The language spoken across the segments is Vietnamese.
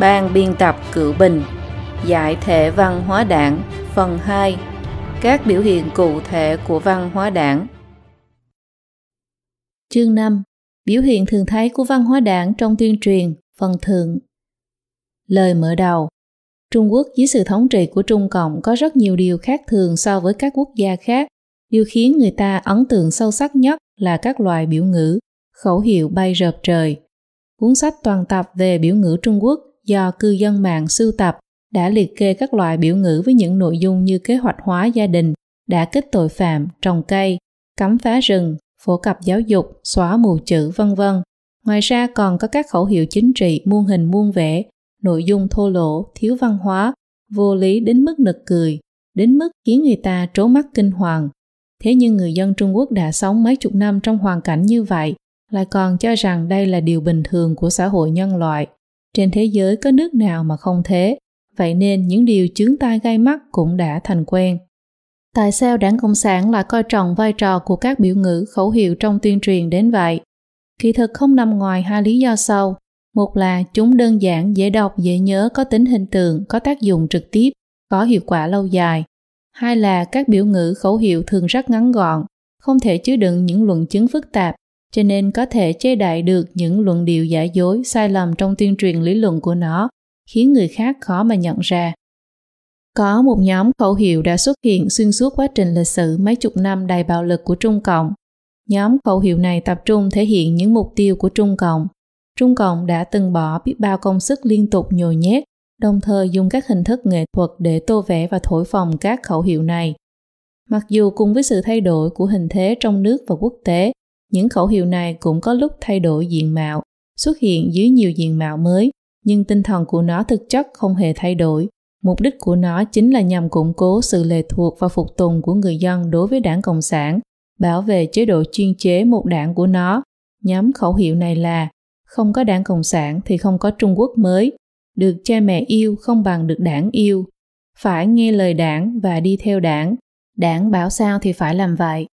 Ban biên tập Cựu Bình Giải thể văn hóa đảng Phần 2 Các biểu hiện cụ thể của văn hóa đảng Chương 5 Biểu hiện thường thấy của văn hóa đảng trong tuyên truyền Phần thượng Lời mở đầu Trung Quốc dưới sự thống trị của Trung Cộng có rất nhiều điều khác thường so với các quốc gia khác. Điều khiến người ta ấn tượng sâu sắc nhất là các loại biểu ngữ, khẩu hiệu bay rợp trời. Cuốn sách toàn tập về biểu ngữ Trung Quốc do cư dân mạng sưu tập đã liệt kê các loại biểu ngữ với những nội dung như kế hoạch hóa gia đình, đã kích tội phạm, trồng cây, cấm phá rừng, phổ cập giáo dục, xóa mù chữ vân vân. Ngoài ra còn có các khẩu hiệu chính trị muôn hình muôn vẻ, nội dung thô lỗ, thiếu văn hóa, vô lý đến mức nực cười, đến mức khiến người ta trố mắt kinh hoàng. Thế nhưng người dân Trung Quốc đã sống mấy chục năm trong hoàn cảnh như vậy, lại còn cho rằng đây là điều bình thường của xã hội nhân loại. Trên thế giới có nước nào mà không thế, vậy nên những điều chướng tai gai mắt cũng đã thành quen. Tại sao đảng Cộng sản lại coi trọng vai trò của các biểu ngữ khẩu hiệu trong tuyên truyền đến vậy? Kỳ thực không nằm ngoài hai lý do sau. Một là chúng đơn giản, dễ đọc, dễ nhớ, có tính hình tượng, có tác dụng trực tiếp, có hiệu quả lâu dài. Hai là các biểu ngữ khẩu hiệu thường rất ngắn gọn, không thể chứa đựng những luận chứng phức tạp, cho nên có thể chế đại được những luận điệu giả dối, sai lầm trong tuyên truyền lý luận của nó, khiến người khác khó mà nhận ra. Có một nhóm khẩu hiệu đã xuất hiện xuyên suốt quá trình lịch sử mấy chục năm đầy bạo lực của Trung Cộng. Nhóm khẩu hiệu này tập trung thể hiện những mục tiêu của Trung Cộng, Trung Cộng đã từng bỏ biết bao công sức liên tục nhồi nhét, đồng thời dùng các hình thức nghệ thuật để tô vẽ và thổi phồng các khẩu hiệu này. Mặc dù cùng với sự thay đổi của hình thế trong nước và quốc tế, những khẩu hiệu này cũng có lúc thay đổi diện mạo, xuất hiện dưới nhiều diện mạo mới, nhưng tinh thần của nó thực chất không hề thay đổi. Mục đích của nó chính là nhằm củng cố sự lệ thuộc và phục tùng của người dân đối với đảng Cộng sản, bảo vệ chế độ chuyên chế một đảng của nó. Nhóm khẩu hiệu này là không có đảng Cộng sản thì không có Trung Quốc mới. Được cha mẹ yêu không bằng được đảng yêu. Phải nghe lời đảng và đi theo đảng. Đảng bảo sao thì phải làm vậy.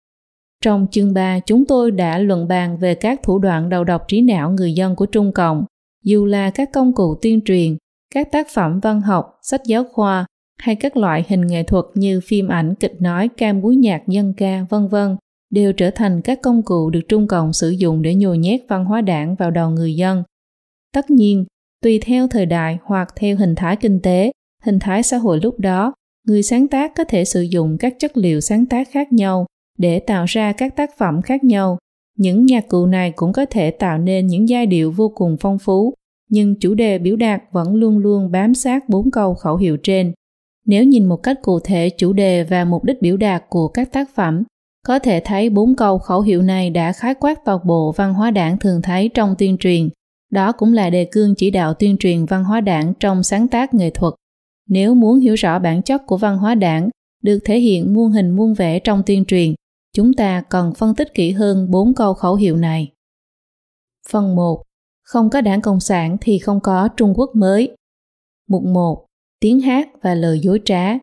Trong chương 3, chúng tôi đã luận bàn về các thủ đoạn đầu độc trí não người dân của Trung Cộng, dù là các công cụ tuyên truyền, các tác phẩm văn học, sách giáo khoa hay các loại hình nghệ thuật như phim ảnh, kịch nói, ca múa nhạc, dân ca, vân vân đều trở thành các công cụ được Trung Cộng sử dụng để nhồi nhét văn hóa đảng vào đầu người dân. Tất nhiên, tùy theo thời đại hoặc theo hình thái kinh tế, hình thái xã hội lúc đó, người sáng tác có thể sử dụng các chất liệu sáng tác khác nhau để tạo ra các tác phẩm khác nhau. Những nhạc cụ này cũng có thể tạo nên những giai điệu vô cùng phong phú, nhưng chủ đề biểu đạt vẫn luôn luôn bám sát bốn câu khẩu hiệu trên. Nếu nhìn một cách cụ thể chủ đề và mục đích biểu đạt của các tác phẩm, có thể thấy bốn câu khẩu hiệu này đã khái quát toàn bộ văn hóa đảng thường thấy trong tuyên truyền. Đó cũng là đề cương chỉ đạo tuyên truyền văn hóa đảng trong sáng tác nghệ thuật. Nếu muốn hiểu rõ bản chất của văn hóa đảng được thể hiện muôn hình muôn vẻ trong tuyên truyền, chúng ta cần phân tích kỹ hơn bốn câu khẩu hiệu này. Phần 1. Không có đảng Cộng sản thì không có Trung Quốc mới. Mục 1. Tiếng hát và lời dối trá.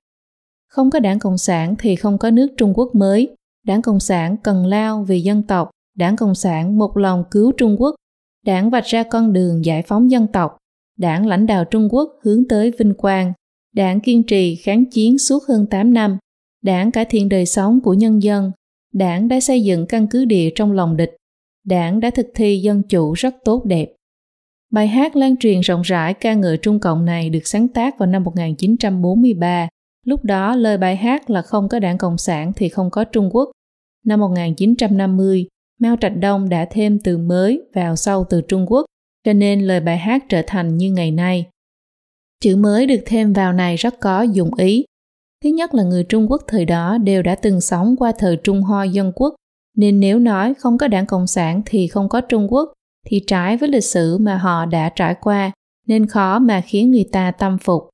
Không có đảng Cộng sản thì không có nước Trung Quốc mới. Đảng Cộng sản cần lao vì dân tộc, Đảng Cộng sản một lòng cứu Trung Quốc, Đảng vạch ra con đường giải phóng dân tộc, Đảng lãnh đạo Trung Quốc hướng tới vinh quang, Đảng kiên trì kháng chiến suốt hơn 8 năm, Đảng cải thiện đời sống của nhân dân, Đảng đã xây dựng căn cứ địa trong lòng địch, Đảng đã thực thi dân chủ rất tốt đẹp. Bài hát lan truyền rộng rãi ca ngợi Trung Cộng này được sáng tác vào năm 1943 Lúc đó lời bài hát là không có đảng Cộng sản thì không có Trung Quốc. Năm 1950, Mao Trạch Đông đã thêm từ mới vào sau từ Trung Quốc, cho nên lời bài hát trở thành như ngày nay. Chữ mới được thêm vào này rất có dụng ý. Thứ nhất là người Trung Quốc thời đó đều đã từng sống qua thời Trung Hoa Dân Quốc, nên nếu nói không có đảng Cộng sản thì không có Trung Quốc, thì trái với lịch sử mà họ đã trải qua, nên khó mà khiến người ta tâm phục.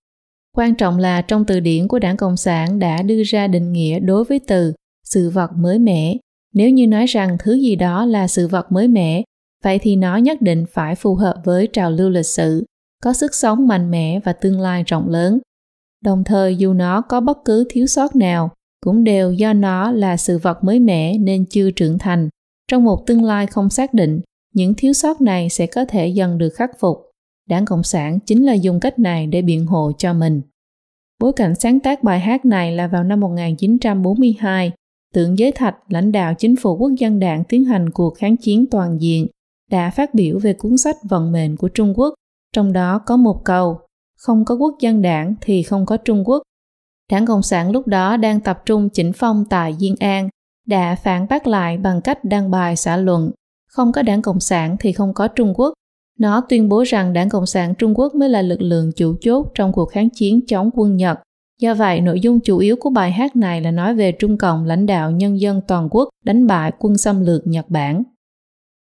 Quan trọng là trong từ điển của Đảng Cộng sản đã đưa ra định nghĩa đối với từ sự vật mới mẻ. Nếu như nói rằng thứ gì đó là sự vật mới mẻ, vậy thì nó nhất định phải phù hợp với trào lưu lịch sử, có sức sống mạnh mẽ và tương lai rộng lớn. Đồng thời dù nó có bất cứ thiếu sót nào, cũng đều do nó là sự vật mới mẻ nên chưa trưởng thành. Trong một tương lai không xác định, những thiếu sót này sẽ có thể dần được khắc phục. Đảng Cộng sản chính là dùng cách này để biện hộ cho mình. Bối cảnh sáng tác bài hát này là vào năm 1942, Tượng Giới Thạch, lãnh đạo chính phủ quốc dân đảng tiến hành cuộc kháng chiến toàn diện, đã phát biểu về cuốn sách Vận mệnh của Trung Quốc, trong đó có một câu, không có quốc dân đảng thì không có Trung Quốc. Đảng Cộng sản lúc đó đang tập trung chỉnh phong tại Diên An, đã phản bác lại bằng cách đăng bài xã luận, không có đảng Cộng sản thì không có Trung Quốc. Nó tuyên bố rằng đảng Cộng sản Trung Quốc mới là lực lượng chủ chốt trong cuộc kháng chiến chống quân Nhật. Do vậy, nội dung chủ yếu của bài hát này là nói về Trung Cộng lãnh đạo nhân dân toàn quốc đánh bại quân xâm lược Nhật Bản.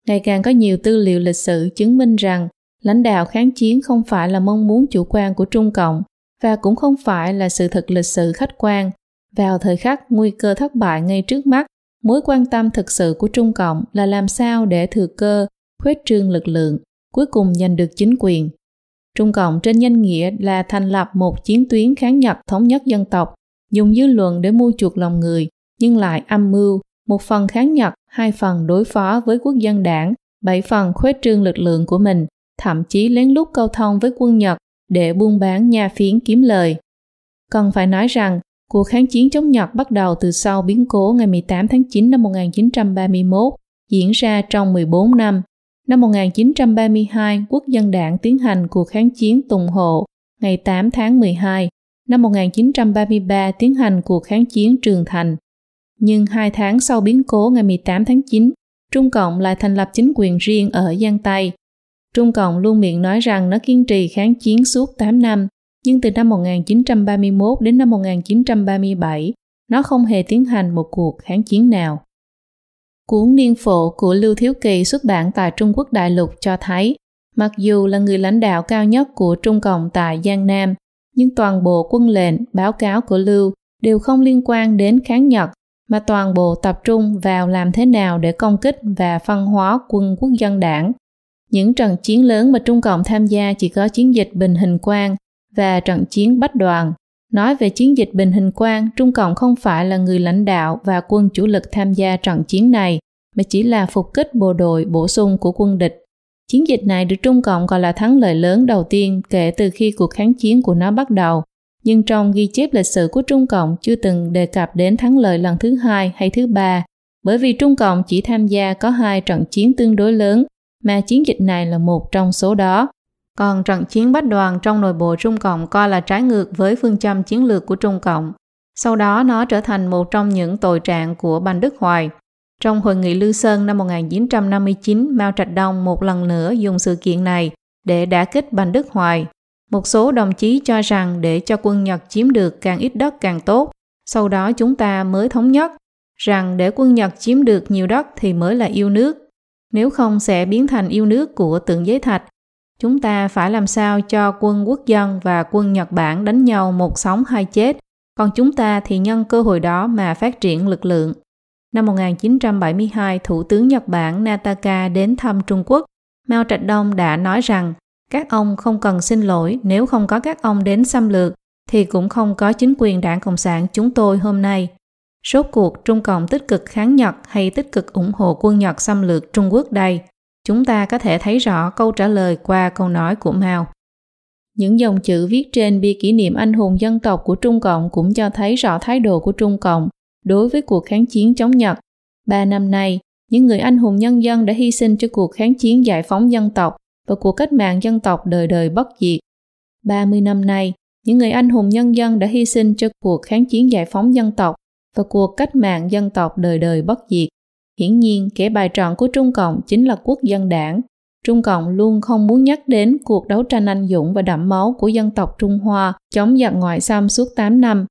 Ngày càng có nhiều tư liệu lịch sử chứng minh rằng lãnh đạo kháng chiến không phải là mong muốn chủ quan của Trung Cộng và cũng không phải là sự thật lịch sử khách quan. Vào thời khắc nguy cơ thất bại ngay trước mắt, mối quan tâm thực sự của Trung Cộng là làm sao để thừa cơ, khuếch trương lực lượng, cuối cùng giành được chính quyền. Trung Cộng trên danh nghĩa là thành lập một chiến tuyến kháng Nhật thống nhất dân tộc, dùng dư luận để mua chuộc lòng người, nhưng lại âm mưu, một phần kháng Nhật, hai phần đối phó với quốc dân đảng, bảy phần khuếch trương lực lượng của mình, thậm chí lén lút câu thông với quân Nhật để buôn bán nha phiến kiếm lời. Cần phải nói rằng, cuộc kháng chiến chống Nhật bắt đầu từ sau biến cố ngày 18 tháng 9 năm 1931, diễn ra trong 14 năm. Năm 1932, Quốc dân đảng tiến hành cuộc kháng chiến Tùng Hộ ngày 8 tháng 12. Năm 1933 tiến hành cuộc kháng chiến Trường Thành. Nhưng hai tháng sau biến cố ngày 18 tháng 9, Trung Cộng lại thành lập chính quyền riêng ở Giang Tây. Trung Cộng luôn miệng nói rằng nó kiên trì kháng chiến suốt 8 năm, nhưng từ năm 1931 đến năm 1937, nó không hề tiến hành một cuộc kháng chiến nào. Cuốn Niên Phổ của Lưu Thiếu Kỳ xuất bản tại Trung Quốc đại lục cho thấy, mặc dù là người lãnh đạo cao nhất của Trung Cộng tại Giang Nam, nhưng toàn bộ quân lệnh, báo cáo của Lưu đều không liên quan đến kháng Nhật, mà toàn bộ tập trung vào làm thế nào để công kích và phân hóa quân quốc dân đảng. Những trận chiến lớn mà Trung Cộng tham gia chỉ có chiến dịch Bình Hình Quang và trận chiến Bách Đoàn. Nói về chiến dịch Bình Hình Quang, Trung Cộng không phải là người lãnh đạo và quân chủ lực tham gia trận chiến này, mà chỉ là phục kích bộ đội bổ sung của quân địch. Chiến dịch này được Trung Cộng gọi là thắng lợi lớn đầu tiên kể từ khi cuộc kháng chiến của nó bắt đầu, nhưng trong ghi chép lịch sử của Trung Cộng chưa từng đề cập đến thắng lợi lần thứ hai hay thứ ba, bởi vì Trung Cộng chỉ tham gia có hai trận chiến tương đối lớn, mà chiến dịch này là một trong số đó. Còn trận chiến bách đoàn trong nội bộ Trung Cộng coi là trái ngược với phương châm chiến lược của Trung Cộng. Sau đó nó trở thành một trong những tội trạng của Bành Đức Hoài. Trong hội nghị Lư Sơn năm 1959, Mao Trạch Đông một lần nữa dùng sự kiện này để đả kích Bành Đức Hoài. Một số đồng chí cho rằng để cho quân Nhật chiếm được càng ít đất càng tốt, sau đó chúng ta mới thống nhất, rằng để quân Nhật chiếm được nhiều đất thì mới là yêu nước, nếu không sẽ biến thành yêu nước của tượng giấy thạch Chúng ta phải làm sao cho quân quốc dân và quân Nhật Bản đánh nhau một sống hai chết, còn chúng ta thì nhân cơ hội đó mà phát triển lực lượng. Năm 1972, Thủ tướng Nhật Bản Nataka đến thăm Trung Quốc. Mao Trạch Đông đã nói rằng các ông không cần xin lỗi nếu không có các ông đến xâm lược thì cũng không có chính quyền đảng Cộng sản chúng tôi hôm nay. Rốt cuộc Trung Cộng tích cực kháng Nhật hay tích cực ủng hộ quân Nhật xâm lược Trung Quốc đây? Chúng ta có thể thấy rõ câu trả lời qua câu nói của Mao. Những dòng chữ viết trên bia kỷ niệm anh hùng dân tộc của Trung Cộng cũng cho thấy rõ thái độ của Trung Cộng đối với cuộc kháng chiến chống Nhật. Ba năm nay, những người anh hùng nhân dân đã hy sinh cho cuộc kháng chiến giải phóng dân tộc và cuộc cách mạng dân tộc đời đời bất diệt. 30 năm nay, những người anh hùng nhân dân đã hy sinh cho cuộc kháng chiến giải phóng dân tộc và cuộc cách mạng dân tộc đời đời bất diệt. Hiển nhiên, kẻ bài trọn của Trung Cộng chính là quốc dân đảng. Trung Cộng luôn không muốn nhắc đến cuộc đấu tranh anh dũng và đẫm máu của dân tộc Trung Hoa chống giặc ngoại xâm suốt 8 năm.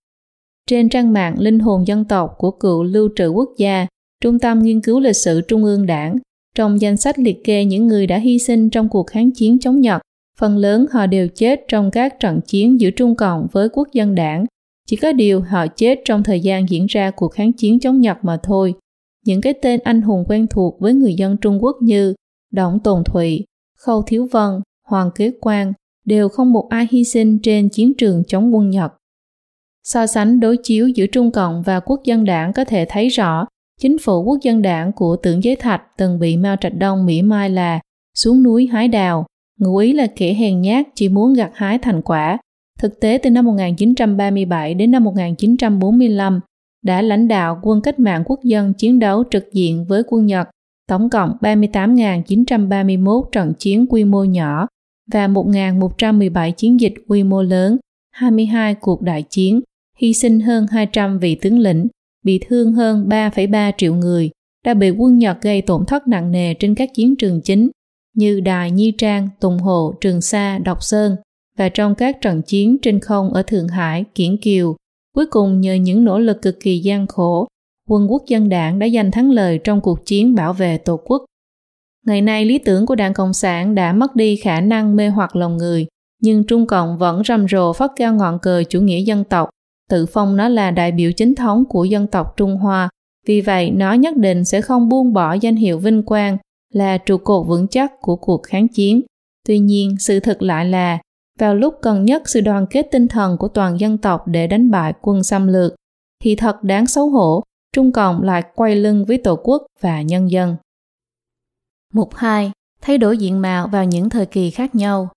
Trên trang mạng Linh hồn dân tộc của cựu lưu trữ quốc gia, Trung tâm Nghiên cứu Lịch sử Trung ương Đảng, trong danh sách liệt kê những người đã hy sinh trong cuộc kháng chiến chống Nhật, phần lớn họ đều chết trong các trận chiến giữa Trung Cộng với quốc dân đảng. Chỉ có điều họ chết trong thời gian diễn ra cuộc kháng chiến chống Nhật mà thôi những cái tên anh hùng quen thuộc với người dân Trung Quốc như Đổng Tồn Thụy, Khâu Thiếu Vân, Hoàng Kế Quang đều không một ai hy sinh trên chiến trường chống quân Nhật. So sánh đối chiếu giữa Trung Cộng và Quốc dân đảng có thể thấy rõ chính phủ Quốc dân đảng của tưởng giới thạch từng bị Mao Trạch Đông mỉa mai là xuống núi hái đào, ngụ ý là kẻ hèn nhát chỉ muốn gặt hái thành quả. Thực tế từ năm 1937 đến năm 1945 đã lãnh đạo quân cách mạng quốc dân chiến đấu trực diện với quân Nhật, tổng cộng 38.931 trận chiến quy mô nhỏ và 1.117 chiến dịch quy mô lớn, 22 cuộc đại chiến, hy sinh hơn 200 vị tướng lĩnh, bị thương hơn 3,3 triệu người, đã bị quân Nhật gây tổn thất nặng nề trên các chiến trường chính như Đài Nhi Trang, Tùng Hồ, Trường Sa, Độc Sơn và trong các trận chiến trên không ở Thượng Hải, Kiển Kiều. Cuối cùng nhờ những nỗ lực cực kỳ gian khổ, quân quốc dân đảng đã giành thắng lợi trong cuộc chiến bảo vệ Tổ quốc. Ngày nay lý tưởng của Đảng Cộng sản đã mất đi khả năng mê hoặc lòng người, nhưng Trung Cộng vẫn rầm rộ phát cao ngọn cờ chủ nghĩa dân tộc, tự phong nó là đại biểu chính thống của dân tộc Trung Hoa vì vậy, nó nhất định sẽ không buông bỏ danh hiệu vinh quang là trụ cột vững chắc của cuộc kháng chiến. Tuy nhiên, sự thật lại là, vào lúc cần nhất sự đoàn kết tinh thần của toàn dân tộc để đánh bại quân xâm lược, thì thật đáng xấu hổ, Trung Cộng lại quay lưng với Tổ quốc và nhân dân. Mục 2. Thay đổi diện mạo vào những thời kỳ khác nhau.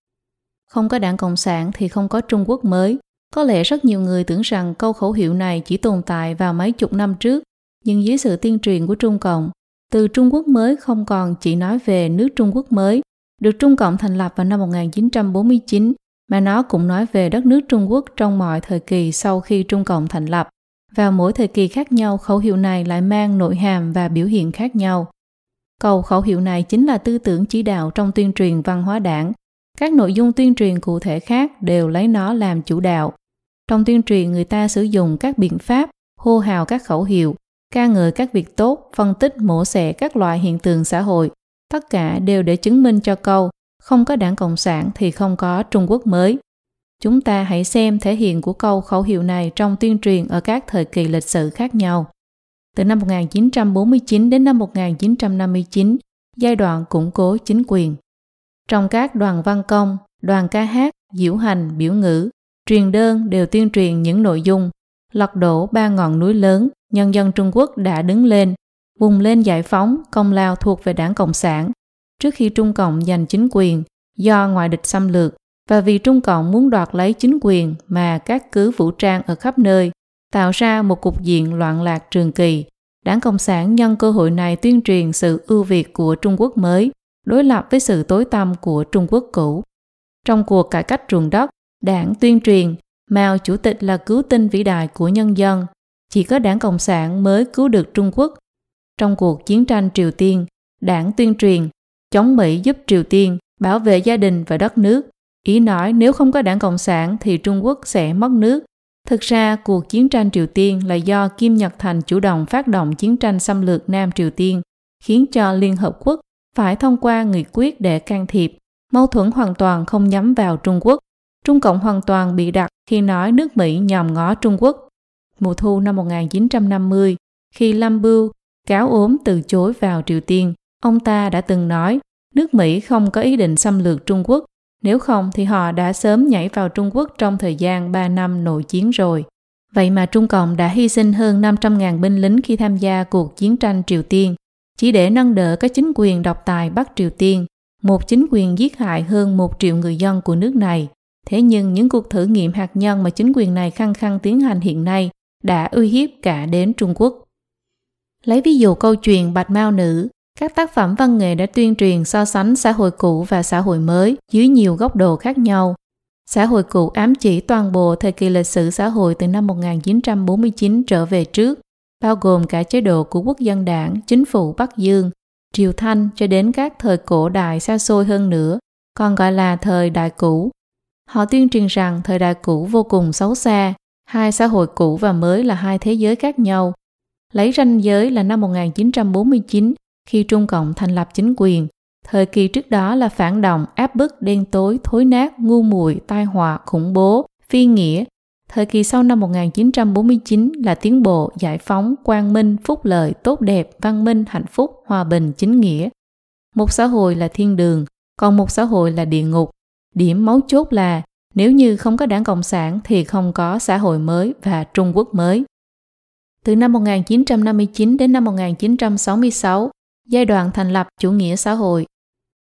Không có đảng Cộng sản thì không có Trung Quốc mới. Có lẽ rất nhiều người tưởng rằng câu khẩu hiệu này chỉ tồn tại vào mấy chục năm trước nhưng dưới sự tiên truyền của Trung Cộng, từ Trung Quốc mới không còn chỉ nói về nước Trung Quốc mới, được Trung Cộng thành lập vào năm 1949, mà nó cũng nói về đất nước Trung Quốc trong mọi thời kỳ sau khi Trung Cộng thành lập. Vào mỗi thời kỳ khác nhau, khẩu hiệu này lại mang nội hàm và biểu hiện khác nhau. Câu khẩu hiệu này chính là tư tưởng chỉ đạo trong tuyên truyền văn hóa đảng. Các nội dung tuyên truyền cụ thể khác đều lấy nó làm chủ đạo. Trong tuyên truyền người ta sử dụng các biện pháp, hô hào các khẩu hiệu, ca ngợi các việc tốt, phân tích mổ xẻ các loại hiện tượng xã hội, tất cả đều để chứng minh cho câu không có đảng Cộng sản thì không có Trung Quốc mới. Chúng ta hãy xem thể hiện của câu khẩu hiệu này trong tuyên truyền ở các thời kỳ lịch sử khác nhau. Từ năm 1949 đến năm 1959, giai đoạn củng cố chính quyền. Trong các đoàn văn công, đoàn ca hát, diễu hành, biểu ngữ, truyền đơn đều tuyên truyền những nội dung lật đổ ba ngọn núi lớn, nhân dân Trung Quốc đã đứng lên, vùng lên giải phóng công lao thuộc về đảng Cộng sản. Trước khi Trung Cộng giành chính quyền do ngoại địch xâm lược và vì Trung Cộng muốn đoạt lấy chính quyền mà các cứ vũ trang ở khắp nơi, tạo ra một cục diện loạn lạc trường kỳ. Đảng Cộng sản nhân cơ hội này tuyên truyền sự ưu việt của Trung Quốc mới, đối lập với sự tối tăm của Trung Quốc cũ. Trong cuộc cải cách ruộng đất, đảng tuyên truyền Mao Chủ tịch là cứu tinh vĩ đại của nhân dân, chỉ có đảng Cộng sản mới cứu được Trung Quốc. Trong cuộc chiến tranh Triều Tiên, đảng tuyên truyền chống Mỹ giúp Triều Tiên bảo vệ gia đình và đất nước. Ý nói nếu không có đảng Cộng sản thì Trung Quốc sẽ mất nước. Thực ra, cuộc chiến tranh Triều Tiên là do Kim Nhật Thành chủ động phát động chiến tranh xâm lược Nam Triều Tiên, khiến cho Liên Hợp Quốc phải thông qua nghị quyết để can thiệp. Mâu thuẫn hoàn toàn không nhắm vào Trung Quốc. Trung Cộng hoàn toàn bị đặt khi nói nước Mỹ nhòm ngó Trung Quốc. Mùa thu năm 1950, khi Lâm Bưu cáo ốm từ chối vào Triều Tiên, ông ta đã từng nói nước Mỹ không có ý định xâm lược Trung Quốc, nếu không thì họ đã sớm nhảy vào Trung Quốc trong thời gian 3 năm nội chiến rồi. Vậy mà Trung Cộng đã hy sinh hơn 500.000 binh lính khi tham gia cuộc chiến tranh Triều Tiên, chỉ để nâng đỡ các chính quyền độc tài Bắc Triều Tiên, một chính quyền giết hại hơn một triệu người dân của nước này. Thế nhưng những cuộc thử nghiệm hạt nhân mà chính quyền này khăng khăng tiến hành hiện nay đã uy hiếp cả đến Trung Quốc. Lấy ví dụ câu chuyện Bạch Mao Nữ, các tác phẩm văn nghệ đã tuyên truyền so sánh xã hội cũ và xã hội mới dưới nhiều góc độ khác nhau. Xã hội cũ ám chỉ toàn bộ thời kỳ lịch sử xã hội từ năm 1949 trở về trước, bao gồm cả chế độ của quốc dân đảng, chính phủ Bắc Dương, Triều Thanh cho đến các thời cổ đại xa xôi hơn nữa, còn gọi là thời đại cũ. Họ tuyên truyền rằng thời đại cũ vô cùng xấu xa, hai xã hội cũ và mới là hai thế giới khác nhau. Lấy ranh giới là năm 1949 khi Trung Cộng thành lập chính quyền. Thời kỳ trước đó là phản động, áp bức, đen tối, thối nát, ngu muội, tai họa, khủng bố, phi nghĩa. Thời kỳ sau năm 1949 là tiến bộ, giải phóng, quang minh, phúc lợi, tốt đẹp, văn minh, hạnh phúc, hòa bình, chính nghĩa. Một xã hội là thiên đường, còn một xã hội là địa ngục. Điểm mấu chốt là nếu như không có đảng Cộng sản thì không có xã hội mới và Trung Quốc mới. Từ năm 1959 đến năm 1966, giai đoạn thành lập chủ nghĩa xã hội.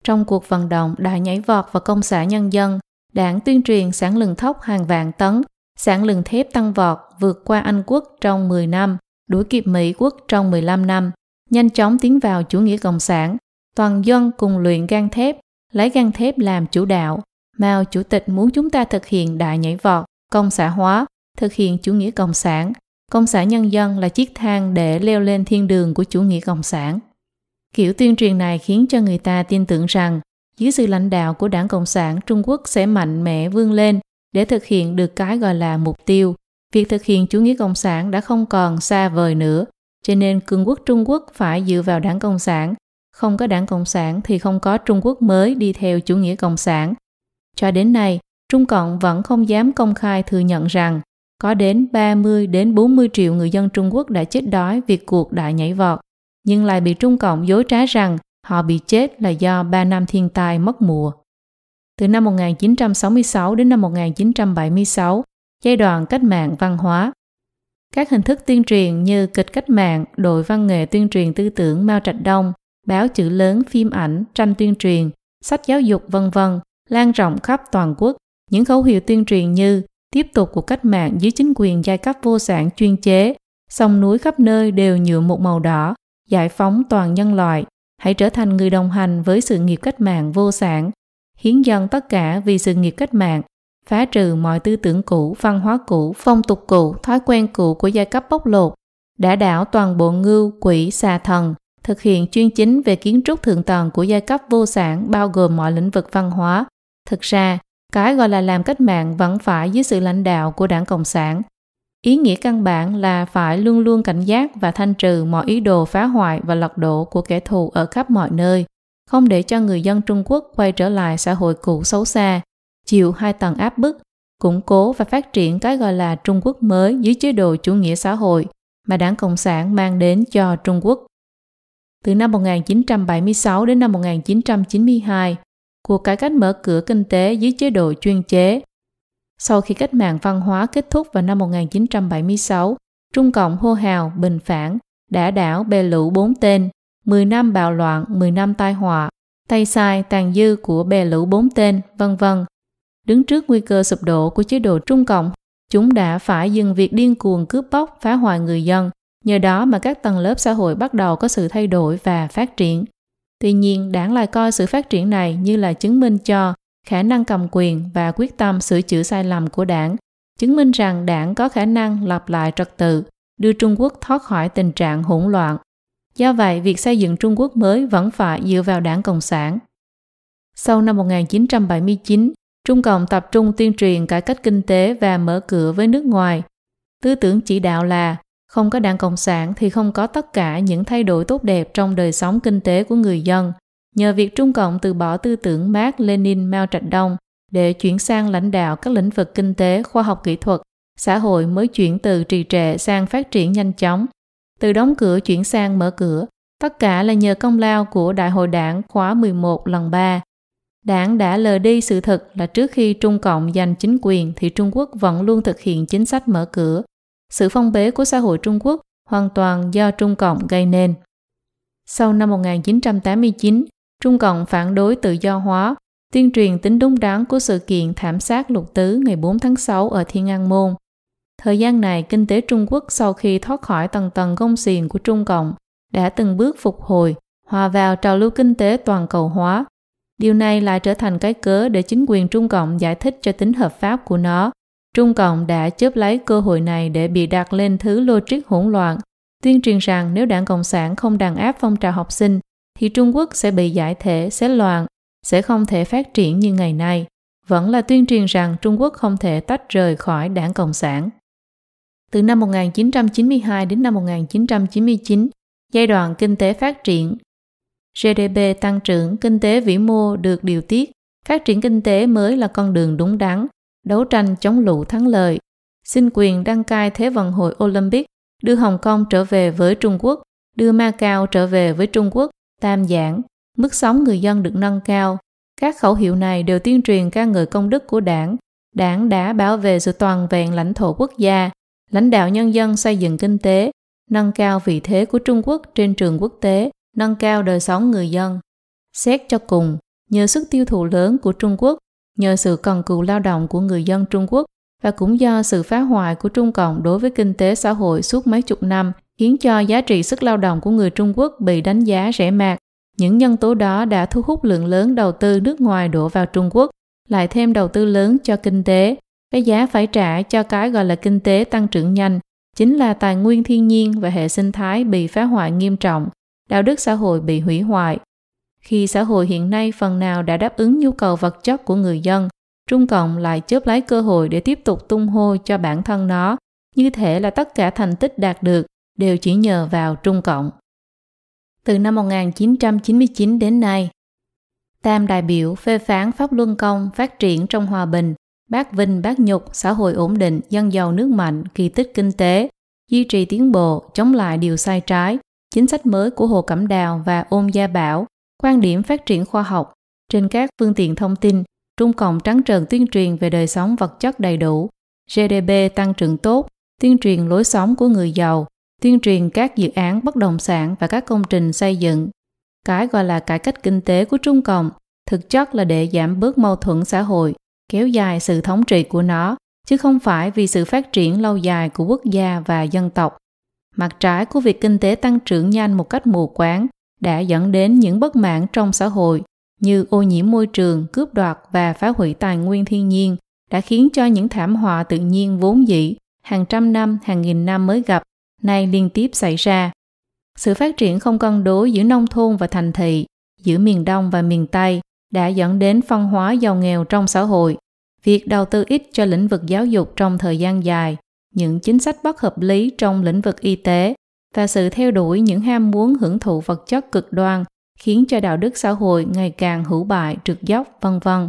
Trong cuộc vận động đại nhảy vọt và công xã nhân dân, đảng tuyên truyền sản lượng thóc hàng vạn tấn, sản lượng thép tăng vọt vượt qua Anh quốc trong 10 năm, đuổi kịp Mỹ quốc trong 15 năm, nhanh chóng tiến vào chủ nghĩa cộng sản. Toàn dân cùng luyện gan thép, lấy gan thép làm chủ đạo. Mao Chủ tịch muốn chúng ta thực hiện đại nhảy vọt, công xã hóa, thực hiện chủ nghĩa cộng sản. Công xã nhân dân là chiếc thang để leo lên thiên đường của chủ nghĩa cộng sản. Kiểu tuyên truyền này khiến cho người ta tin tưởng rằng dưới sự lãnh đạo của đảng Cộng sản Trung Quốc sẽ mạnh mẽ vươn lên để thực hiện được cái gọi là mục tiêu. Việc thực hiện chủ nghĩa Cộng sản đã không còn xa vời nữa, cho nên cường quốc Trung Quốc phải dựa vào đảng Cộng sản. Không có đảng Cộng sản thì không có Trung Quốc mới đi theo chủ nghĩa Cộng sản. Cho đến nay, Trung Cộng vẫn không dám công khai thừa nhận rằng có đến 30 đến 40 triệu người dân Trung Quốc đã chết đói vì cuộc đại nhảy vọt, nhưng lại bị Trung Cộng dối trá rằng họ bị chết là do 3 năm thiên tai mất mùa. Từ năm 1966 đến năm 1976, giai đoạn cách mạng văn hóa. Các hình thức tuyên truyền như kịch cách mạng, đội văn nghệ tuyên truyền tư tưởng Mao Trạch Đông, báo chữ lớn, phim ảnh, tranh tuyên truyền, sách giáo dục vân vân lan rộng khắp toàn quốc. Những khẩu hiệu tuyên truyền như tiếp tục cuộc cách mạng dưới chính quyền giai cấp vô sản chuyên chế, sông núi khắp nơi đều nhuộm một màu đỏ, giải phóng toàn nhân loại, hãy trở thành người đồng hành với sự nghiệp cách mạng vô sản, hiến dân tất cả vì sự nghiệp cách mạng, phá trừ mọi tư tưởng cũ, văn hóa cũ, phong tục cũ, thói quen cũ của giai cấp bóc lột, đã đảo toàn bộ ngưu, quỷ, xà thần, thực hiện chuyên chính về kiến trúc thượng tầng của giai cấp vô sản bao gồm mọi lĩnh vực văn hóa. Thực ra, cái gọi là làm cách mạng vẫn phải dưới sự lãnh đạo của đảng Cộng sản. Ý nghĩa căn bản là phải luôn luôn cảnh giác và thanh trừ mọi ý đồ phá hoại và lật đổ của kẻ thù ở khắp mọi nơi, không để cho người dân Trung Quốc quay trở lại xã hội cũ xấu xa, chịu hai tầng áp bức, củng cố và phát triển cái gọi là Trung Quốc mới dưới chế độ chủ nghĩa xã hội mà đảng Cộng sản mang đến cho Trung Quốc. Từ năm 1976 đến năm 1992, cuộc cải cách mở cửa kinh tế dưới chế độ chuyên chế. Sau khi cách mạng văn hóa kết thúc vào năm 1976, Trung Cộng hô hào, bình phản, đã đảo bè lũ bốn tên, 10 năm bạo loạn, 10 năm tai họa, tay sai tàn dư của bè lũ bốn tên, vân vân. Đứng trước nguy cơ sụp đổ của chế độ Trung Cộng, chúng đã phải dừng việc điên cuồng cướp bóc, phá hoại người dân. Nhờ đó mà các tầng lớp xã hội bắt đầu có sự thay đổi và phát triển. Tuy nhiên, đảng lại coi sự phát triển này như là chứng minh cho khả năng cầm quyền và quyết tâm sửa chữa sai lầm của đảng, chứng minh rằng đảng có khả năng lập lại trật tự, đưa Trung Quốc thoát khỏi tình trạng hỗn loạn. Do vậy, việc xây dựng Trung Quốc mới vẫn phải dựa vào đảng Cộng sản. Sau năm 1979, Trung Cộng tập trung tuyên truyền cải cách kinh tế và mở cửa với nước ngoài. Tư tưởng chỉ đạo là không có đảng Cộng sản thì không có tất cả những thay đổi tốt đẹp trong đời sống kinh tế của người dân. Nhờ việc Trung Cộng từ bỏ tư tưởng Mark Lenin Mao Trạch Đông để chuyển sang lãnh đạo các lĩnh vực kinh tế, khoa học kỹ thuật, xã hội mới chuyển từ trì trệ sang phát triển nhanh chóng. Từ đóng cửa chuyển sang mở cửa, tất cả là nhờ công lao của Đại hội đảng khóa 11 lần 3. Đảng đã lờ đi sự thật là trước khi Trung Cộng giành chính quyền thì Trung Quốc vẫn luôn thực hiện chính sách mở cửa, sự phong bế của xã hội Trung Quốc hoàn toàn do Trung Cộng gây nên. Sau năm 1989, Trung Cộng phản đối tự do hóa, tuyên truyền tính đúng đắn của sự kiện thảm sát lục tứ ngày 4 tháng 6 ở Thiên An Môn. Thời gian này, kinh tế Trung Quốc sau khi thoát khỏi tầng tầng gông xiềng của Trung Cộng đã từng bước phục hồi, hòa vào trào lưu kinh tế toàn cầu hóa. Điều này lại trở thành cái cớ để chính quyền Trung Cộng giải thích cho tính hợp pháp của nó Trung Cộng đã chớp lấy cơ hội này để bị đặt lên thứ logic hỗn loạn, tuyên truyền rằng nếu đảng Cộng sản không đàn áp phong trào học sinh, thì Trung Quốc sẽ bị giải thể, sẽ loạn, sẽ không thể phát triển như ngày nay. Vẫn là tuyên truyền rằng Trung Quốc không thể tách rời khỏi đảng Cộng sản. Từ năm 1992 đến năm 1999, giai đoạn kinh tế phát triển, GDP tăng trưởng, kinh tế vĩ mô được điều tiết, phát triển kinh tế mới là con đường đúng đắn, đấu tranh chống lũ thắng lợi, xin quyền đăng cai Thế vận hội Olympic, đưa Hồng Kông trở về với Trung Quốc, đưa Macau trở về với Trung Quốc, tam giảng, mức sống người dân được nâng cao. Các khẩu hiệu này đều tuyên truyền ca ngợi công đức của đảng. Đảng đã bảo vệ sự toàn vẹn lãnh thổ quốc gia, lãnh đạo nhân dân xây dựng kinh tế, nâng cao vị thế của Trung Quốc trên trường quốc tế, nâng cao đời sống người dân. Xét cho cùng, nhờ sức tiêu thụ lớn của Trung Quốc, nhờ sự cần cù lao động của người dân Trung Quốc và cũng do sự phá hoại của Trung Cộng đối với kinh tế xã hội suốt mấy chục năm khiến cho giá trị sức lao động của người Trung Quốc bị đánh giá rẻ mạt. Những nhân tố đó đã thu hút lượng lớn đầu tư nước ngoài đổ vào Trung Quốc, lại thêm đầu tư lớn cho kinh tế. Cái giá phải trả cho cái gọi là kinh tế tăng trưởng nhanh chính là tài nguyên thiên nhiên và hệ sinh thái bị phá hoại nghiêm trọng, đạo đức xã hội bị hủy hoại. Khi xã hội hiện nay phần nào đã đáp ứng nhu cầu vật chất của người dân, Trung Cộng lại chớp lấy cơ hội để tiếp tục tung hô cho bản thân nó, như thể là tất cả thành tích đạt được đều chỉ nhờ vào Trung Cộng. Từ năm 1999 đến nay, Tam đại biểu phê phán Pháp Luân Công phát triển trong hòa bình, bác vinh bác nhục, xã hội ổn định, dân giàu nước mạnh, kỳ tích kinh tế, duy trì tiến bộ, chống lại điều sai trái, chính sách mới của Hồ Cẩm Đào và Ôn Gia Bảo, quan điểm phát triển khoa học trên các phương tiện thông tin, Trung Cộng trắng trợn tuyên truyền về đời sống vật chất đầy đủ, GDP tăng trưởng tốt, tuyên truyền lối sống của người giàu, tuyên truyền các dự án bất động sản và các công trình xây dựng. Cái gọi là cải cách kinh tế của Trung Cộng thực chất là để giảm bớt mâu thuẫn xã hội, kéo dài sự thống trị của nó, chứ không phải vì sự phát triển lâu dài của quốc gia và dân tộc. Mặt trái của việc kinh tế tăng trưởng nhanh một cách mù quáng đã dẫn đến những bất mãn trong xã hội như ô nhiễm môi trường, cướp đoạt và phá hủy tài nguyên thiên nhiên đã khiến cho những thảm họa tự nhiên vốn dĩ hàng trăm năm, hàng nghìn năm mới gặp, nay liên tiếp xảy ra. Sự phát triển không cân đối giữa nông thôn và thành thị, giữa miền Đông và miền Tây đã dẫn đến phân hóa giàu nghèo trong xã hội. Việc đầu tư ít cho lĩnh vực giáo dục trong thời gian dài, những chính sách bất hợp lý trong lĩnh vực y tế và sự theo đuổi những ham muốn hưởng thụ vật chất cực đoan khiến cho đạo đức xã hội ngày càng hữu bại, trượt dốc, vân vân.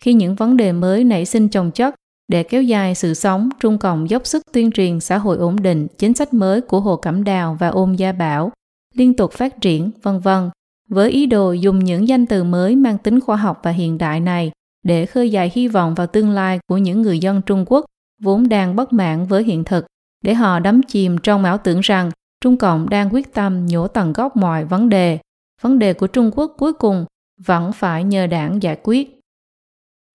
Khi những vấn đề mới nảy sinh chồng chất để kéo dài sự sống, Trung Cộng dốc sức tuyên truyền xã hội ổn định, chính sách mới của Hồ Cẩm Đào và Ôn Gia Bảo, liên tục phát triển, vân vân, với ý đồ dùng những danh từ mới mang tính khoa học và hiện đại này để khơi dậy hy vọng vào tương lai của những người dân Trung Quốc vốn đang bất mãn với hiện thực, để họ đắm chìm trong ảo tưởng rằng Trung Cộng đang quyết tâm nhổ tận gốc mọi vấn đề. Vấn đề của Trung Quốc cuối cùng vẫn phải nhờ đảng giải quyết.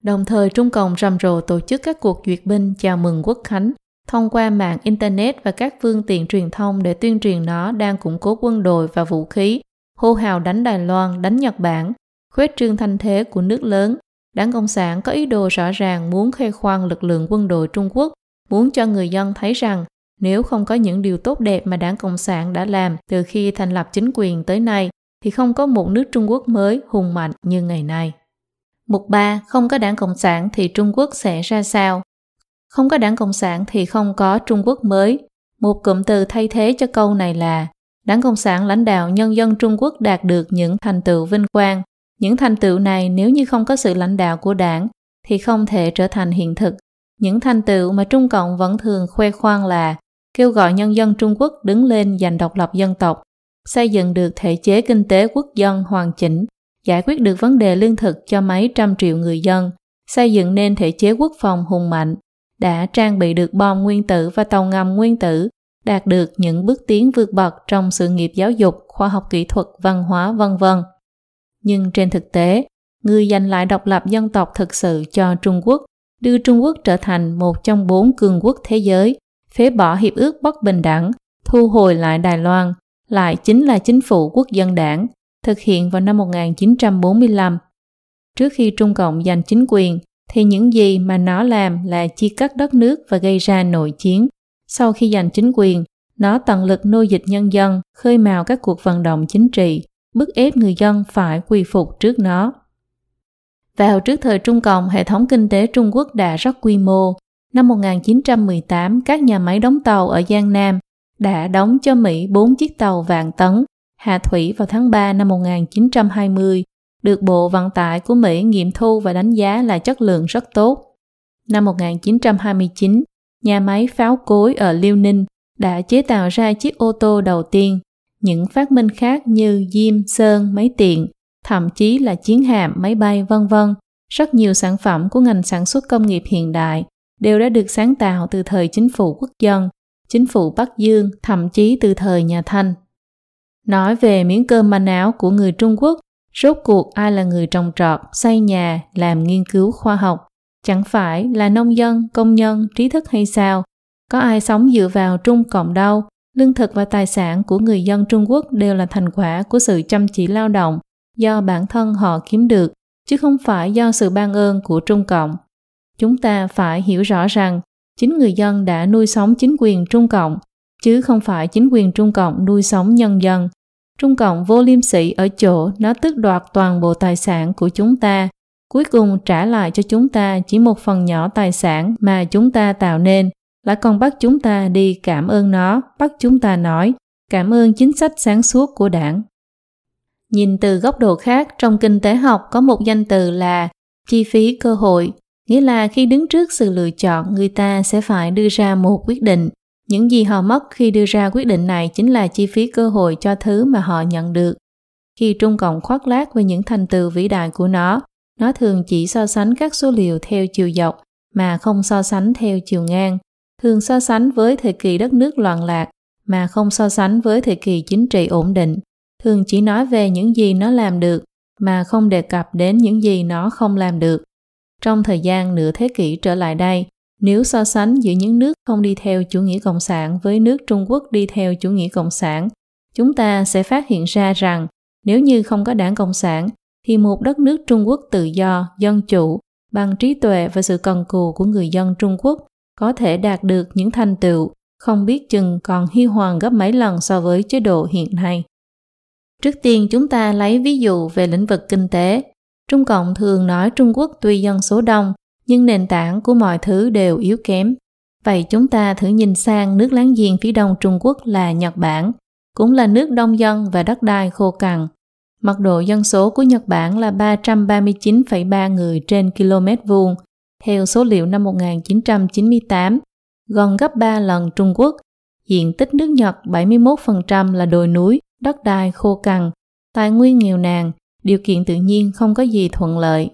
Đồng thời Trung Cộng rầm rộ tổ chức các cuộc duyệt binh chào mừng quốc khánh thông qua mạng Internet và các phương tiện truyền thông để tuyên truyền nó đang củng cố quân đội và vũ khí, hô hào đánh Đài Loan, đánh Nhật Bản, khuếch trương thanh thế của nước lớn. Đảng Cộng sản có ý đồ rõ ràng muốn khoe khoang lực lượng quân đội Trung Quốc, muốn cho người dân thấy rằng nếu không có những điều tốt đẹp mà Đảng Cộng sản đã làm từ khi thành lập chính quyền tới nay, thì không có một nước Trung Quốc mới hùng mạnh như ngày nay. Mục 3. Không có đảng Cộng sản thì Trung Quốc sẽ ra sao? Không có đảng Cộng sản thì không có Trung Quốc mới. Một cụm từ thay thế cho câu này là Đảng Cộng sản lãnh đạo nhân dân Trung Quốc đạt được những thành tựu vinh quang. Những thành tựu này nếu như không có sự lãnh đạo của đảng thì không thể trở thành hiện thực. Những thành tựu mà Trung Cộng vẫn thường khoe khoang là kêu gọi nhân dân Trung Quốc đứng lên giành độc lập dân tộc, xây dựng được thể chế kinh tế quốc dân hoàn chỉnh, giải quyết được vấn đề lương thực cho mấy trăm triệu người dân, xây dựng nên thể chế quốc phòng hùng mạnh, đã trang bị được bom nguyên tử và tàu ngầm nguyên tử, đạt được những bước tiến vượt bậc trong sự nghiệp giáo dục, khoa học kỹ thuật, văn hóa, vân vân. Nhưng trên thực tế, người giành lại độc lập dân tộc thực sự cho Trung Quốc, đưa Trung Quốc trở thành một trong bốn cường quốc thế giới, phế bỏ hiệp ước bất bình đẳng, thu hồi lại Đài Loan, lại chính là chính phủ quốc dân đảng, thực hiện vào năm 1945. Trước khi Trung Cộng giành chính quyền, thì những gì mà nó làm là chia cắt đất nước và gây ra nội chiến. Sau khi giành chính quyền, nó tận lực nô dịch nhân dân, khơi mào các cuộc vận động chính trị, bức ép người dân phải quy phục trước nó. Vào trước thời Trung Cộng, hệ thống kinh tế Trung Quốc đã rất quy mô. Năm 1918, các nhà máy đóng tàu ở Giang Nam đã đóng cho Mỹ 4 chiếc tàu vạn tấn hạ thủy vào tháng 3 năm 1920, được Bộ Vận tải của Mỹ nghiệm thu và đánh giá là chất lượng rất tốt. Năm 1929, nhà máy pháo cối ở Liêu Ninh đã chế tạo ra chiếc ô tô đầu tiên. Những phát minh khác như diêm, sơn, máy tiện, thậm chí là chiến hạm, máy bay vân vân, rất nhiều sản phẩm của ngành sản xuất công nghiệp hiện đại đều đã được sáng tạo từ thời chính phủ quốc dân, chính phủ Bắc Dương, thậm chí từ thời nhà Thanh. Nói về miếng cơm manh áo của người Trung Quốc, Rốt cuộc ai là người trồng trọt, xây nhà, làm nghiên cứu khoa học? Chẳng phải là nông dân, công nhân, trí thức hay sao? Có ai sống dựa vào Trung Cộng đâu? Lương thực và tài sản của người dân Trung Quốc đều là thành quả của sự chăm chỉ lao động do bản thân họ kiếm được, chứ không phải do sự ban ơn của Trung Cộng. Chúng ta phải hiểu rõ rằng chính người dân đã nuôi sống chính quyền Trung Cộng, chứ không phải chính quyền Trung Cộng nuôi sống nhân dân. Trung Cộng vô liêm sỉ ở chỗ nó tước đoạt toàn bộ tài sản của chúng ta, cuối cùng trả lại cho chúng ta chỉ một phần nhỏ tài sản mà chúng ta tạo nên, lại còn bắt chúng ta đi cảm ơn nó, bắt chúng ta nói cảm ơn chính sách sáng suốt của đảng. Nhìn từ góc độ khác, trong kinh tế học có một danh từ là chi phí cơ hội, nghĩa là khi đứng trước sự lựa chọn, người ta sẽ phải đưa ra một quyết định. Những gì họ mất khi đưa ra quyết định này chính là chi phí cơ hội cho thứ mà họ nhận được. Khi Trung Cộng khoác lác về những thành tựu vĩ đại của nó, nó thường chỉ so sánh các số liệu theo chiều dọc mà không so sánh theo chiều ngang, thường so sánh với thời kỳ đất nước loạn lạc mà không so sánh với thời kỳ chính trị ổn định, thường chỉ nói về những gì nó làm được mà không đề cập đến những gì nó không làm được. Trong thời gian nửa thế kỷ trở lại đây, nếu so sánh giữa những nước không đi theo chủ nghĩa cộng sản với nước Trung Quốc đi theo chủ nghĩa cộng sản, chúng ta sẽ phát hiện ra rằng nếu như không có đảng Cộng sản, thì một đất nước Trung Quốc tự do, dân chủ, bằng trí tuệ và sự cần cù của người dân Trung Quốc có thể đạt được những thành tựu không biết chừng còn hy hoàng gấp mấy lần so với chế độ hiện nay. Trước tiên chúng ta lấy ví dụ về lĩnh vực kinh tế. Trung Cộng thường nói Trung Quốc tuy dân số đông, nhưng nền tảng của mọi thứ đều yếu kém. Vậy chúng ta thử nhìn sang nước láng giềng phía đông Trung Quốc là Nhật Bản, cũng là nước đông dân và đất đai khô cằn. Mật độ dân số của Nhật Bản là 339,3 người trên km vuông, theo số liệu năm 1998, gần gấp 3 lần Trung Quốc. Diện tích nước Nhật 71% là đồi núi, đất đai khô cằn, tài nguyên nghèo nàn, điều kiện tự nhiên không có gì thuận lợi.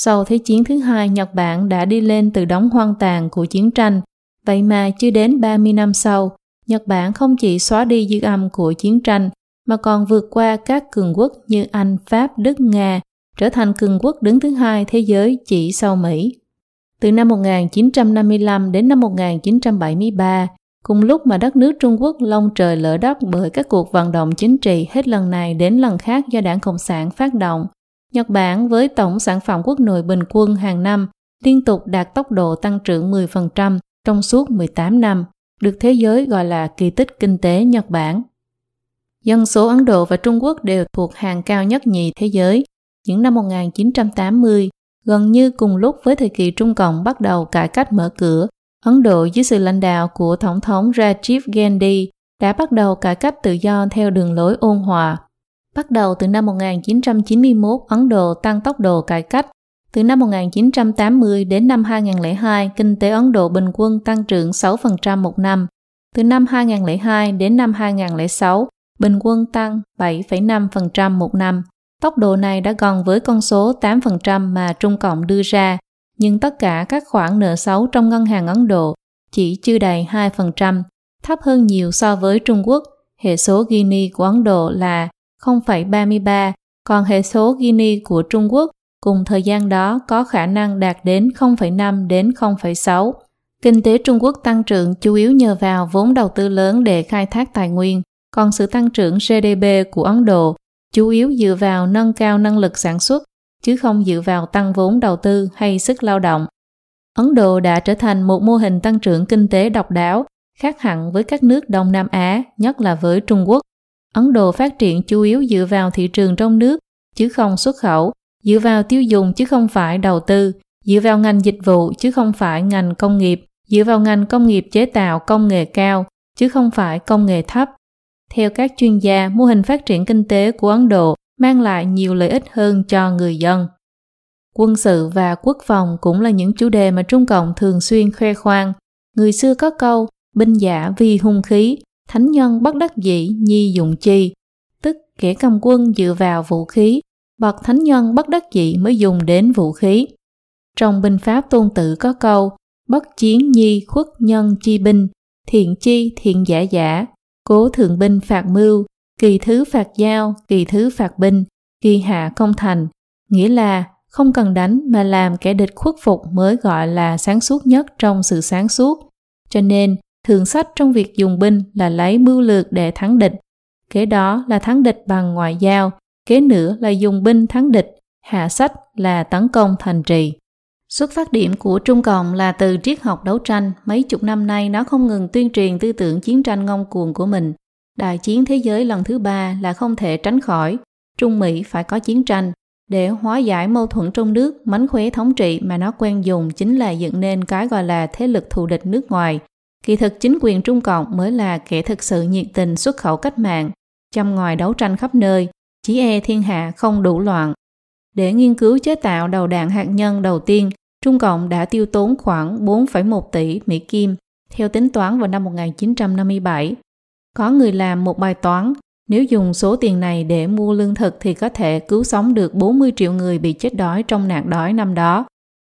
Sau Thế chiến thứ hai, Nhật Bản đã đi lên từ đống hoang tàn của chiến tranh, vậy mà chưa đến 30 năm sau, Nhật Bản không chỉ xóa đi dư âm của chiến tranh, mà còn vượt qua các cường quốc như Anh, Pháp, Đức, Nga, trở thành cường quốc đứng thứ hai thế giới chỉ sau Mỹ. Từ năm 1955 đến năm 1973, cùng lúc mà đất nước Trung Quốc lông trời lỡ đất bởi các cuộc vận động chính trị hết lần này đến lần khác do đảng Cộng sản phát động, Nhật Bản với tổng sản phẩm quốc nội bình quân hàng năm liên tục đạt tốc độ tăng trưởng 10% trong suốt 18 năm, được thế giới gọi là kỳ tích kinh tế Nhật Bản. Dân số Ấn Độ và Trung Quốc đều thuộc hàng cao nhất nhì thế giới. Những năm 1980, gần như cùng lúc với thời kỳ Trung Cộng bắt đầu cải cách mở cửa, Ấn Độ dưới sự lãnh đạo của Tổng thống Rajiv Gandhi đã bắt đầu cải cách tự do theo đường lối ôn hòa. Bắt đầu từ năm 1991, Ấn Độ tăng tốc độ cải cách. Từ năm 1980 đến năm 2002, kinh tế Ấn Độ bình quân tăng trưởng 6% một năm. Từ năm 2002 đến năm 2006, bình quân tăng 7,5% một năm. Tốc độ này đã gần với con số 8% mà Trung Cộng đưa ra, nhưng tất cả các khoản nợ xấu trong ngân hàng Ấn Độ chỉ chưa đầy 2%, thấp hơn nhiều so với Trung Quốc. Hệ số Gini của Ấn Độ là 0,33, còn hệ số Gini của Trung Quốc cùng thời gian đó có khả năng đạt đến 0,5 đến 0,6. Kinh tế Trung Quốc tăng trưởng chủ yếu nhờ vào vốn đầu tư lớn để khai thác tài nguyên, còn sự tăng trưởng GDP của Ấn Độ chủ yếu dựa vào nâng cao năng lực sản xuất, chứ không dựa vào tăng vốn đầu tư hay sức lao động. Ấn Độ đã trở thành một mô hình tăng trưởng kinh tế độc đáo, khác hẳn với các nước Đông Nam Á, nhất là với Trung Quốc. Ấn Độ phát triển chủ yếu dựa vào thị trường trong nước, chứ không xuất khẩu, dựa vào tiêu dùng chứ không phải đầu tư, dựa vào ngành dịch vụ chứ không phải ngành công nghiệp, dựa vào ngành công nghiệp chế tạo công nghệ cao chứ không phải công nghệ thấp, theo các chuyên gia, mô hình phát triển kinh tế của Ấn Độ mang lại nhiều lợi ích hơn cho người dân. Quân sự và quốc phòng cũng là những chủ đề mà Trung Cộng thường xuyên khoe khoang. Người xưa có câu, binh giả vì hung khí, thánh nhân bất đắc dĩ nhi dụng chi, tức kẻ cầm quân dựa vào vũ khí, bậc thánh nhân bất đắc dĩ mới dùng đến vũ khí. Trong binh pháp tôn tử có câu, bất chiến nhi khuất nhân chi binh, thiện chi thiện giả giả, cố thượng binh phạt mưu, kỳ thứ phạt giao, kỳ thứ phạt binh, kỳ hạ công thành, nghĩa là không cần đánh mà làm kẻ địch khuất phục mới gọi là sáng suốt nhất trong sự sáng suốt. Cho nên, thường sách trong việc dùng binh là lấy mưu lược để thắng địch. Kế đó là thắng địch bằng ngoại giao, kế nữa là dùng binh thắng địch, hạ sách là tấn công thành trì. Xuất phát điểm của Trung Cộng là từ triết học đấu tranh, mấy chục năm nay nó không ngừng tuyên truyền tư tưởng chiến tranh ngông cuồng của mình. Đại chiến thế giới lần thứ ba là không thể tránh khỏi. Trung Mỹ phải có chiến tranh. Để hóa giải mâu thuẫn trong nước, mánh khóe thống trị mà nó quen dùng chính là dựng nên cái gọi là thế lực thù địch nước ngoài. Kỳ thực chính quyền Trung Cộng mới là kẻ thực sự nhiệt tình xuất khẩu cách mạng, chăm ngoài đấu tranh khắp nơi, chỉ e thiên hạ không đủ loạn. Để nghiên cứu chế tạo đầu đạn hạt nhân đầu tiên, Trung Cộng đã tiêu tốn khoảng 4,1 tỷ Mỹ Kim, theo tính toán vào năm 1957. Có người làm một bài toán, nếu dùng số tiền này để mua lương thực thì có thể cứu sống được 40 triệu người bị chết đói trong nạn đói năm đó.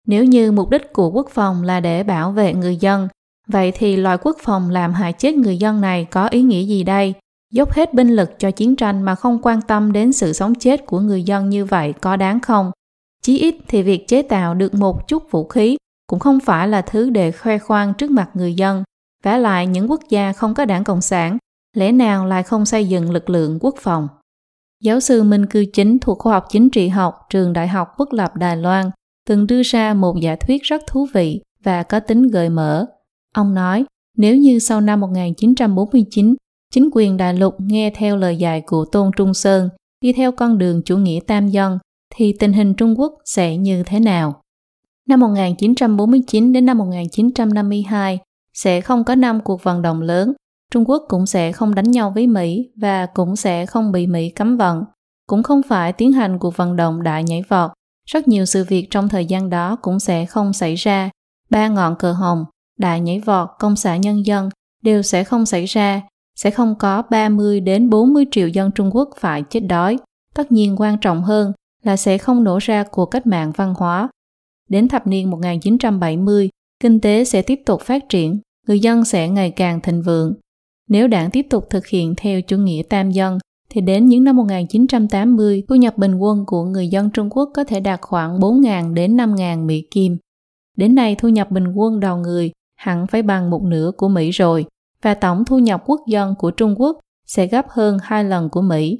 Nếu như mục đích của quốc phòng là để bảo vệ người dân, vậy thì loại quốc phòng làm hại chết người dân này có ý nghĩa gì đây? Dốc hết binh lực cho chiến tranh mà không quan tâm đến sự sống chết của người dân như vậy có đáng không? Chí ít thì việc chế tạo được một chút vũ khí cũng không phải là thứ để khoe khoang trước mặt người dân. Vả lại những quốc gia không có đảng Cộng sản, lẽ nào lại không xây dựng lực lượng quốc phòng? Giáo sư Minh Cư Chính thuộc khoa học chính trị học trường Đại học Quốc lập Đài Loan từng đưa ra một giả thuyết rất thú vị và có tính gợi mở. Ông nói, nếu như sau năm 1949, chính quyền đại lục nghe theo lời dạy của Tôn Trung Sơn, đi theo con đường chủ nghĩa tam dân, thì tình hình Trung Quốc sẽ như thế nào? Năm 1949 đến năm 1952 sẽ không có năm cuộc vận động lớn, Trung Quốc cũng sẽ không đánh nhau với Mỹ và cũng sẽ không bị Mỹ cấm vận, cũng không phải tiến hành cuộc vận động đại nhảy vọt. Rất nhiều sự việc trong thời gian đó cũng sẽ không xảy ra. Ba ngọn cờ hồng, đại nhảy vọt, công xã nhân dân đều sẽ không xảy ra, sẽ không có 30 đến 40 triệu dân Trung Quốc phải chết đói. Tất nhiên quan trọng hơn là sẽ không nổ ra cuộc cách mạng văn hóa. Đến thập niên 1970, kinh tế sẽ tiếp tục phát triển, người dân sẽ ngày càng thịnh vượng. Nếu đảng tiếp tục thực hiện theo chủ nghĩa tam dân, thì đến những năm 1980, thu nhập bình quân của người dân Trung Quốc có thể đạt khoảng 4.000 đến 5.000 Mỹ Kim. Đến nay thu nhập bình quân đầu người hẳn phải bằng một nửa của Mỹ rồi, và tổng thu nhập quốc dân của Trung Quốc sẽ gấp hơn hai lần của Mỹ.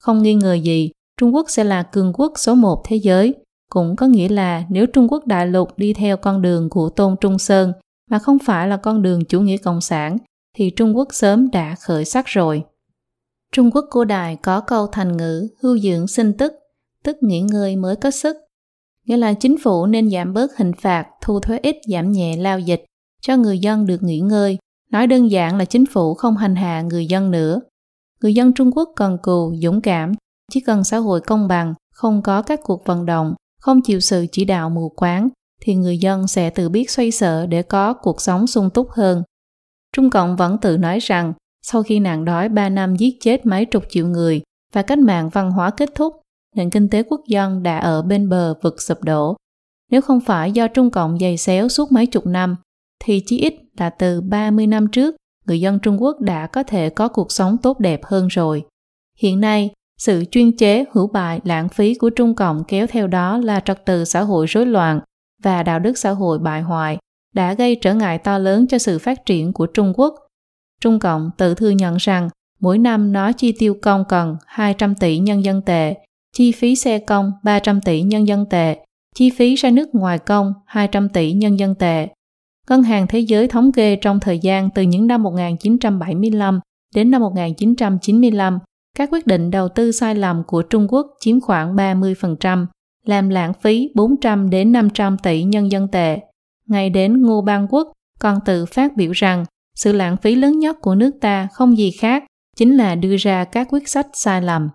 Không nghi ngờ gì, Trung Quốc sẽ là cường quốc số một thế giới, cũng có nghĩa là nếu Trung Quốc đại lục đi theo con đường của Tôn Trung Sơn mà không phải là con đường chủ nghĩa cộng sản thì Trung Quốc sớm đã khởi sắc rồi. Trung Quốc cổ đại có câu thành ngữ hưu dưỡng sinh tức, tức nghỉ ngơi mới có sức. Nghĩa là chính phủ nên giảm bớt hình phạt, thu thuế ít giảm nhẹ lao dịch, cho người dân được nghỉ ngơi. Nói đơn giản là chính phủ không hành hạ người dân nữa. Người dân Trung Quốc cần cù, dũng cảm, chỉ cần xã hội công bằng, không có các cuộc vận động, không chịu sự chỉ đạo mù quáng, thì người dân sẽ tự biết xoay sở để có cuộc sống sung túc hơn. Trung Cộng vẫn tự nói rằng sau khi nạn đói 3 năm giết chết mấy chục triệu người và cách mạng văn hóa kết thúc, nền kinh tế quốc dân đã ở bên bờ vực sụp đổ. Nếu không phải do Trung Cộng dày xéo suốt mấy chục năm, thì chí ít là từ 30 năm trước, người dân Trung Quốc đã có thể có cuộc sống tốt đẹp hơn rồi. Hiện nay, sự chuyên chế, hữu bại, lãng phí của Trung Cộng kéo theo đó là trật tự xã hội rối loạn và đạo đức xã hội bại hoại đã gây trở ngại to lớn cho sự phát triển của Trung Quốc. Trung Cộng tự thừa nhận rằng mỗi năm nó chi tiêu công cần 200 tỷ nhân dân tệ, chi phí xe công 300 tỷ nhân dân tệ, chi phí ra nước ngoài công 200 tỷ nhân dân tệ. Ngân hàng Thế giới thống kê trong thời gian từ những năm 1975 đến năm 1995 các quyết định đầu tư sai lầm của Trung Quốc chiếm khoảng 30%, làm lãng phí 400 đến 500 tỷ nhân dân tệ. Ngay đến Ngô Bang Quốc còn tự phát biểu rằng sự lãng phí lớn nhất của nước ta không gì khác chính là đưa ra các quyết sách sai lầm.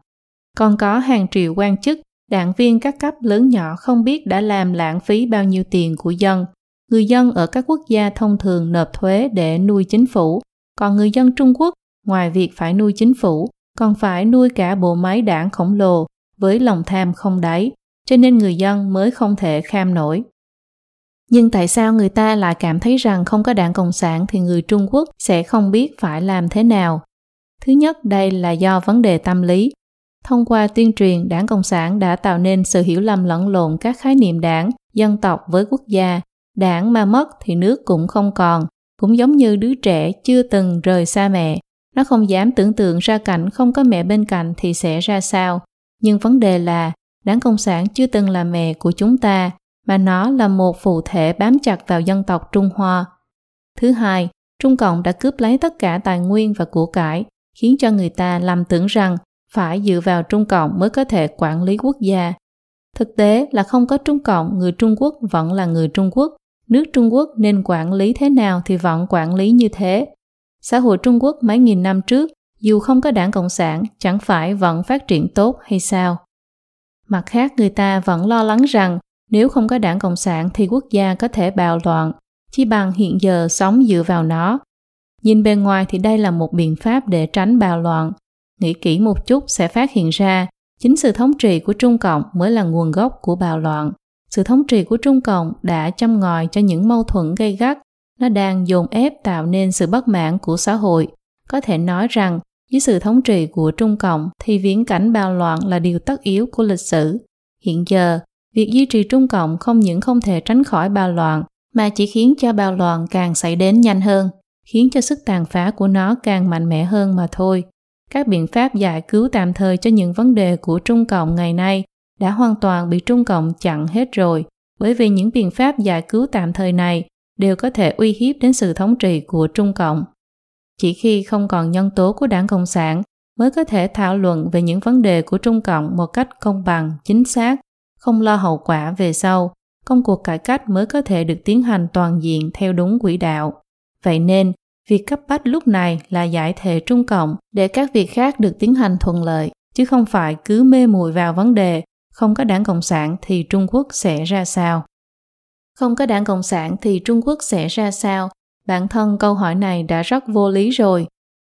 Còn có hàng triệu quan chức, đảng viên các cấp lớn nhỏ không biết đã làm lãng phí bao nhiêu tiền của dân. Người dân ở các quốc gia thông thường nộp thuế để nuôi chính phủ, còn người dân Trung Quốc ngoài việc phải nuôi chính phủ còn phải nuôi cả bộ máy đảng khổng lồ với lòng tham không đáy, cho nên người dân mới không thể kham nổi. Nhưng tại sao người ta lại cảm thấy rằng không có đảng Cộng sản thì người Trung Quốc sẽ không biết phải làm thế nào? Thứ nhất, đây là do vấn đề tâm lý. Thông qua tuyên truyền, Đảng Cộng sản đã tạo nên sự hiểu lầm lẫn lộn các khái niệm đảng, dân tộc với quốc gia. Đảng mà mất thì nước cũng không còn, cũng giống như đứa trẻ chưa từng rời xa mẹ. Nó không dám tưởng tượng ra cảnh không có mẹ bên cạnh thì sẽ ra sao. Nhưng vấn đề là Đảng Cộng sản chưa từng là mẹ của chúng ta, mà nó là một phụ thể bám chặt vào dân tộc Trung Hoa. Thứ hai, Trung Cộng đã cướp lấy tất cả tài nguyên và của cải, khiến cho người ta lầm tưởng rằng phải dựa vào Trung Cộng mới có thể quản lý quốc gia. Thực tế là không có Trung Cộng, người Trung Quốc vẫn là người Trung Quốc. Nước Trung Quốc nên quản lý thế nào thì vẫn quản lý như thế. Xã hội Trung Quốc mấy nghìn năm trước, dù không có đảng Cộng sản, chẳng phải vẫn phát triển tốt hay sao? Mặt khác, người ta vẫn lo lắng rằng nếu không có đảng Cộng sản thì quốc gia có thể bạo loạn, chỉ bằng hiện giờ sống dựa vào nó. Nhìn bề ngoài thì đây là một biện pháp để tránh bạo loạn. Nghĩ kỹ một chút sẽ phát hiện ra chính sự thống trị của Trung Cộng mới là nguồn gốc của bạo loạn. Sự thống trị của Trung Cộng đã châm ngòi cho những mâu thuẫn gây gắt. Nó đang dồn ép tạo nên sự bất mãn của xã hội. Có thể nói rằng dưới sự thống trị của Trung Cộng thì viễn cảnh bạo loạn là điều tất yếu của lịch sử. Hiện giờ, việc duy trì Trung Cộng không những không thể tránh khỏi bạo loạn mà chỉ khiến cho bạo loạn càng xảy đến nhanh hơn, khiến cho sức tàn phá của nó càng mạnh mẽ hơn mà thôi. Các biện pháp giải cứu tạm thời cho những vấn đề của Trung Cộng ngày nay đã hoàn toàn bị Trung Cộng chặn hết rồi, bởi vì những biện pháp giải cứu tạm thời này đều có thể uy hiếp đến sự thống trị của Trung Cộng. Chỉ khi không còn nhân tố của Đảng Cộng sản mới có thể thảo luận về những vấn đề của Trung Cộng một cách công bằng, chính xác, không lo hậu quả về sau, công cuộc cải cách mới có thể được tiến hành toàn diện theo đúng quỹ đạo. Vậy nên, việc cấp bách lúc này là giải thể Trung Cộng để các việc khác được tiến hành thuận lợi, chứ không phải cứ mê muội vào vấn đề không có đảng Cộng sản thì Trung Quốc sẽ ra sao. Không có đảng Cộng sản thì Trung Quốc sẽ ra sao? Bản thân câu hỏi này đã rất vô lý rồi.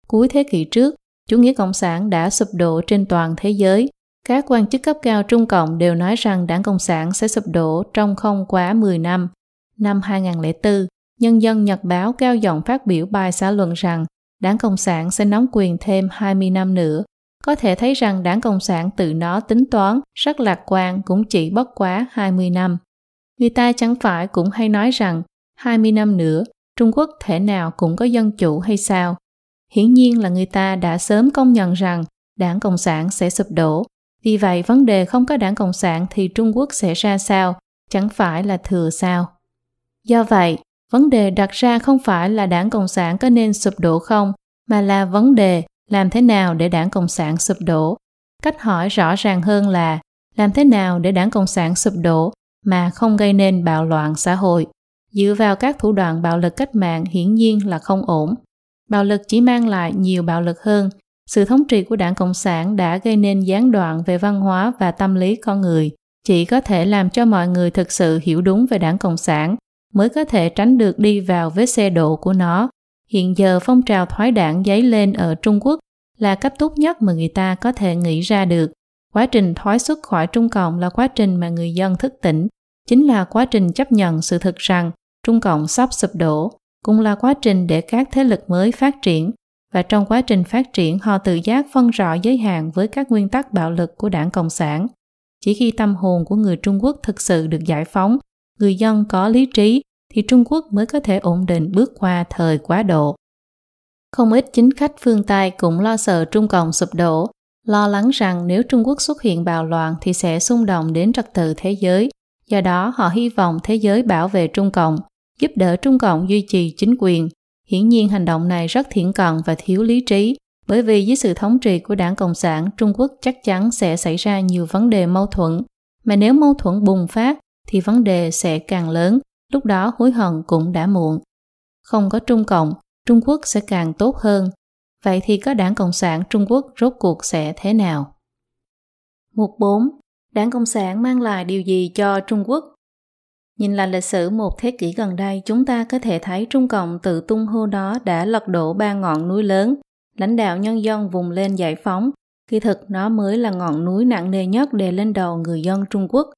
Cuối thế kỷ trước, chủ nghĩa Cộng sản đã sụp đổ trên toàn thế giới các quan chức cấp cao Trung Cộng đều nói rằng đảng Cộng sản sẽ sụp đổ trong không quá 10 năm. Năm 2004, Nhân dân Nhật Báo cao giọng phát biểu bài xã luận rằng đảng Cộng sản sẽ nắm quyền thêm 20 năm nữa. Có thể thấy rằng đảng Cộng sản tự nó tính toán rất lạc quan cũng chỉ bất quá 20 năm. Người ta chẳng phải cũng hay nói rằng 20 năm nữa Trung Quốc thể nào cũng có dân chủ hay sao? Hiển nhiên là người ta đã sớm công nhận rằng đảng Cộng sản sẽ sụp đổ vì vậy, vấn đề không có đảng Cộng sản thì Trung Quốc sẽ ra sao, chẳng phải là thừa sao. Do vậy, vấn đề đặt ra không phải là đảng Cộng sản có nên sụp đổ không, mà là vấn đề làm thế nào để đảng Cộng sản sụp đổ. Cách hỏi rõ ràng hơn là, làm thế nào để đảng Cộng sản sụp đổ mà không gây nên bạo loạn xã hội. Dựa vào các thủ đoạn bạo lực cách mạng hiển nhiên là không ổn. Bạo lực chỉ mang lại nhiều bạo lực hơn sự thống trị của đảng Cộng sản đã gây nên gián đoạn về văn hóa và tâm lý con người. Chỉ có thể làm cho mọi người thực sự hiểu đúng về đảng Cộng sản mới có thể tránh được đi vào vết xe độ của nó. Hiện giờ phong trào thoái đảng dấy lên ở Trung Quốc là cách tốt nhất mà người ta có thể nghĩ ra được. Quá trình thoái xuất khỏi Trung Cộng là quá trình mà người dân thức tỉnh, chính là quá trình chấp nhận sự thực rằng Trung Cộng sắp sụp đổ, cũng là quá trình để các thế lực mới phát triển và trong quá trình phát triển họ tự giác phân rõ giới hạn với các nguyên tắc bạo lực của đảng Cộng sản. Chỉ khi tâm hồn của người Trung Quốc thực sự được giải phóng, người dân có lý trí thì Trung Quốc mới có thể ổn định bước qua thời quá độ. Không ít chính khách phương Tây cũng lo sợ Trung Cộng sụp đổ, lo lắng rằng nếu Trung Quốc xuất hiện bạo loạn thì sẽ xung động đến trật tự thế giới. Do đó họ hy vọng thế giới bảo vệ Trung Cộng, giúp đỡ Trung Cộng duy trì chính quyền, Hiển nhiên hành động này rất thiển cận và thiếu lý trí, bởi vì dưới sự thống trị của đảng Cộng sản, Trung Quốc chắc chắn sẽ xảy ra nhiều vấn đề mâu thuẫn. Mà nếu mâu thuẫn bùng phát, thì vấn đề sẽ càng lớn, lúc đó hối hận cũng đã muộn. Không có Trung Cộng, Trung Quốc sẽ càng tốt hơn. Vậy thì có đảng Cộng sản Trung Quốc rốt cuộc sẽ thế nào? Mục 4. Đảng Cộng sản mang lại điều gì cho Trung Quốc? Nhìn lại lịch sử một thế kỷ gần đây, chúng ta có thể thấy Trung Cộng tự tung hô đó đã lật đổ ba ngọn núi lớn, lãnh đạo nhân dân vùng lên giải phóng. Kỳ thực nó mới là ngọn núi nặng nề nhất đè lên đầu người dân Trung Quốc.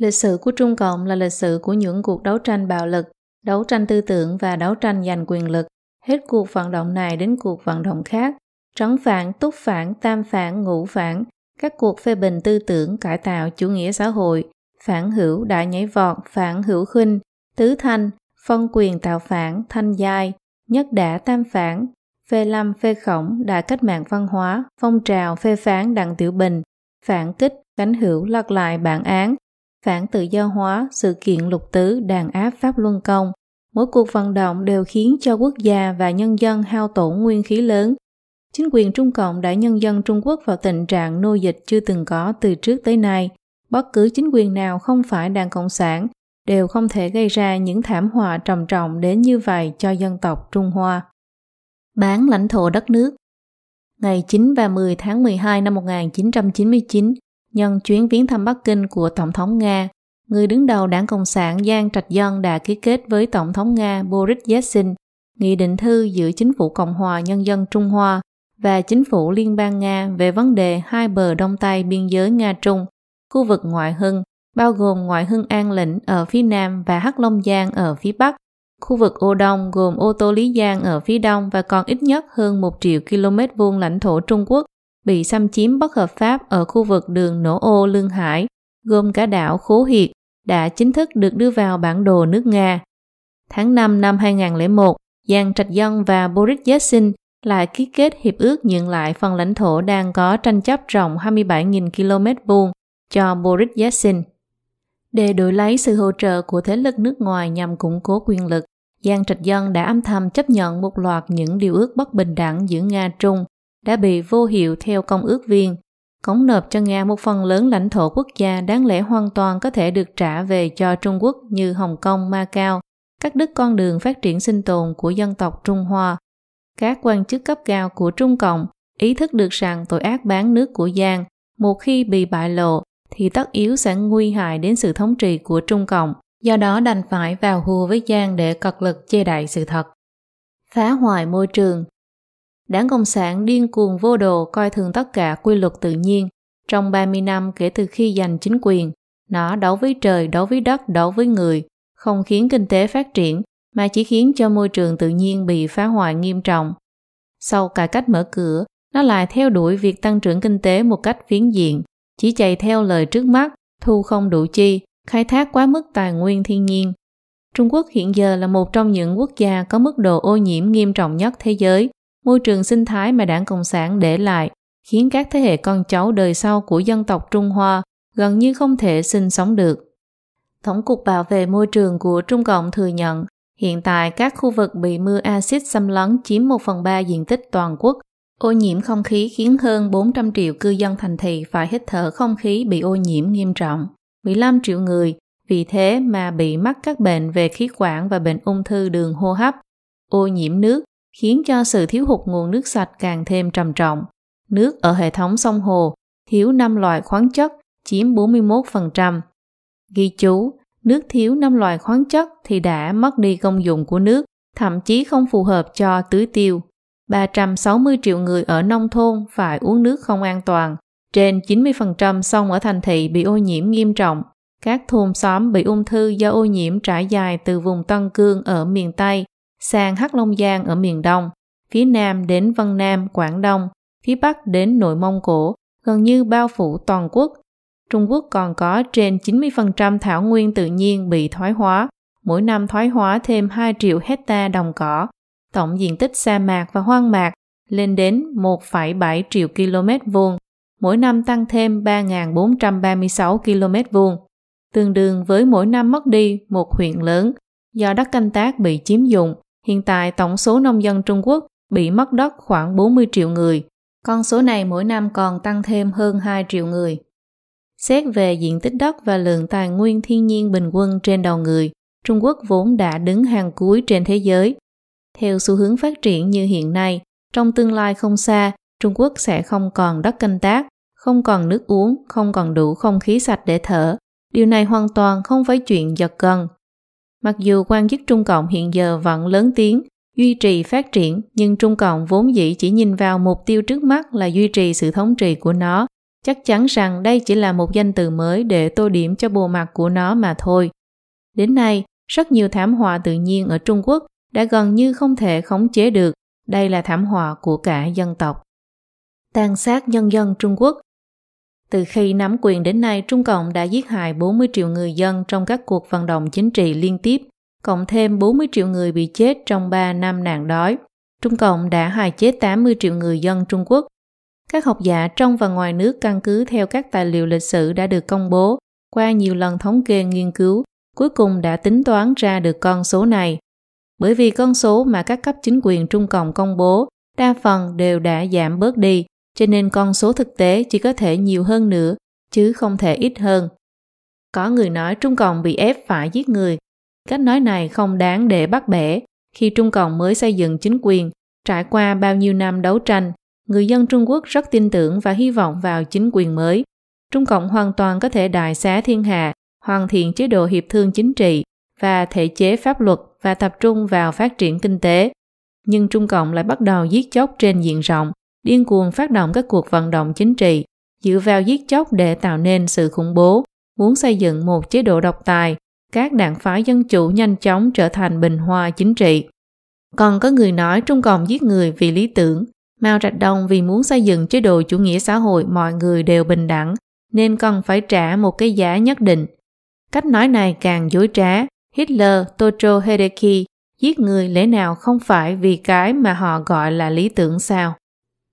Lịch sử của Trung Cộng là lịch sử của những cuộc đấu tranh bạo lực, đấu tranh tư tưởng và đấu tranh giành quyền lực. Hết cuộc vận động này đến cuộc vận động khác, trấn phản, túc phản, tam phản, ngũ phản, các cuộc phê bình tư tưởng cải tạo chủ nghĩa xã hội, phản hữu đại nhảy vọt, phản hữu khinh, tứ thanh, phân quyền tạo phản, thanh giai, nhất đả tam phản, phê lâm phê khổng, đại cách mạng văn hóa, phong trào phê phán đặng tiểu bình, phản kích, cánh hữu lật lại bản án, phản tự do hóa, sự kiện lục tứ đàn áp pháp luân công. Mỗi cuộc vận động đều khiến cho quốc gia và nhân dân hao tổn nguyên khí lớn. Chính quyền Trung Cộng đã nhân dân Trung Quốc vào tình trạng nô dịch chưa từng có từ trước tới nay. Bất cứ chính quyền nào không phải đảng Cộng sản đều không thể gây ra những thảm họa trầm trọng đến như vậy cho dân tộc Trung Hoa. Bán lãnh thổ đất nước Ngày 9 và 10 tháng 12 năm 1999, nhân chuyến viếng thăm Bắc Kinh của Tổng thống Nga, người đứng đầu đảng Cộng sản Giang Trạch Dân đã ký kết với Tổng thống Nga Boris Yeltsin nghị định thư giữa Chính phủ Cộng hòa Nhân dân Trung Hoa và Chính phủ Liên bang Nga về vấn đề hai bờ Đông Tây biên giới Nga-Trung, khu vực ngoại hưng, bao gồm ngoại hưng An Lĩnh ở phía Nam và Hắc Long Giang ở phía Bắc, khu vực Ô Đông gồm Ô Tô Lý Giang ở phía Đông và còn ít nhất hơn 1 triệu km vuông lãnh thổ Trung Quốc bị xâm chiếm bất hợp pháp ở khu vực đường Nổ Ô Lương Hải, gồm cả đảo Khố Hiệt, đã chính thức được đưa vào bản đồ nước Nga. Tháng 5 năm 2001, Giang Trạch Dân và Boris Yeltsin lại ký kết hiệp ước nhượng lại phần lãnh thổ đang có tranh chấp rộng 27.000 km vuông cho Boris Yeltsin. Để đổi lấy sự hỗ trợ của thế lực nước ngoài nhằm củng cố quyền lực, Giang Trạch Dân đã âm thầm chấp nhận một loạt những điều ước bất bình đẳng giữa Nga-Trung đã bị vô hiệu theo công ước viên, cống nộp cho Nga một phần lớn lãnh thổ quốc gia đáng lẽ hoàn toàn có thể được trả về cho Trung Quốc như Hồng Kông, Macau, cắt đứt con đường phát triển sinh tồn của dân tộc Trung Hoa. Các quan chức cấp cao của Trung Cộng ý thức được rằng tội ác bán nước của Giang một khi bị bại lộ thì tất yếu sẽ nguy hại đến sự thống trị của Trung Cộng, do đó đành phải vào hùa với Giang để cật lực che đậy sự thật. Phá hoại môi trường Đảng Cộng sản điên cuồng vô đồ coi thường tất cả quy luật tự nhiên. Trong 30 năm kể từ khi giành chính quyền, nó đấu với trời, đấu với đất, đấu với người, không khiến kinh tế phát triển, mà chỉ khiến cho môi trường tự nhiên bị phá hoại nghiêm trọng. Sau cải cách mở cửa, nó lại theo đuổi việc tăng trưởng kinh tế một cách phiến diện, chỉ chạy theo lời trước mắt, thu không đủ chi, khai thác quá mức tài nguyên thiên nhiên. Trung Quốc hiện giờ là một trong những quốc gia có mức độ ô nhiễm nghiêm trọng nhất thế giới. Môi trường sinh thái mà đảng Cộng sản để lại khiến các thế hệ con cháu đời sau của dân tộc Trung Hoa gần như không thể sinh sống được. Tổng cục Bảo vệ môi trường của Trung Cộng thừa nhận, hiện tại các khu vực bị mưa axit xâm lấn chiếm 1 phần 3 diện tích toàn quốc Ô nhiễm không khí khiến hơn 400 triệu cư dân thành thị phải hít thở không khí bị ô nhiễm nghiêm trọng. 15 triệu người, vì thế mà bị mắc các bệnh về khí quản và bệnh ung thư đường hô hấp. Ô nhiễm nước khiến cho sự thiếu hụt nguồn nước sạch càng thêm trầm trọng. Nước ở hệ thống sông hồ thiếu 5 loại khoáng chất chiếm 41%. Ghi chú, nước thiếu 5 loại khoáng chất thì đã mất đi công dụng của nước, thậm chí không phù hợp cho tưới tiêu. 360 triệu người ở nông thôn phải uống nước không an toàn. Trên 90% sông ở thành thị bị ô nhiễm nghiêm trọng. Các thôn xóm bị ung thư do ô nhiễm trải dài từ vùng Tân Cương ở miền Tây sang Hắc Long Giang ở miền Đông, phía Nam đến Vân Nam, Quảng Đông, phía Bắc đến nội Mông Cổ, gần như bao phủ toàn quốc. Trung Quốc còn có trên 90% thảo nguyên tự nhiên bị thoái hóa, mỗi năm thoái hóa thêm 2 triệu hecta đồng cỏ, tổng diện tích sa mạc và hoang mạc lên đến 1,7 triệu km vuông, mỗi năm tăng thêm 3.436 km vuông, tương đương với mỗi năm mất đi một huyện lớn do đất canh tác bị chiếm dụng. Hiện tại tổng số nông dân Trung Quốc bị mất đất khoảng 40 triệu người. Con số này mỗi năm còn tăng thêm hơn 2 triệu người. Xét về diện tích đất và lượng tài nguyên thiên nhiên bình quân trên đầu người, Trung Quốc vốn đã đứng hàng cuối trên thế giới theo xu hướng phát triển như hiện nay, trong tương lai không xa, Trung Quốc sẽ không còn đất canh tác, không còn nước uống, không còn đủ không khí sạch để thở. Điều này hoàn toàn không phải chuyện giật gần. Mặc dù quan chức Trung Cộng hiện giờ vẫn lớn tiếng, duy trì phát triển, nhưng Trung Cộng vốn dĩ chỉ nhìn vào mục tiêu trước mắt là duy trì sự thống trị của nó. Chắc chắn rằng đây chỉ là một danh từ mới để tô điểm cho bộ mặt của nó mà thôi. Đến nay, rất nhiều thảm họa tự nhiên ở Trung Quốc đã gần như không thể khống chế được. Đây là thảm họa của cả dân tộc. Tàn sát nhân dân Trung Quốc từ khi nắm quyền đến nay, Trung Cộng đã giết hại 40 triệu người dân trong các cuộc vận động chính trị liên tiếp, cộng thêm 40 triệu người bị chết trong 3 năm nạn đói. Trung Cộng đã hại chết 80 triệu người dân Trung Quốc. Các học giả trong và ngoài nước căn cứ theo các tài liệu lịch sử đã được công bố qua nhiều lần thống kê nghiên cứu, cuối cùng đã tính toán ra được con số này. Bởi vì con số mà các cấp chính quyền Trung Cộng công bố đa phần đều đã giảm bớt đi, cho nên con số thực tế chỉ có thể nhiều hơn nữa, chứ không thể ít hơn. Có người nói Trung Cộng bị ép phải giết người. Cách nói này không đáng để bắt bẻ. Khi Trung Cộng mới xây dựng chính quyền, trải qua bao nhiêu năm đấu tranh, người dân Trung Quốc rất tin tưởng và hy vọng vào chính quyền mới. Trung Cộng hoàn toàn có thể đại xá thiên hạ, hoàn thiện chế độ hiệp thương chính trị và thể chế pháp luật và tập trung vào phát triển kinh tế. Nhưng Trung Cộng lại bắt đầu giết chóc trên diện rộng, điên cuồng phát động các cuộc vận động chính trị, dựa vào giết chóc để tạo nên sự khủng bố, muốn xây dựng một chế độ độc tài, các đảng phái dân chủ nhanh chóng trở thành bình hoa chính trị. Còn có người nói Trung Cộng giết người vì lý tưởng, Mao Trạch Đông vì muốn xây dựng chế độ chủ nghĩa xã hội mọi người đều bình đẳng, nên cần phải trả một cái giá nhất định. Cách nói này càng dối trá, Hitler, Tojo Hideki giết người lẽ nào không phải vì cái mà họ gọi là lý tưởng sao?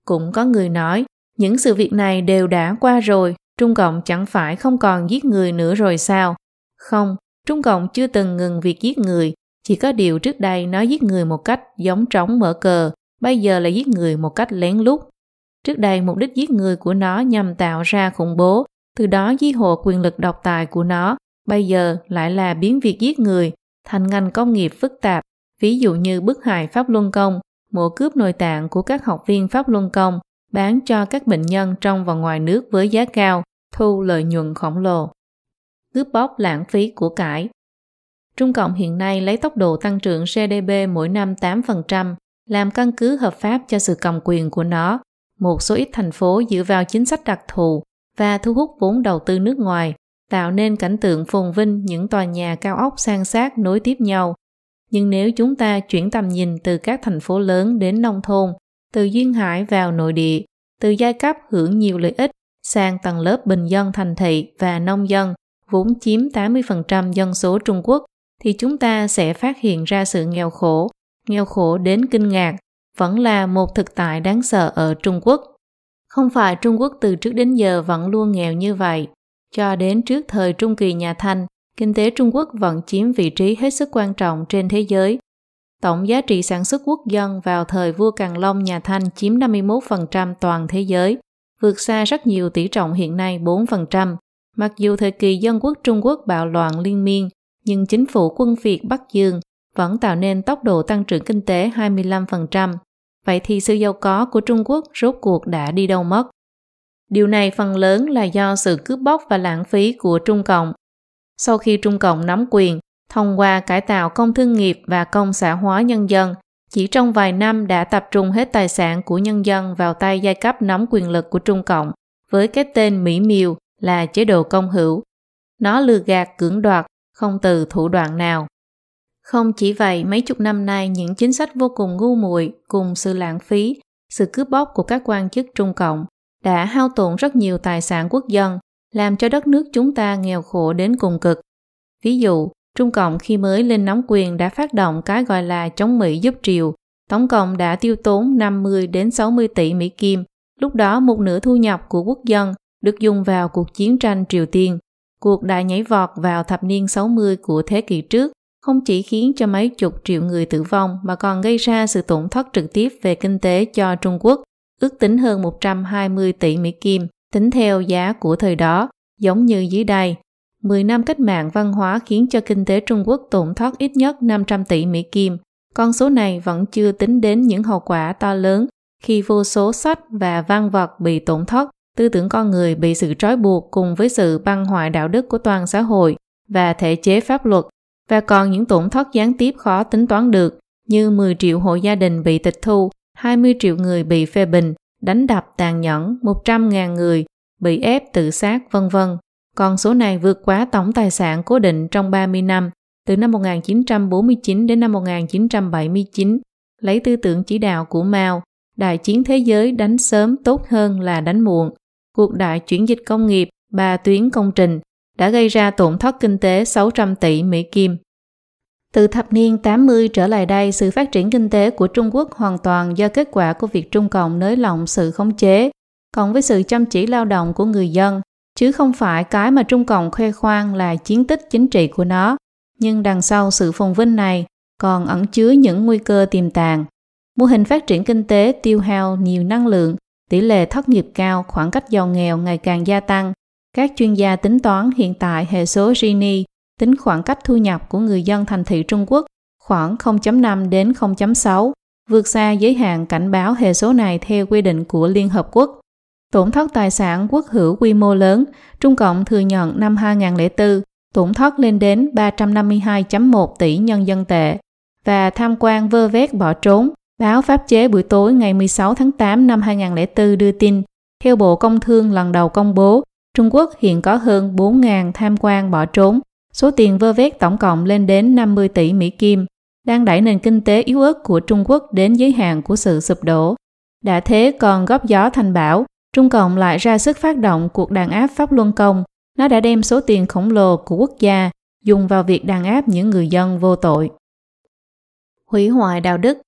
Cũng có người nói, những sự việc này đều đã qua rồi, Trung Cộng chẳng phải không còn giết người nữa rồi sao? Không, Trung Cộng chưa từng ngừng việc giết người, chỉ có điều trước đây nó giết người một cách giống trống mở cờ, bây giờ là giết người một cách lén lút. Trước đây mục đích giết người của nó nhằm tạo ra khủng bố, từ đó di hộ quyền lực độc tài của nó, bây giờ lại là biến việc giết người thành ngành công nghiệp phức tạp, ví dụ như bức hại Pháp Luân Công, mổ cướp nội tạng của các học viên Pháp Luân Công, bán cho các bệnh nhân trong và ngoài nước với giá cao, thu lợi nhuận khổng lồ. Cướp bóc lãng phí của cải Trung Cộng hiện nay lấy tốc độ tăng trưởng GDP mỗi năm 8%, làm căn cứ hợp pháp cho sự cầm quyền của nó. Một số ít thành phố dựa vào chính sách đặc thù và thu hút vốn đầu tư nước ngoài, tạo nên cảnh tượng phồn vinh những tòa nhà cao ốc sang sát nối tiếp nhau. Nhưng nếu chúng ta chuyển tầm nhìn từ các thành phố lớn đến nông thôn, từ duyên hải vào nội địa, từ giai cấp hưởng nhiều lợi ích sang tầng lớp bình dân thành thị và nông dân, vốn chiếm 80% dân số Trung Quốc, thì chúng ta sẽ phát hiện ra sự nghèo khổ, nghèo khổ đến kinh ngạc, vẫn là một thực tại đáng sợ ở Trung Quốc. Không phải Trung Quốc từ trước đến giờ vẫn luôn nghèo như vậy. Cho đến trước thời Trung kỳ nhà Thanh, kinh tế Trung Quốc vẫn chiếm vị trí hết sức quan trọng trên thế giới. Tổng giá trị sản xuất quốc dân vào thời vua Càn Long nhà Thanh chiếm 51% toàn thế giới, vượt xa rất nhiều tỷ trọng hiện nay 4%. Mặc dù thời kỳ dân quốc Trung Quốc bạo loạn liên miên, nhưng chính phủ quân Việt Bắc Dương vẫn tạo nên tốc độ tăng trưởng kinh tế 25%. Vậy thì sự giàu có của Trung Quốc rốt cuộc đã đi đâu mất? Điều này phần lớn là do sự cướp bóc và lãng phí của Trung Cộng. Sau khi Trung Cộng nắm quyền, thông qua cải tạo công thương nghiệp và công xã hóa nhân dân, chỉ trong vài năm đã tập trung hết tài sản của nhân dân vào tay giai cấp nắm quyền lực của Trung Cộng với cái tên mỹ miều là chế độ công hữu. Nó lừa gạt cưỡng đoạt, không từ thủ đoạn nào. Không chỉ vậy, mấy chục năm nay những chính sách vô cùng ngu muội cùng sự lãng phí, sự cướp bóc của các quan chức Trung Cộng đã hao tổn rất nhiều tài sản quốc dân, làm cho đất nước chúng ta nghèo khổ đến cùng cực. Ví dụ, Trung Cộng khi mới lên nắm quyền đã phát động cái gọi là chống Mỹ giúp triều, tổng cộng đã tiêu tốn 50 đến 60 tỷ Mỹ Kim. Lúc đó một nửa thu nhập của quốc dân được dùng vào cuộc chiến tranh Triều Tiên. Cuộc đại nhảy vọt vào thập niên 60 của thế kỷ trước không chỉ khiến cho mấy chục triệu người tử vong mà còn gây ra sự tổn thất trực tiếp về kinh tế cho Trung Quốc, ước tính hơn 120 tỷ Mỹ Kim, tính theo giá của thời đó, giống như dưới đây. 10 năm cách mạng văn hóa khiến cho kinh tế Trung Quốc tổn thất ít nhất 500 tỷ Mỹ Kim. Con số này vẫn chưa tính đến những hậu quả to lớn khi vô số sách và văn vật bị tổn thất, tư tưởng con người bị sự trói buộc cùng với sự băng hoại đạo đức của toàn xã hội và thể chế pháp luật và còn những tổn thất gián tiếp khó tính toán được như 10 triệu hộ gia đình bị tịch thu, 20 triệu người bị phê bình, đánh đập tàn nhẫn, 100.000 người bị ép tự sát vân vân. Con số này vượt quá tổng tài sản cố định trong 30 năm, từ năm 1949 đến năm 1979, lấy tư tưởng chỉ đạo của Mao, đại chiến thế giới đánh sớm tốt hơn là đánh muộn. cuộc đại chuyển dịch công nghiệp, ba tuyến công trình đã gây ra tổn thất kinh tế 600 tỷ Mỹ Kim. Từ thập niên 80 trở lại đây, sự phát triển kinh tế của Trung Quốc hoàn toàn do kết quả của việc Trung Cộng nới lỏng sự khống chế, cộng với sự chăm chỉ lao động của người dân, chứ không phải cái mà Trung Cộng khoe khoang là chiến tích chính trị của nó. Nhưng đằng sau sự phồn vinh này còn ẩn chứa những nguy cơ tiềm tàng. Mô hình phát triển kinh tế tiêu hao nhiều năng lượng, tỷ lệ thất nghiệp cao, khoảng cách giàu nghèo ngày càng gia tăng. Các chuyên gia tính toán hiện tại hệ số Gini tính khoảng cách thu nhập của người dân thành thị Trung Quốc khoảng 0.5 đến 0.6, vượt xa giới hạn cảnh báo hệ số này theo quy định của Liên Hợp Quốc. Tổn thất tài sản quốc hữu quy mô lớn, Trung Cộng thừa nhận năm 2004 tổn thất lên đến 352.1 tỷ nhân dân tệ và tham quan vơ vét bỏ trốn. Báo pháp chế buổi tối ngày 16 tháng 8 năm 2004 đưa tin, theo Bộ Công Thương lần đầu công bố, Trung Quốc hiện có hơn 4.000 tham quan bỏ trốn, Số tiền vơ vét tổng cộng lên đến 50 tỷ Mỹ Kim, đang đẩy nền kinh tế yếu ớt của Trung Quốc đến giới hạn của sự sụp đổ. Đã thế còn góp gió thành bão, Trung Cộng lại ra sức phát động cuộc đàn áp Pháp Luân Công. Nó đã đem số tiền khổng lồ của quốc gia dùng vào việc đàn áp những người dân vô tội. Hủy hoại đạo đức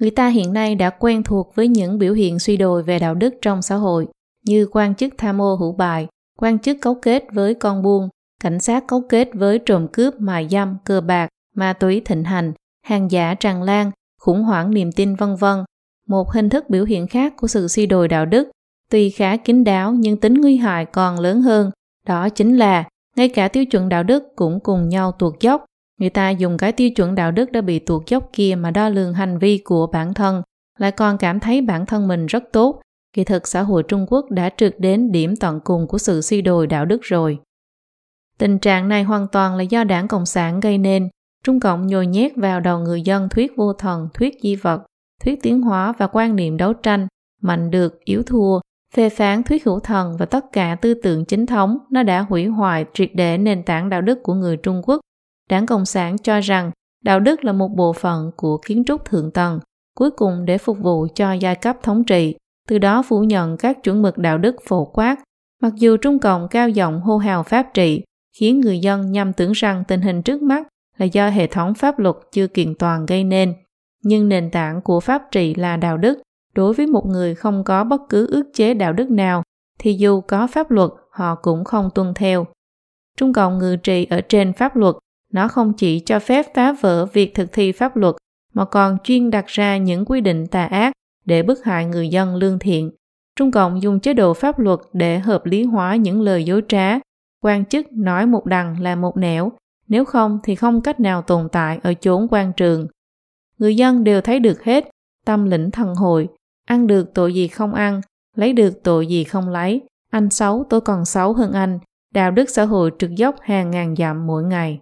Người ta hiện nay đã quen thuộc với những biểu hiện suy đồi về đạo đức trong xã hội, như quan chức tham ô hữu bài, quan chức cấu kết với con buôn, cảnh sát cấu kết với trộm cướp, mại dâm, cờ bạc, ma túy thịnh hành, hàng giả tràn lan, khủng hoảng niềm tin vân vân. Một hình thức biểu hiện khác của sự suy đồi đạo đức, tuy khá kín đáo nhưng tính nguy hại còn lớn hơn, đó chính là ngay cả tiêu chuẩn đạo đức cũng cùng nhau tuột dốc. Người ta dùng cái tiêu chuẩn đạo đức đã bị tuột dốc kia mà đo lường hành vi của bản thân, lại còn cảm thấy bản thân mình rất tốt. Kỳ thực xã hội Trung Quốc đã trượt đến điểm tận cùng của sự suy đồi đạo đức rồi. Tình trạng này hoàn toàn là do đảng Cộng sản gây nên. Trung Cộng nhồi nhét vào đầu người dân thuyết vô thần, thuyết di vật, thuyết tiến hóa và quan niệm đấu tranh, mạnh được, yếu thua, phê phán thuyết hữu thần và tất cả tư tưởng chính thống, nó đã hủy hoại triệt để nền tảng đạo đức của người Trung Quốc. Đảng Cộng sản cho rằng đạo đức là một bộ phận của kiến trúc thượng tầng, cuối cùng để phục vụ cho giai cấp thống trị, từ đó phủ nhận các chuẩn mực đạo đức phổ quát. Mặc dù Trung Cộng cao giọng hô hào pháp trị, khiến người dân nhầm tưởng rằng tình hình trước mắt là do hệ thống pháp luật chưa kiện toàn gây nên. Nhưng nền tảng của pháp trị là đạo đức. Đối với một người không có bất cứ ước chế đạo đức nào, thì dù có pháp luật, họ cũng không tuân theo. Trung Cộng ngự trị ở trên pháp luật, nó không chỉ cho phép phá vỡ việc thực thi pháp luật, mà còn chuyên đặt ra những quy định tà ác để bức hại người dân lương thiện. Trung Cộng dùng chế độ pháp luật để hợp lý hóa những lời dối trá, quan chức nói một đằng là một nẻo, nếu không thì không cách nào tồn tại ở chốn quan trường. Người dân đều thấy được hết, tâm lĩnh thần hội, ăn được tội gì không ăn, lấy được tội gì không lấy, anh xấu tôi còn xấu hơn anh, đạo đức xã hội trực dốc hàng ngàn dặm mỗi ngày.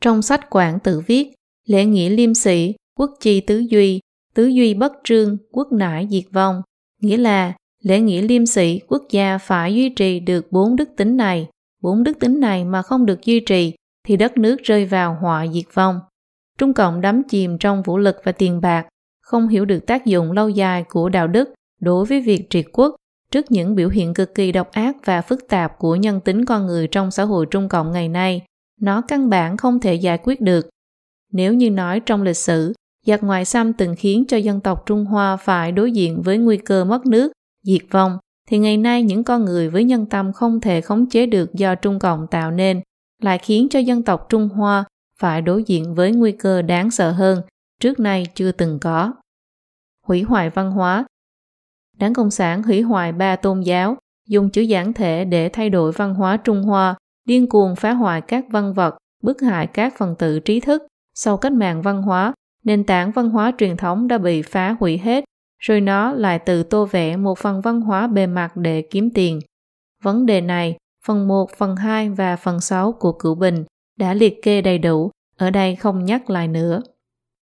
Trong sách Quảng tự viết, lễ nghĩa liêm sĩ, quốc chi tứ duy, tứ duy bất trương, quốc nải diệt vong, nghĩa là lễ nghĩa liêm sĩ quốc gia phải duy trì được bốn đức tính này bốn đức tính này mà không được duy trì thì đất nước rơi vào họa diệt vong. Trung Cộng đắm chìm trong vũ lực và tiền bạc, không hiểu được tác dụng lâu dài của đạo đức đối với việc triệt quốc trước những biểu hiện cực kỳ độc ác và phức tạp của nhân tính con người trong xã hội Trung Cộng ngày nay. Nó căn bản không thể giải quyết được. Nếu như nói trong lịch sử, giặc ngoại xâm từng khiến cho dân tộc Trung Hoa phải đối diện với nguy cơ mất nước, diệt vong, thì ngày nay những con người với nhân tâm không thể khống chế được do Trung Cộng tạo nên lại khiến cho dân tộc Trung Hoa phải đối diện với nguy cơ đáng sợ hơn trước nay chưa từng có. Hủy hoại văn hóa Đảng Cộng sản hủy hoại ba tôn giáo, dùng chữ giản thể để thay đổi văn hóa Trung Hoa, điên cuồng phá hoại các văn vật, bức hại các phần tử trí thức. Sau cách mạng văn hóa, nền tảng văn hóa truyền thống đã bị phá hủy hết rồi nó lại tự tô vẽ một phần văn hóa bề mặt để kiếm tiền. Vấn đề này, phần 1, phần 2 và phần 6 của Cửu Bình đã liệt kê đầy đủ, ở đây không nhắc lại nữa.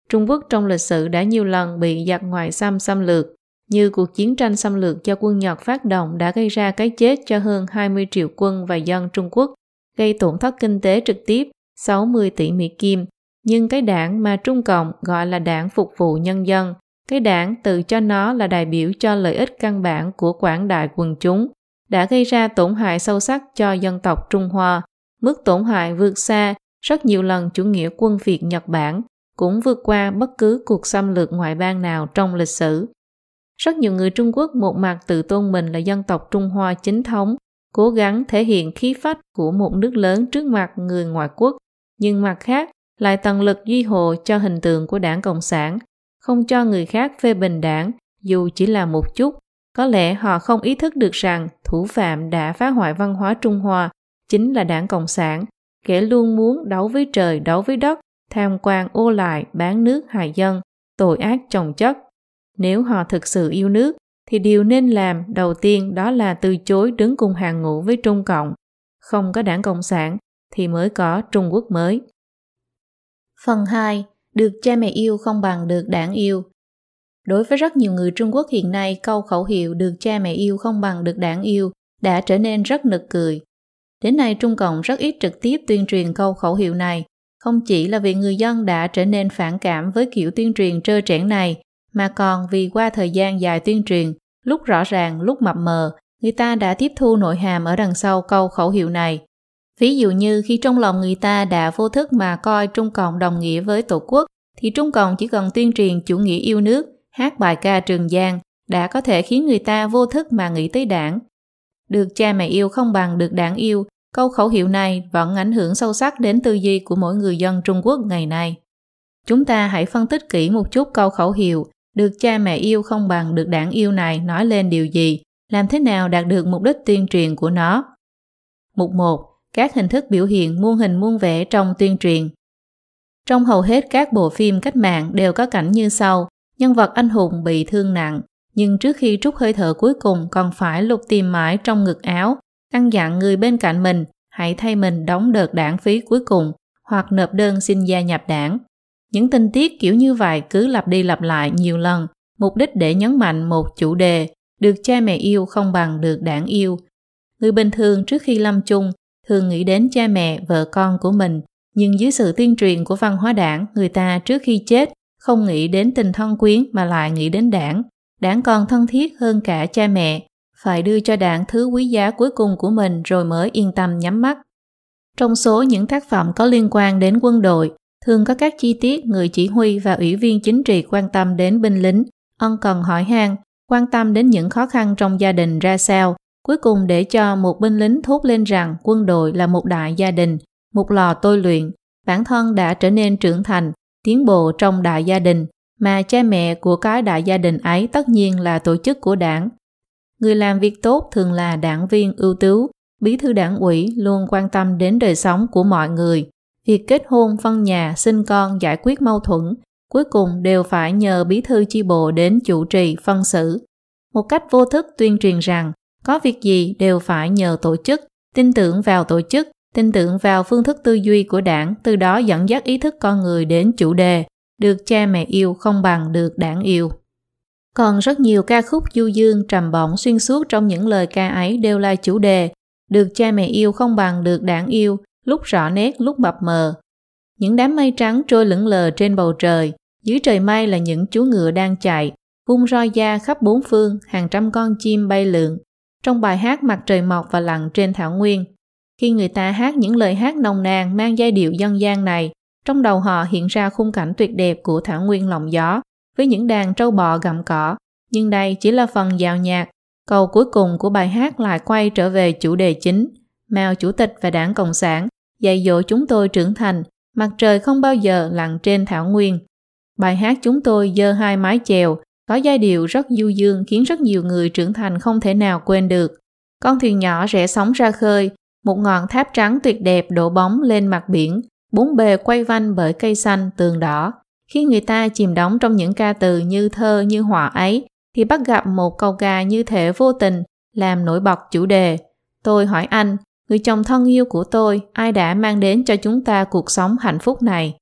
Trung Quốc trong lịch sử đã nhiều lần bị giặc ngoại xâm xâm lược, như cuộc chiến tranh xâm lược do quân Nhật phát động đã gây ra cái chết cho hơn 20 triệu quân và dân Trung Quốc, gây tổn thất kinh tế trực tiếp 60 tỷ Mỹ Kim. Nhưng cái đảng mà Trung Cộng gọi là đảng phục vụ nhân dân cái đảng tự cho nó là đại biểu cho lợi ích căn bản của quảng đại quần chúng, đã gây ra tổn hại sâu sắc cho dân tộc Trung Hoa. Mức tổn hại vượt xa rất nhiều lần chủ nghĩa quân Việt Nhật Bản, cũng vượt qua bất cứ cuộc xâm lược ngoại bang nào trong lịch sử. Rất nhiều người Trung Quốc một mặt tự tôn mình là dân tộc Trung Hoa chính thống, cố gắng thể hiện khí phách của một nước lớn trước mặt người ngoại quốc, nhưng mặt khác lại tận lực duy hộ cho hình tượng của đảng Cộng sản, không cho người khác phê bình đảng dù chỉ là một chút. Có lẽ họ không ý thức được rằng thủ phạm đã phá hoại văn hóa Trung Hoa chính là đảng Cộng sản, kẻ luôn muốn đấu với trời, đấu với đất, tham quan ô lại, bán nước hại dân, tội ác chồng chất. Nếu họ thực sự yêu nước, thì điều nên làm đầu tiên đó là từ chối đứng cùng hàng ngũ với Trung Cộng. Không có đảng Cộng sản thì mới có Trung Quốc mới. Phần 2. Được cha mẹ yêu không bằng được đảng yêu. Đối với rất nhiều người Trung Quốc hiện nay, câu khẩu hiệu được cha mẹ yêu không bằng được đảng yêu đã trở nên rất nực cười. Đến nay Trung Cộng rất ít trực tiếp tuyên truyền câu khẩu hiệu này, không chỉ là vì người dân đã trở nên phản cảm với kiểu tuyên truyền trơ trẽn này, mà còn vì qua thời gian dài tuyên truyền, lúc rõ ràng, lúc mập mờ, người ta đã tiếp thu nội hàm ở đằng sau câu khẩu hiệu này. Ví dụ như khi trong lòng người ta đã vô thức mà coi Trung Cộng đồng nghĩa với Tổ quốc, thì Trung Cộng chỉ cần tuyên truyền chủ nghĩa yêu nước, hát bài ca Trường Giang, đã có thể khiến người ta vô thức mà nghĩ tới đảng. Được cha mẹ yêu không bằng được đảng yêu, câu khẩu hiệu này vẫn ảnh hưởng sâu sắc đến tư duy của mỗi người dân Trung Quốc ngày nay. Chúng ta hãy phân tích kỹ một chút câu khẩu hiệu được cha mẹ yêu không bằng được đảng yêu này nói lên điều gì, làm thế nào đạt được mục đích tuyên truyền của nó. Mục 1. Các hình thức biểu hiện muôn hình muôn vẻ trong tuyên truyền. Trong hầu hết các bộ phim cách mạng đều có cảnh như sau, nhân vật anh hùng bị thương nặng, nhưng trước khi trút hơi thở cuối cùng còn phải lục tìm mãi trong ngực áo, căn dặn người bên cạnh mình hãy thay mình đóng đợt đảng phí cuối cùng hoặc nộp đơn xin gia nhập đảng. Những tình tiết kiểu như vậy cứ lặp đi lặp lại nhiều lần, mục đích để nhấn mạnh một chủ đề, được cha mẹ yêu không bằng được đảng yêu. Người bình thường trước khi lâm chung thường nghĩ đến cha mẹ, vợ con của mình, nhưng dưới sự tuyên truyền của văn hóa đảng, người ta trước khi chết không nghĩ đến tình thân quyến mà lại nghĩ đến đảng. Đảng còn thân thiết hơn cả cha mẹ, phải đưa cho đảng thứ quý giá cuối cùng của mình rồi mới yên tâm nhắm mắt. Trong số những tác phẩm có liên quan đến quân đội, thường có các chi tiết người chỉ huy và ủy viên chính trị quan tâm đến binh lính, ân cần hỏi han, quan tâm đến những khó khăn trong gia đình ra sao, cuối cùng để cho một binh lính thốt lên rằng quân đội là một đại gia đình, một lò tôi luyện, bản thân đã trở nên trưởng thành, tiến bộ trong đại gia đình, mà cha mẹ của cái đại gia đình ấy tất nhiên là tổ chức của đảng. Người làm việc tốt thường là đảng viên ưu tú, bí thư đảng ủy luôn quan tâm đến đời sống của mọi người. Việc kết hôn, phân nhà, sinh con, giải quyết mâu thuẫn, cuối cùng đều phải nhờ bí thư chi bộ đến chủ trì phân xử. Một cách vô thức tuyên truyền rằng có việc gì đều phải nhờ tổ chức, tin tưởng vào tổ chức, tin tưởng vào phương thức tư duy của đảng, từ đó dẫn dắt ý thức con người đến chủ đề, được cha mẹ yêu không bằng được đảng yêu. Còn rất nhiều ca khúc du dương trầm bổng xuyên suốt trong những lời ca ấy đều là chủ đề, được cha mẹ yêu không bằng được đảng yêu, lúc rõ nét lúc mập mờ. Những đám mây trắng trôi lững lờ trên bầu trời, dưới trời mây là những chú ngựa đang chạy, vung roi da khắp bốn phương, hàng trăm con chim bay lượn. Trong bài hát Mặt trời mọc và lặn trên thảo nguyên, khi người ta hát những lời hát nồng nàn mang giai điệu dân gian này, trong đầu họ hiện ra khung cảnh tuyệt đẹp của thảo nguyên lộng gió, với những đàn trâu bò gặm cỏ. Nhưng đây chỉ là phần dạo nhạc. Câu cuối cùng của bài hát lại quay trở về chủ đề chính. Mao Chủ tịch và Đảng Cộng sản dạy dỗ chúng tôi trưởng thành, mặt trời không bao giờ lặn trên thảo nguyên. Bài hát chúng tôi dơ hai mái chèo, có giai điệu rất du dương khiến rất nhiều người trưởng thành không thể nào quên được. Con thuyền nhỏ rẽ sóng ra khơi, một ngọn tháp trắng tuyệt đẹp đổ bóng lên mặt biển, bốn bề quay vanh bởi cây xanh tường đỏ. Khi người ta chìm đắm trong những ca từ như thơ như họa ấy, thì bắt gặp một câu ca như thể vô tình làm nổi bật chủ đề. Tôi hỏi anh, người chồng thân yêu của tôi, ai đã mang đến cho chúng ta cuộc sống hạnh phúc này?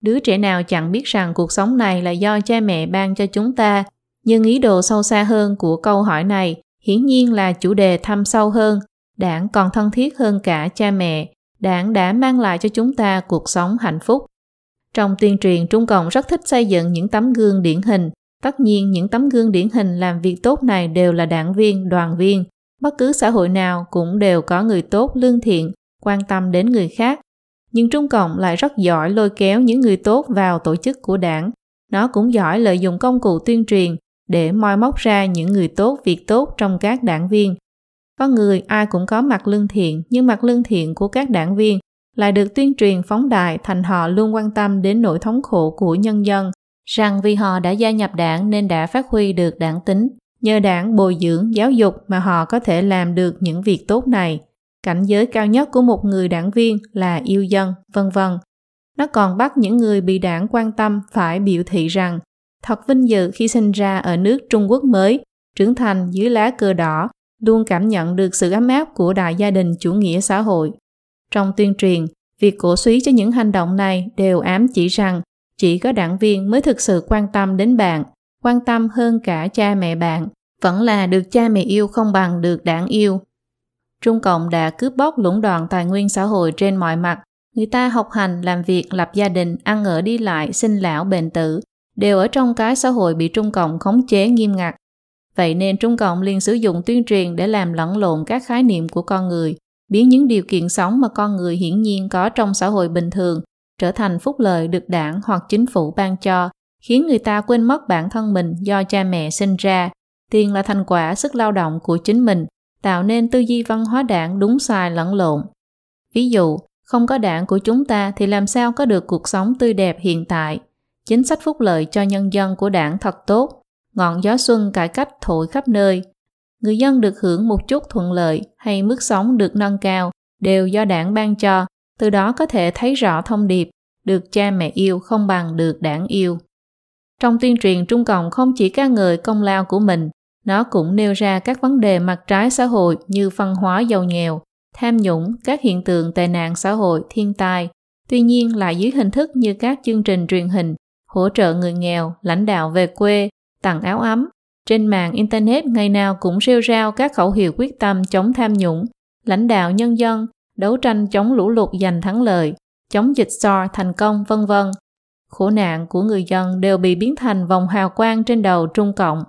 Đứa trẻ nào chẳng biết rằng cuộc sống này là do cha mẹ ban cho chúng ta, nhưng ý đồ sâu xa hơn của câu hỏi này hiển nhiên là chủ đề thâm sâu hơn, đảng còn thân thiết hơn cả cha mẹ, đảng đã mang lại cho chúng ta cuộc sống hạnh phúc. Trong tuyên truyền, Trung Cộng rất thích xây dựng những tấm gương điển hình. Tất nhiên, những tấm gương điển hình làm việc tốt này đều là đảng viên, đoàn viên. Bất cứ xã hội nào cũng đều có người tốt lương thiện, quan tâm đến người khác. Nhưng Trung Cộng lại rất giỏi lôi kéo những người tốt vào tổ chức của đảng. Nó cũng giỏi lợi dụng công cụ tuyên truyền để moi móc ra những người tốt việc tốt trong các đảng viên. Có người ai cũng có mặt lương thiện, nhưng mặt lương thiện của các đảng viên lại được tuyên truyền phóng đại thành họ luôn quan tâm đến nỗi thống khổ của nhân dân, rằng vì họ đã gia nhập đảng nên đã phát huy được đảng tính. Nhờ đảng bồi dưỡng, giáo dục mà họ có thể làm được những việc tốt này. Cảnh giới cao nhất của một người đảng viên là yêu dân, vân vân. Nó còn bắt những người bị đảng quan tâm phải biểu thị rằng thật vinh dự khi sinh ra ở nước Trung Quốc mới, trưởng thành dưới lá cờ đỏ, luôn cảm nhận được sự ấm áp của đại gia đình chủ nghĩa xã hội. Trong tuyên truyền, việc cổ suý cho những hành động này đều ám chỉ rằng chỉ có đảng viên mới thực sự quan tâm đến bạn, quan tâm hơn cả cha mẹ bạn, vẫn là được cha mẹ yêu không bằng được đảng yêu. Trung Cộng đã cướp bóc lũng đoạn tài nguyên xã hội trên mọi mặt. Người ta học hành, làm việc, lập gia đình, ăn ở đi lại, sinh lão, bệnh tử, đều ở trong cái xã hội bị Trung Cộng khống chế nghiêm ngặt. Vậy nên Trung Cộng liền sử dụng tuyên truyền để làm lẫn lộn các khái niệm của con người, biến những điều kiện sống mà con người hiển nhiên có trong xã hội bình thường trở thành phúc lợi được đảng hoặc chính phủ ban cho, khiến người ta quên mất bản thân mình do cha mẹ sinh ra. Tiền là thành quả sức lao động của chính mình, tạo nên tư duy văn hóa đảng đúng sai lẫn lộn. Ví dụ, không có đảng của chúng ta thì làm sao có được cuộc sống tươi đẹp hiện tại. Chính sách phúc lợi cho nhân dân của đảng thật tốt, ngọn gió xuân cải cách thổi khắp nơi. Người dân được hưởng một chút thuận lợi hay mức sống được nâng cao đều do đảng ban cho, từ đó có thể thấy rõ thông điệp được cha mẹ yêu không bằng được đảng yêu. Trong tuyên truyền Trung Cộng không chỉ ca ngợi công lao của mình, nó cũng nêu ra các vấn đề mặt trái xã hội như văn hóa giàu nghèo, tham nhũng, các hiện tượng tệ nạn xã hội, thiên tai, tuy nhiên lại dưới hình thức như các chương trình truyền hình, hỗ trợ người nghèo, lãnh đạo về quê, tặng áo ấm. Trên mạng Internet ngày nào cũng rêu rao các khẩu hiệu quyết tâm chống tham nhũng, lãnh đạo nhân dân, đấu tranh chống lũ lụt giành thắng lợi, chống dịch SARS thành công, vân vân. Khổ nạn của người dân đều bị biến thành vòng hào quang trên đầu Trung Cộng.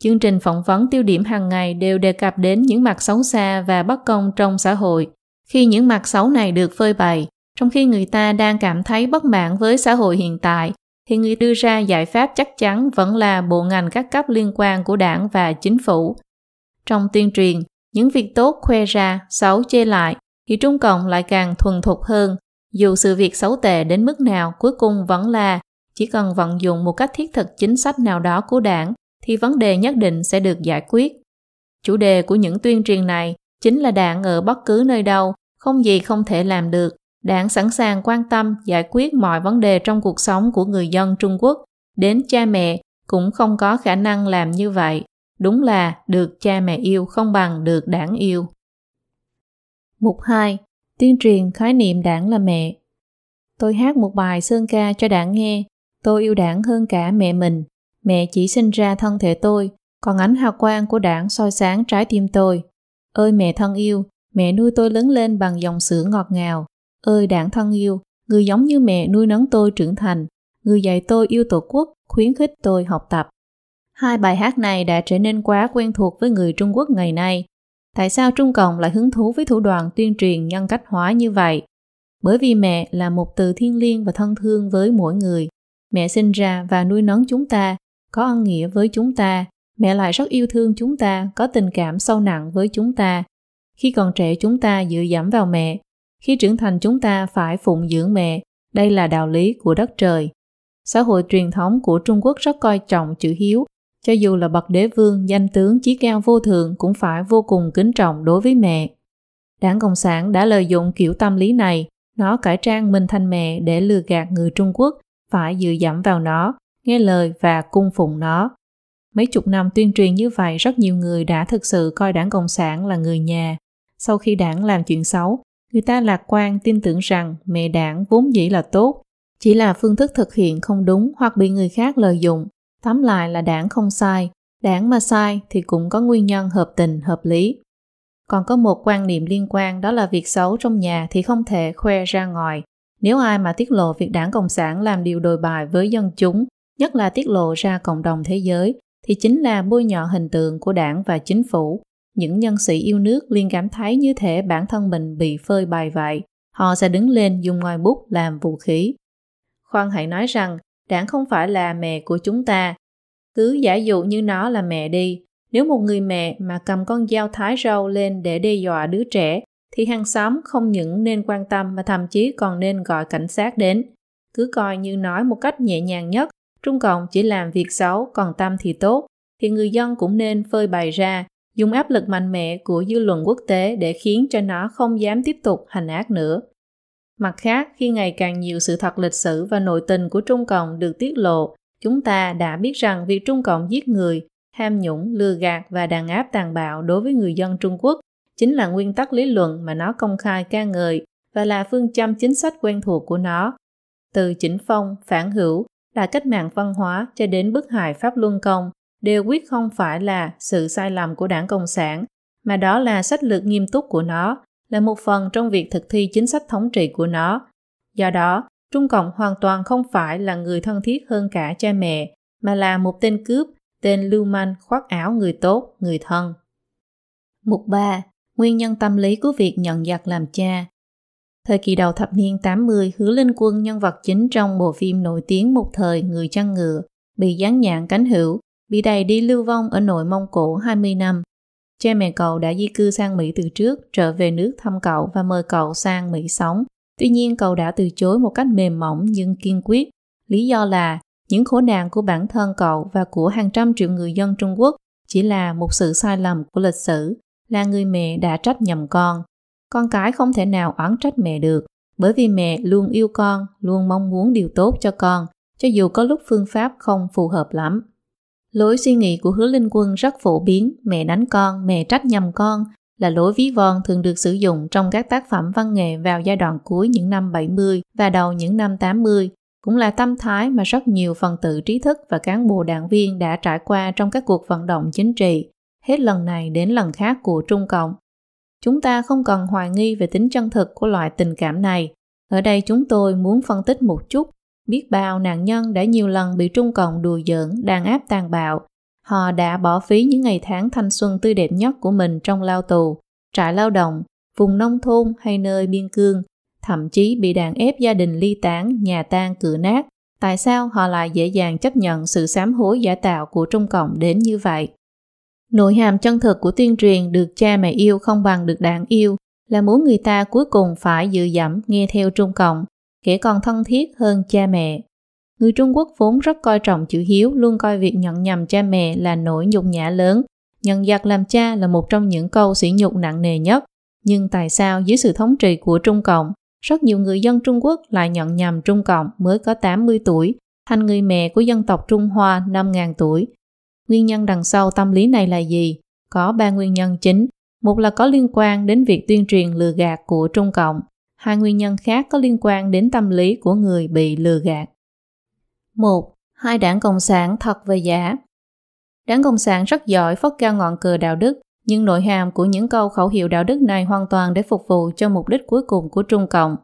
Chương trình phỏng vấn tiêu điểm hàng ngày đều đề cập đến những mặt xấu xa và bất công trong xã hội. Khi những mặt xấu này được phơi bày, trong khi người ta đang cảm thấy bất mãn với xã hội hiện tại, thì người đưa ra giải pháp chắc chắn vẫn là bộ ngành các cấp liên quan của đảng và chính phủ. Trong tuyên truyền, những việc tốt khoe ra, xấu chê lại, thì Trung Cộng lại càng thuần thục hơn. Dù sự việc xấu tệ đến mức nào, cuối cùng vẫn là chỉ cần vận dụng một cách thiết thực chính sách nào đó của đảng thì vấn đề nhất định sẽ được giải quyết. Chủ đề của những tuyên truyền này chính là đảng ở bất cứ nơi đâu, không gì không thể làm được. Đảng sẵn sàng quan tâm giải quyết mọi vấn đề trong cuộc sống của người dân Trung Quốc, đến cha mẹ cũng không có khả năng làm như vậy. Đúng là được cha mẹ yêu không bằng được đảng yêu. Mục 2. Tuyên truyền khái niệm đảng là mẹ. Tôi hát một bài sơn ca cho đảng nghe. Tôi yêu đảng hơn cả mẹ mình. Mẹ chỉ sinh ra thân thể tôi, còn ánh hào quang của đảng soi sáng trái tim tôi. Ơi mẹ thân yêu, mẹ nuôi tôi lớn lên bằng dòng sữa ngọt ngào. Ơi đảng thân yêu, người giống như mẹ nuôi nấng tôi trưởng thành, người dạy tôi yêu tổ quốc, khuyến khích tôi học tập. Hai bài hát này đã trở nên quá quen thuộc với người Trung Quốc ngày nay. Tại sao Trung Cộng lại hứng thú với thủ đoạn tuyên truyền nhân cách hóa như vậy? Bởi vì mẹ là một từ thiên liêng và thân thương với mỗi người. Mẹ sinh ra và nuôi nấng chúng ta, có ân nghĩa với chúng ta. Mẹ lại rất yêu thương chúng ta, có tình cảm sâu nặng với chúng ta. Khi còn trẻ chúng ta dựa dẫm vào mẹ. Khi trưởng thành chúng ta phải phụng dưỡng mẹ. Đây là đạo lý của đất trời. Xã hội truyền thống của Trung Quốc rất coi trọng chữ hiếu cho dù là bậc đế vương, danh tướng chí cao vô thượng cũng phải vô cùng kính trọng đối với mẹ. Đảng Cộng sản đã lợi dụng kiểu tâm lý này, nó cải trang mình thành mẹ để lừa gạt người Trung Quốc phải dựa dẫm vào nó, nghe lời và cung phụng nó. Mấy chục năm tuyên truyền như vậy rất nhiều người đã thực sự coi đảng Cộng sản là người nhà. Sau khi đảng làm chuyện xấu, người ta lạc quan tin tưởng rằng mẹ đảng vốn dĩ là tốt, chỉ là phương thức thực hiện không đúng hoặc bị người khác lợi dụng Tóm lại là đảng không sai, đảng mà sai thì cũng có nguyên nhân hợp tình, hợp lý. Còn có một quan niệm liên quan đó là việc xấu trong nhà thì không thể khoe ra ngoài. Nếu ai mà tiết lộ việc đảng Cộng sản làm điều đồi bài với dân chúng, nhất là tiết lộ ra cộng đồng thế giới, thì chính là bôi nhọ hình tượng của đảng và chính phủ. những nhân sĩ yêu nước liên cảm thấy như thể bản thân mình bị phơi bày vậy. Họ sẽ đứng lên dùng ngòi bút làm vũ khí. Khoan hãy nói rằng đảng không phải là mẹ của chúng ta. Cứ giả dụ như nó là mẹ đi. Nếu một người mẹ mà cầm con dao thái rau lên để đe dọa đứa trẻ, thì hàng xóm không những nên quan tâm mà thậm chí còn nên gọi cảnh sát đến. Cứ coi như nói một cách nhẹ nhàng nhất, Trung Cộng chỉ làm việc xấu, còn tâm thì tốt, thì người dân cũng nên phơi bày ra, dùng áp lực mạnh mẽ của dư luận quốc tế để khiến cho nó không dám tiếp tục hành ác nữa. Mặt khác, khi ngày càng nhiều sự thật lịch sử và nội tình của Trung Cộng được tiết lộ, chúng ta đã biết rằng việc Trung Cộng giết người, ham nhũng, lừa gạt và đàn áp tàn bạo đối với người dân Trung Quốc chính là nguyên tắc lý luận mà nó công khai ca ngợi và là phương châm chính sách quen thuộc của nó. Từ chỉnh phong, phản hữu, là cách mạng văn hóa cho đến bức hại Pháp Luân Công đều quyết không phải là sự sai lầm của đảng Cộng sản, mà đó là sách lược nghiêm túc của nó, là một phần trong việc thực thi chính sách thống trị của nó. Do đó, Trung Cộng hoàn toàn không phải là người thân thiết hơn cả cha mẹ, mà là một tên cướp, tên lưu manh khoác áo người tốt, người thân. Mục 3. Nguyên nhân tâm lý của việc nhận giặc làm cha Thời kỳ đầu thập niên 80, Hứa Linh Quân nhân vật chính trong bộ phim nổi tiếng một thời Người chăn ngựa, bị gián nhãn cánh hữu, bị đầy đi lưu vong ở nội Mông Cổ 20 năm. Cha mẹ cậu đã di cư sang Mỹ từ trước, trở về nước thăm cậu và mời cậu sang Mỹ sống. Tuy nhiên cậu đã từ chối một cách mềm mỏng nhưng kiên quyết. Lý do là những khổ nạn của bản thân cậu và của hàng trăm triệu người dân Trung Quốc chỉ là một sự sai lầm của lịch sử, là người mẹ đã trách nhầm con. Con cái không thể nào oán trách mẹ được, bởi vì mẹ luôn yêu con, luôn mong muốn điều tốt cho con, cho dù có lúc phương pháp không phù hợp lắm. Lối suy nghĩ của hứa linh quân rất phổ biến, mẹ đánh con, mẹ trách nhầm con, là lối ví von thường được sử dụng trong các tác phẩm văn nghệ vào giai đoạn cuối những năm 70 và đầu những năm 80, cũng là tâm thái mà rất nhiều phần tử trí thức và cán bộ đảng viên đã trải qua trong các cuộc vận động chính trị, hết lần này đến lần khác của Trung Cộng. Chúng ta không cần hoài nghi về tính chân thực của loại tình cảm này. Ở đây chúng tôi muốn phân tích một chút Biết bao nạn nhân đã nhiều lần bị Trung Cộng đùa giỡn, đàn áp tàn bạo. Họ đã bỏ phí những ngày tháng thanh xuân tươi đẹp nhất của mình trong lao tù, trại lao động, vùng nông thôn hay nơi biên cương, thậm chí bị đàn ép gia đình ly tán, nhà tan cửa nát. Tại sao họ lại dễ dàng chấp nhận sự sám hối giả tạo của Trung Cộng đến như vậy? Nội hàm chân thực của tuyên truyền được cha mẹ yêu không bằng được đảng yêu là muốn người ta cuối cùng phải dự dẫm nghe theo Trung Cộng kể còn thân thiết hơn cha mẹ. Người Trung Quốc vốn rất coi trọng chữ hiếu, luôn coi việc nhận nhầm cha mẹ là nỗi nhục nhã lớn. Nhận giặc làm cha là một trong những câu sỉ nhục nặng nề nhất. Nhưng tại sao dưới sự thống trị của Trung Cộng, rất nhiều người dân Trung Quốc lại nhận nhầm Trung Cộng mới có 80 tuổi, thành người mẹ của dân tộc Trung Hoa 5.000 tuổi. Nguyên nhân đằng sau tâm lý này là gì? Có ba nguyên nhân chính. Một là có liên quan đến việc tuyên truyền lừa gạt của Trung Cộng. Hai nguyên nhân khác có liên quan đến tâm lý của người bị lừa gạt. Một, Hai đảng Cộng sản thật và giả Đảng Cộng sản rất giỏi phất cao ngọn cờ đạo đức, nhưng nội hàm của những câu khẩu hiệu đạo đức này hoàn toàn để phục vụ cho mục đích cuối cùng của Trung Cộng.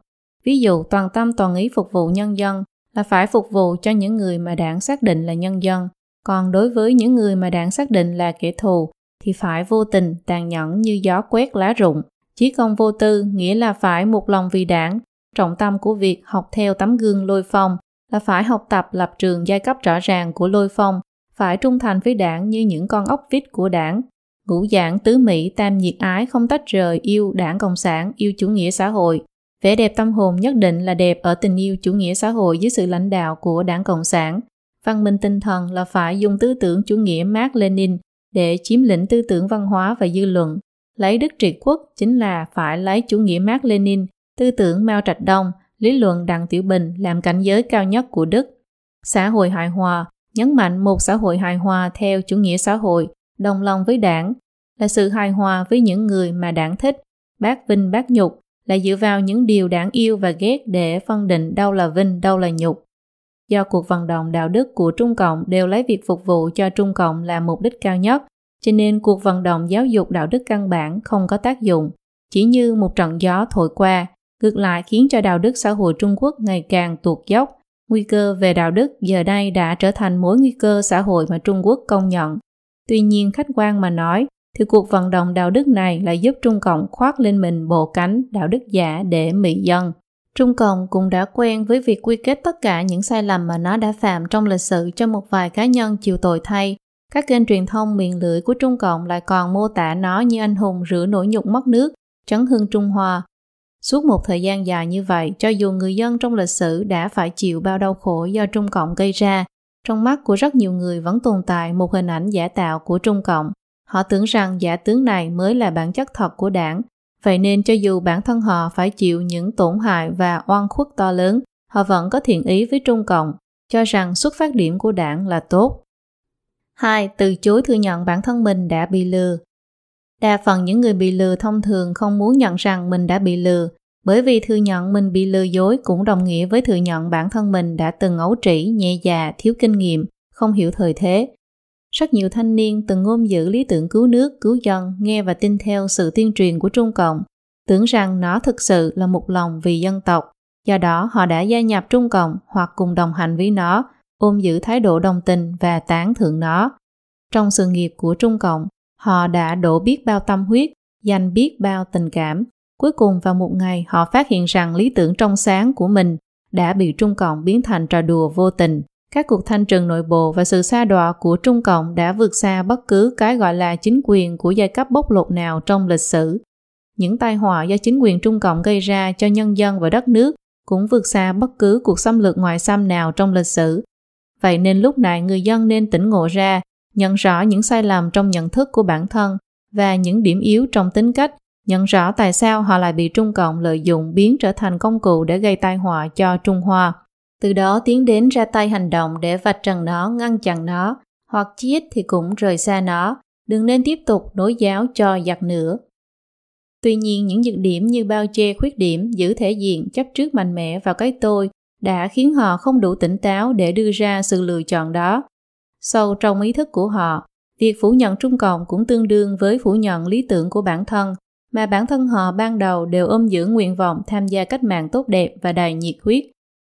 Ví dụ toàn tâm toàn ý phục vụ nhân dân là phải phục vụ cho những người mà đảng xác định là nhân dân, còn đối với những người mà đảng xác định là kẻ thù thì phải vô tình, tàn nhẫn như gió quét lá rụng. Chí công vô tư nghĩa là phải một lòng vì đảng. Trọng tâm của việc học theo tấm gương lôi phong là phải học tập lập trường giai cấp rõ ràng của lôi phong, phải trung thành với đảng như những con ốc vít của đảng. Ngũ giảng tứ Mỹ tam nhiệt ái không tách rời yêu đảng Cộng sản, yêu chủ nghĩa xã hội. Vẻ đẹp tâm hồn nhất định là đẹp ở tình yêu chủ nghĩa xã hội dưới sự lãnh đạo của đảng Cộng sản. Văn minh tinh thần là phải dùng tư tưởng chủ nghĩa Mark Lenin để chiếm lĩnh tư tưởng văn hóa và dư luận, Lấy đức trị quốc chính là phải lấy chủ nghĩa Mark Lenin, tư tưởng Mao Trạch Đông, lý luận Đặng Tiểu Bình làm cảnh giới cao nhất của Đức. Xã hội hài hòa, nhấn mạnh một xã hội hài hòa theo chủ nghĩa xã hội, đồng lòng với đảng, là sự hài hòa với những người mà đảng thích, bác vinh bác nhục, là dựa vào những điều đảng yêu và ghét để phân định đâu là vinh, đâu là nhục. Do cuộc vận động đạo đức của Trung Cộng đều lấy việc phục vụ cho Trung Cộng là mục đích cao nhất, cho nên cuộc vận động giáo dục đạo đức căn bản không có tác dụng, chỉ như một trận gió thổi qua, ngược lại khiến cho đạo đức xã hội Trung Quốc ngày càng tuột dốc. Nguy cơ về đạo đức giờ đây đã trở thành mối nguy cơ xã hội mà Trung Quốc công nhận. Tuy nhiên khách quan mà nói, thì cuộc vận động đạo đức này lại giúp Trung Cộng khoác lên mình bộ cánh đạo đức giả để mị dân. Trung Cộng cũng đã quen với việc quy kết tất cả những sai lầm mà nó đã phạm trong lịch sử cho một vài cá nhân chịu tội thay. Các kênh truyền thông miệng lưỡi của Trung Cộng lại còn mô tả nó như anh hùng rửa nổi nhục mất nước, chấn hưng Trung Hoa. Suốt một thời gian dài như vậy, cho dù người dân trong lịch sử đã phải chịu bao đau khổ do Trung Cộng gây ra, trong mắt của rất nhiều người vẫn tồn tại một hình ảnh giả tạo của Trung Cộng. Họ tưởng rằng giả tướng này mới là bản chất thật của đảng, vậy nên cho dù bản thân họ phải chịu những tổn hại và oan khuất to lớn, họ vẫn có thiện ý với Trung Cộng, cho rằng xuất phát điểm của đảng là tốt. 2. Từ chối thừa nhận bản thân mình đã bị lừa. Đa phần những người bị lừa thông thường không muốn nhận rằng mình đã bị lừa, bởi vì thừa nhận mình bị lừa dối cũng đồng nghĩa với thừa nhận bản thân mình đã từng ấu trĩ, nhẹ dạ, thiếu kinh nghiệm, không hiểu thời thế. Rất nhiều thanh niên từng ngôn giữ lý tưởng cứu nước, cứu dân, nghe và tin theo sự tuyên truyền của Trung Cộng, tưởng rằng nó thực sự là một lòng vì dân tộc. Do đó họ đã gia nhập Trung Cộng hoặc cùng đồng hành với nó, ôm giữ thái độ đồng tình và tán thưởng nó. Trong sự nghiệp của Trung Cộng, họ đã đổ biết bao tâm huyết, dành biết bao tình cảm, Cuối cùng vào một ngày họ phát hiện rằng lý tưởng trong sáng của mình đã bị Trung Cộng biến thành trò đùa vô tình. Các cuộc thanh trừng nội bộ và sự xa đọa của Trung Cộng đã vượt xa bất cứ cái gọi là chính quyền của giai cấp bóc lột nào trong lịch sử. Những tai họa do chính quyền Trung Cộng gây ra cho nhân dân và đất nước cũng vượt xa bất cứ cuộc xâm lược ngoại xâm nào trong lịch sử. Vậy nên lúc này người dân nên tỉnh ngộ ra, nhận rõ những sai lầm trong nhận thức của bản thân và những điểm yếu trong tính cách nhận rõ tại sao họ lại bị Trung Cộng lợi dụng biến trở thành công cụ để gây tai họa cho Trung Hoa. Từ đó tiến đến ra tay hành động để vạch trần nó, ngăn chặn nó, hoặc chiết thì cũng rời xa nó, đừng nên tiếp tục nối giáo cho giặc nữa. Tuy nhiên những nhược điểm như bao che khuyết điểm, giữ thể diện, chấp trước mạnh mẽ vào cái tôi đã khiến họ không đủ tỉnh táo để đưa ra sự lựa chọn đó. Sâu trong ý thức của họ, việc phủ nhận Trung Cộng cũng tương đương với phủ nhận lý tưởng của bản thân mà bản thân họ ban đầu đều ôm giữ nguyện vọng tham gia cách mạng tốt đẹp và đầy nhiệt huyết.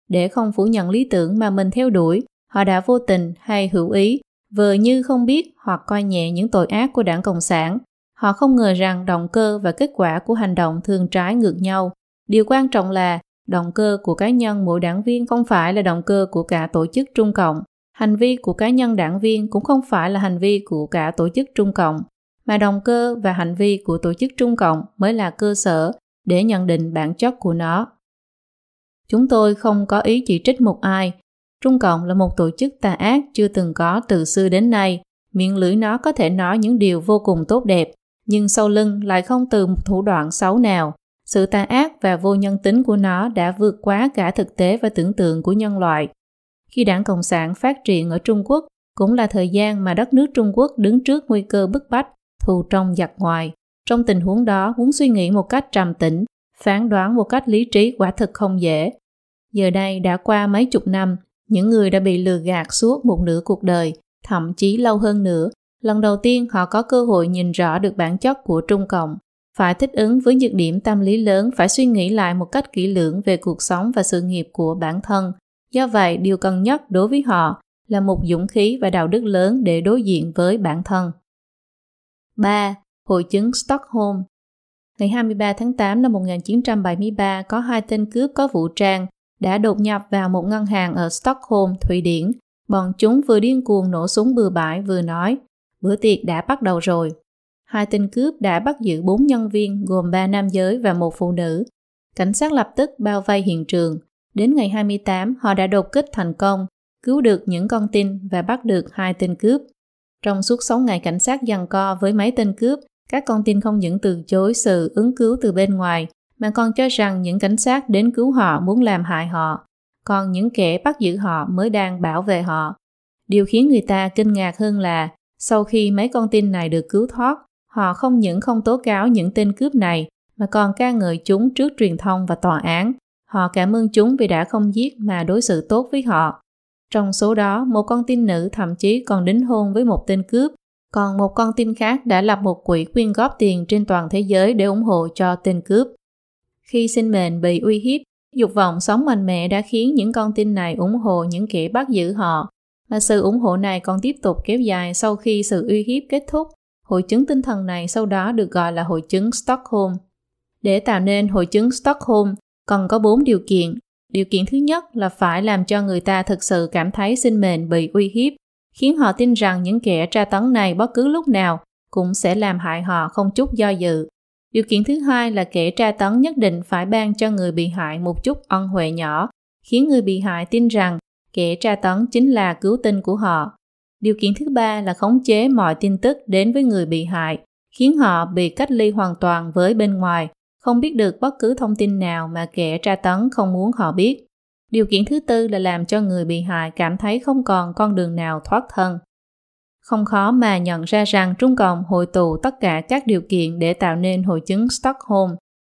Để không phủ nhận lý tưởng mà mình theo đuổi, họ đã vô tình hay hữu ý, vờ như không biết hoặc coi nhẹ những tội ác của đảng Cộng sản. Họ không ngờ rằng động cơ và kết quả của hành động thường trái ngược nhau. Điều quan trọng là động cơ của cá nhân mỗi đảng viên không phải là động cơ của cả tổ chức Trung Cộng. Hành vi của cá nhân đảng viên cũng không phải là hành vi của cả tổ chức Trung Cộng mà động cơ và hành vi của tổ chức Trung Cộng mới là cơ sở để nhận định bản chất của nó. Chúng tôi không có ý chỉ trích một ai. Trung Cộng là một tổ chức tà ác chưa từng có từ xưa đến nay. Miệng lưỡi nó có thể nói những điều vô cùng tốt đẹp, nhưng sau lưng lại không từ một thủ đoạn xấu nào. Sự tà ác và vô nhân tính của nó đã vượt quá cả thực tế và tưởng tượng của nhân loại. Khi đảng Cộng sản phát triển ở Trung Quốc, cũng là thời gian mà đất nước Trung Quốc đứng trước nguy cơ bức bách thù trong giặc ngoài. Trong tình huống đó, muốn suy nghĩ một cách trầm tĩnh, phán đoán một cách lý trí quả thực không dễ. Giờ đây đã qua mấy chục năm, những người đã bị lừa gạt suốt một nửa cuộc đời, thậm chí lâu hơn nữa, lần đầu tiên họ có cơ hội nhìn rõ được bản chất của Trung Cộng. Phải thích ứng với nhược điểm tâm lý lớn, phải suy nghĩ lại một cách kỹ lưỡng về cuộc sống và sự nghiệp của bản thân. Do vậy, điều cần nhất đối với họ là một dũng khí và đạo đức lớn để đối diện với bản thân. 3. Hội chứng Stockholm Ngày 23 tháng 8 năm 1973, có hai tên cướp có vũ trang đã đột nhập vào một ngân hàng ở Stockholm, Thụy Điển. Bọn chúng vừa điên cuồng nổ súng bừa bãi vừa nói, bữa tiệc đã bắt đầu rồi. Hai tên cướp đã bắt giữ bốn nhân viên gồm ba nam giới và một phụ nữ. Cảnh sát lập tức bao vây hiện trường. Đến ngày 28, họ đã đột kích thành công, cứu được những con tin và bắt được hai tên cướp. Trong suốt 6 ngày cảnh sát giằng co với mấy tên cướp, các con tin không những từ chối sự ứng cứu từ bên ngoài, mà còn cho rằng những cảnh sát đến cứu họ muốn làm hại họ, còn những kẻ bắt giữ họ mới đang bảo vệ họ. Điều khiến người ta kinh ngạc hơn là sau khi mấy con tin này được cứu thoát, họ không những không tố cáo những tên cướp này mà còn ca ngợi chúng trước truyền thông và tòa án. Họ cảm ơn chúng vì đã không giết mà đối xử tốt với họ. Trong số đó, một con tin nữ thậm chí còn đính hôn với một tên cướp, còn một con tin khác đã lập một quỹ quyên góp tiền trên toàn thế giới để ủng hộ cho tên cướp. Khi sinh mệnh bị uy hiếp, dục vọng sống mạnh mẽ đã khiến những con tin này ủng hộ những kẻ bắt giữ họ, mà sự ủng hộ này còn tiếp tục kéo dài sau khi sự uy hiếp kết thúc. Hội chứng tinh thần này sau đó được gọi là hội chứng Stockholm. Để tạo nên hội chứng Stockholm cần có 4 điều kiện. Điều kiện thứ nhất là phải làm cho người ta thực sự cảm thấy sinh mệnh bị uy hiếp, khiến họ tin rằng những kẻ tra tấn này bất cứ lúc nào cũng sẽ làm hại họ không chút do dự. Điều kiện thứ hai là kẻ tra tấn nhất định phải ban cho người bị hại một chút ân huệ nhỏ, khiến người bị hại tin rằng kẻ tra tấn chính là cứu tinh của họ. Điều kiện thứ ba là khống chế mọi tin tức đến với người bị hại, khiến họ bị cách ly hoàn toàn với bên ngoài, không biết được bất cứ thông tin nào mà kẻ tra tấn không muốn họ biết. Điều kiện thứ tư là làm cho người bị hại cảm thấy không còn con đường nào thoát thân. Không khó mà nhận ra rằng Trung Cộng hội tụ tất cả các điều kiện để tạo nên hội chứng Stockholm.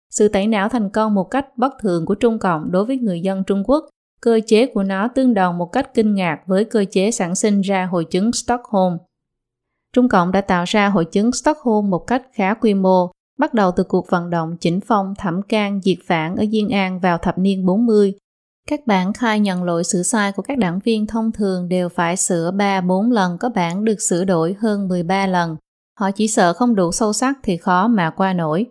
Sự tẩy não thành công một cách bất thường của Trung Cộng đối với người dân Trung Quốc, cơ chế của nó tương đồng một cách kinh ngạc với cơ chế sản sinh ra hội chứng Stockholm. Trung Cộng đã tạo ra hội chứng Stockholm một cách khá quy mô, bắt đầu từ cuộc vận động chỉnh phong thẩm can diệt phản ở Diên An vào thập niên 40 các bản khai nhận lỗi sửa sai của các đảng viên thông thường đều phải sửa 3-4 lần có bản được sửa đổi hơn 13 lần. Họ chỉ sợ không đủ sâu sắc thì khó mà qua nổi.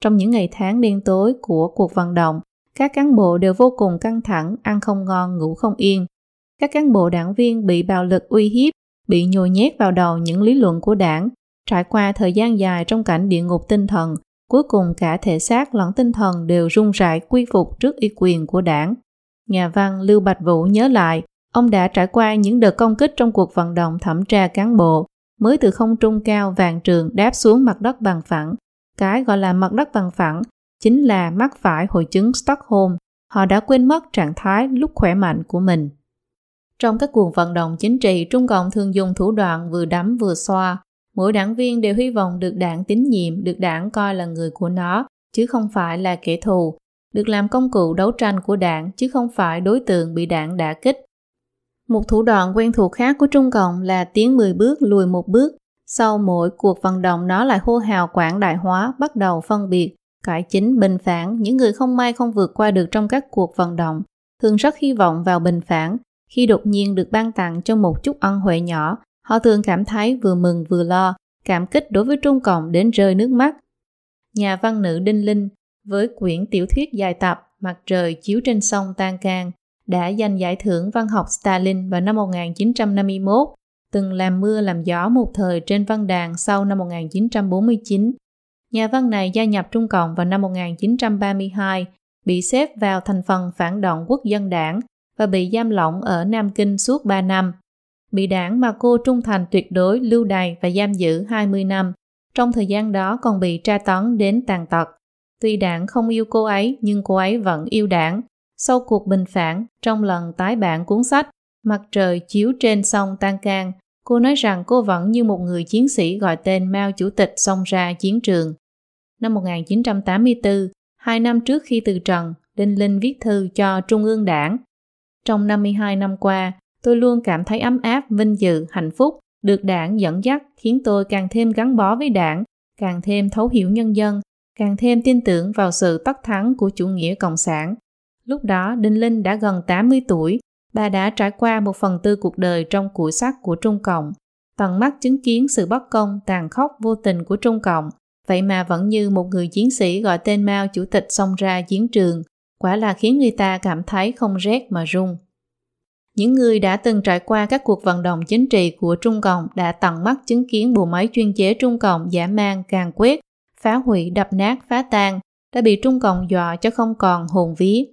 Trong những ngày tháng đen tối của cuộc vận động, các cán bộ đều vô cùng căng thẳng, ăn không ngon, ngủ không yên. Các cán bộ đảng viên bị bạo lực uy hiếp, bị nhồi nhét vào đầu những lý luận của đảng, trải qua thời gian dài trong cảnh địa ngục tinh thần, cuối cùng cả thể xác lẫn tinh thần đều run rẩy quy phục trước uy quyền của đảng. Nhà văn Lưu Bạch Vũ nhớ lại, ông đã trải qua những đợt công kích trong cuộc vận động thẩm tra cán bộ, mới từ không trung cao vàng trường đáp xuống mặt đất bằng phẳng. Cái gọi là mặt đất bằng phẳng chính là mắc phải hội chứng Stockholm. Họ đã quên mất trạng thái lúc khỏe mạnh của mình. Trong các cuộc vận động chính trị, Trung Cộng thường dùng thủ đoạn vừa đấm vừa xoa. Mỗi đảng viên đều hy vọng được đảng tín nhiệm, được đảng coi là người của nó, chứ không phải là kẻ thù, được làm công cụ đấu tranh của đảng chứ không phải đối tượng bị đảng đả kích. Một thủ đoạn quen thuộc khác của Trung Cộng là tiến 10 bước lùi một bước. Sau mỗi cuộc vận động nó lại hô hào quảng đại hóa, bắt đầu phân biệt, cải chính, bình phản. Những người không may không vượt qua được trong các cuộc vận động, thường rất hy vọng vào bình phản. Khi đột nhiên được ban tặng cho một chút ân huệ nhỏ, họ thường cảm thấy vừa mừng vừa lo, cảm kích đối với Trung Cộng đến rơi nước mắt. Nhà văn nữ Đinh Linh với quyển tiểu thuyết dài tập Mặt trời chiếu trên sông Tan Can đã giành giải thưởng văn học Stalin vào năm 1951, từng làm mưa làm gió một thời trên văn đàn sau năm 1949. Nhà văn này gia nhập Trung Cộng vào năm 1932, bị xếp vào thành phần phản động quốc dân đảng và bị giam lỏng ở Nam Kinh suốt 3 năm. Bị đảng mà cô trung thành tuyệt đối lưu đày và giam giữ 20 năm. Trong thời gian đó còn bị tra tấn đến tàn tật. Tuy đảng không yêu cô ấy nhưng cô ấy vẫn yêu đảng. Sau cuộc bình phản, trong lần tái bản cuốn sách Mặt trời chiếu trên sông Tan Can, cô nói rằng cô vẫn như một người chiến sĩ gọi tên Mao Chủ tịch xông ra chiến trường. Năm 1984, hai năm trước khi từ trần, Đinh Linh viết thư cho Trung ương đảng. Trong 52 năm qua, tôi luôn cảm thấy ấm áp, vinh dự, hạnh phúc, được đảng dẫn dắt khiến tôi càng thêm gắn bó với đảng, càng thêm thấu hiểu nhân dân, càng thêm tin tưởng vào sự tất thắng của chủ nghĩa cộng sản. Lúc đó Đinh Linh đã gần 80 tuổi, bà đã trải qua một phần tư cuộc đời trong củi sắt của Trung Cộng, tận mắt chứng kiến sự bất công, tàn khốc, vô tình của Trung Cộng, vậy mà vẫn như một người chiến sĩ gọi tên Mao chủ tịch xông ra chiến trường, quả là khiến người ta cảm thấy không rét mà run. Những người đã từng trải qua các cuộc vận động chính trị của Trung Cộng đã tận mắt chứng kiến bộ máy chuyên chế Trung Cộng giả mang càng quét phá hủy, đập nát, phá tan, đã bị Trung Cộng dọa cho không còn hồn ví.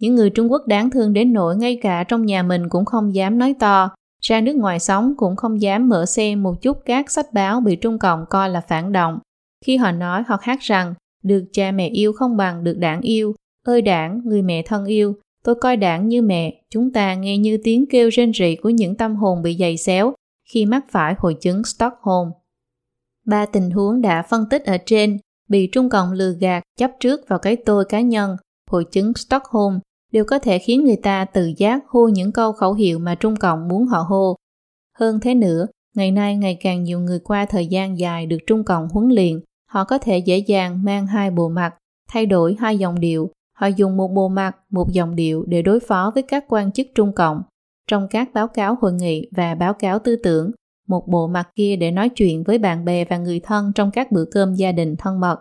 Những người Trung Quốc đáng thương đến nỗi ngay cả trong nhà mình cũng không dám nói to, ra nước ngoài sống cũng không dám mở xem một chút các sách báo bị Trung Cộng coi là phản động. Khi họ nói hoặc hát rằng được cha mẹ yêu không bằng được đảng yêu, ơi đảng, người mẹ thân yêu, tôi coi đảng như mẹ, chúng ta nghe như tiếng kêu rên rỉ của những tâm hồn bị dày xéo khi mắc phải hội chứng Stockholm. Ba tình huống đã phân tích ở trên bị Trung Cộng lừa gạt chấp trước vào cái tôi cá nhân, hội chứng Stockholm đều có thể khiến người ta tự giác hô những câu khẩu hiệu mà Trung Cộng muốn họ hô. Hơn thế nữa, ngày nay ngày càng nhiều người qua thời gian dài được Trung Cộng huấn luyện, họ có thể dễ dàng mang hai bộ mặt, thay đổi hai dòng điệu, họ dùng một bộ mặt, một dòng điệu để đối phó với các quan chức Trung Cộng. Trong các báo cáo hội nghị và báo cáo tư tưởng, một bộ mặt kia để nói chuyện với bạn bè và người thân trong các bữa cơm gia đình thân mật.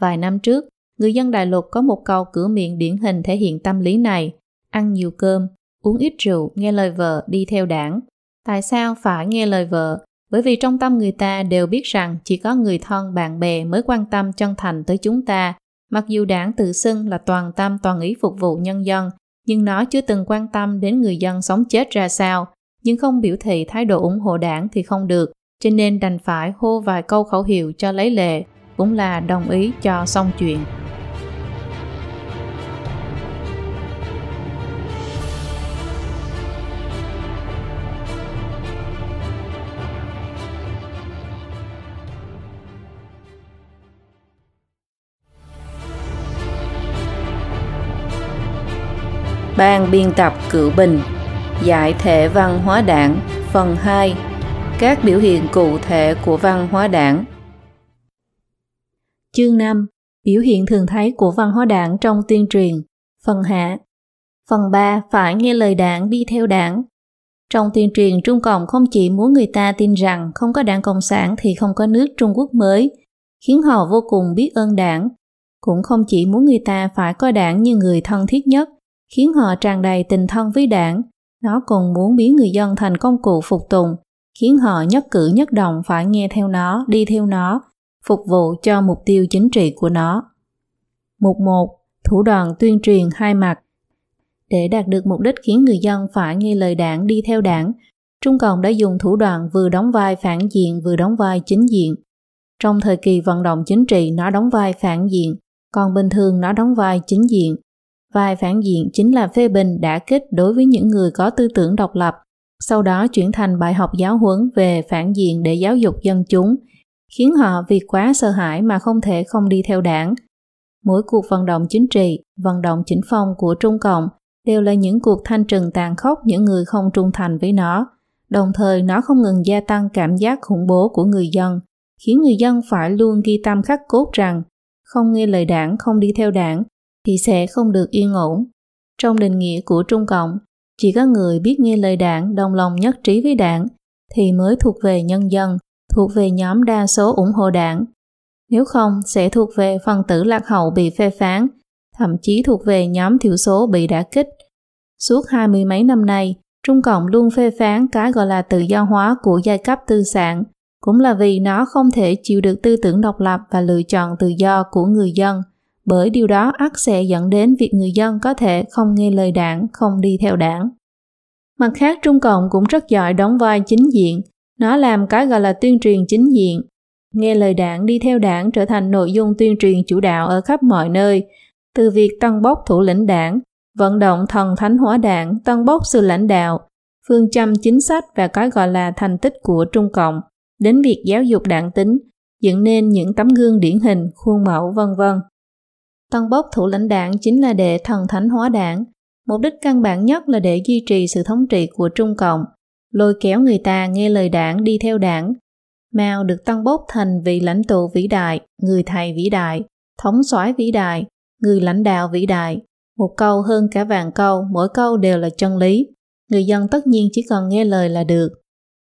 Vài năm trước, người dân Đại Lục có một câu cửa miệng điển hình thể hiện tâm lý này, ăn nhiều cơm, uống ít rượu, nghe lời vợ, đi theo đảng. Tại sao phải nghe lời vợ? Bởi vì trong tâm người ta đều biết rằng chỉ có người thân, bạn bè mới quan tâm chân thành tới chúng ta. Mặc dù đảng tự xưng là toàn tâm toàn ý phục vụ nhân dân, nhưng nó chưa từng quan tâm đến người dân sống chết ra sao, nhưng không biểu thị thái độ ủng hộ đảng thì không được, cho nên đành phải hô vài câu khẩu hiệu cho lấy lệ, cũng là đồng ý cho xong chuyện. Ban biên tập Cựu Bình Giải thể văn hóa đảng Phần 2 Các biểu hiện cụ thể của văn hóa đảng. Chương 5 Biểu hiện thường thấy của văn hóa đảng trong tuyên truyền. Phần hạ. Phần 3 Phải nghe lời đảng đi theo đảng. Trong tuyên truyền Trung Cộng không chỉ muốn người ta tin rằng không có đảng Cộng sản thì không có nước Trung Quốc mới, khiến họ vô cùng biết ơn đảng. Cũng không chỉ muốn người ta phải coi đảng như người thân thiết nhất, khiến họ tràn đầy tình thân với đảng. Nó còn muốn biến người dân thành công cụ phục tùng, khiến họ nhất cử nhất động phải nghe theo nó, đi theo nó, phục vụ cho mục tiêu chính trị của nó. Mục 1. Thủ đoạn tuyên truyền hai mặt Để đạt được mục đích khiến người dân phải nghe lời đảng đi theo đảng, Trung Cộng đã dùng thủ đoạn vừa đóng vai phản diện vừa đóng vai chính diện. Trong thời kỳ vận động chính trị nó đóng vai phản diện, còn bình thường nó đóng vai chính diện. Vai phản diện chính là phê bình đã kích đối với những người có tư tưởng độc lập, sau đó chuyển thành bài học giáo huấn về phản diện để giáo dục dân chúng, khiến họ vì quá sợ hãi mà không thể không đi theo đảng. Mỗi cuộc vận động chính trị, vận động chính phong của Trung Cộng đều là những cuộc thanh trừng tàn khốc những người không trung thành với nó, đồng thời nó không ngừng gia tăng cảm giác khủng bố của người dân, khiến người dân phải luôn ghi tâm khắc cốt rằng không nghe lời đảng, không đi theo đảng thì sẽ không được yên ổn. Trong định nghĩa của Trung Cộng, chỉ có người biết nghe lời đảng đồng lòng nhất trí với đảng thì mới thuộc về nhân dân, thuộc về nhóm đa số ủng hộ đảng. Nếu không sẽ thuộc về phần tử lạc hậu bị phê phán, thậm chí thuộc về nhóm thiểu số bị đả kích. Suốt hai mươi mấy năm nay, Trung Cộng luôn phê phán cái gọi là tự do hóa của giai cấp tư sản, cũng là vì nó không thể chịu được tư tưởng độc lập và lựa chọn tự do của người dân bởi điều đó ắt sẽ dẫn đến việc người dân có thể không nghe lời đảng, không đi theo đảng. Mặt khác, Trung Cộng cũng rất giỏi đóng vai chính diện, nó làm cái gọi là tuyên truyền chính diện. Nghe lời đảng đi theo đảng trở thành nội dung tuyên truyền chủ đạo ở khắp mọi nơi, từ việc tăng bốc thủ lĩnh đảng, vận động thần thánh hóa đảng, tăng bốc sự lãnh đạo, phương châm chính sách và cái gọi là thành tích của Trung Cộng, đến việc giáo dục đảng tính, dựng nên những tấm gương điển hình, khuôn mẫu vân vân. Tân bốc thủ lãnh đảng chính là để thần thánh hóa đảng. Mục đích căn bản nhất là để duy trì sự thống trị của Trung Cộng, lôi kéo người ta nghe lời đảng đi theo đảng. Mao được tăng bốc thành vị lãnh tụ vĩ đại, người thầy vĩ đại, thống soái vĩ đại, người lãnh đạo vĩ đại. Một câu hơn cả vàng câu, mỗi câu đều là chân lý. Người dân tất nhiên chỉ cần nghe lời là được.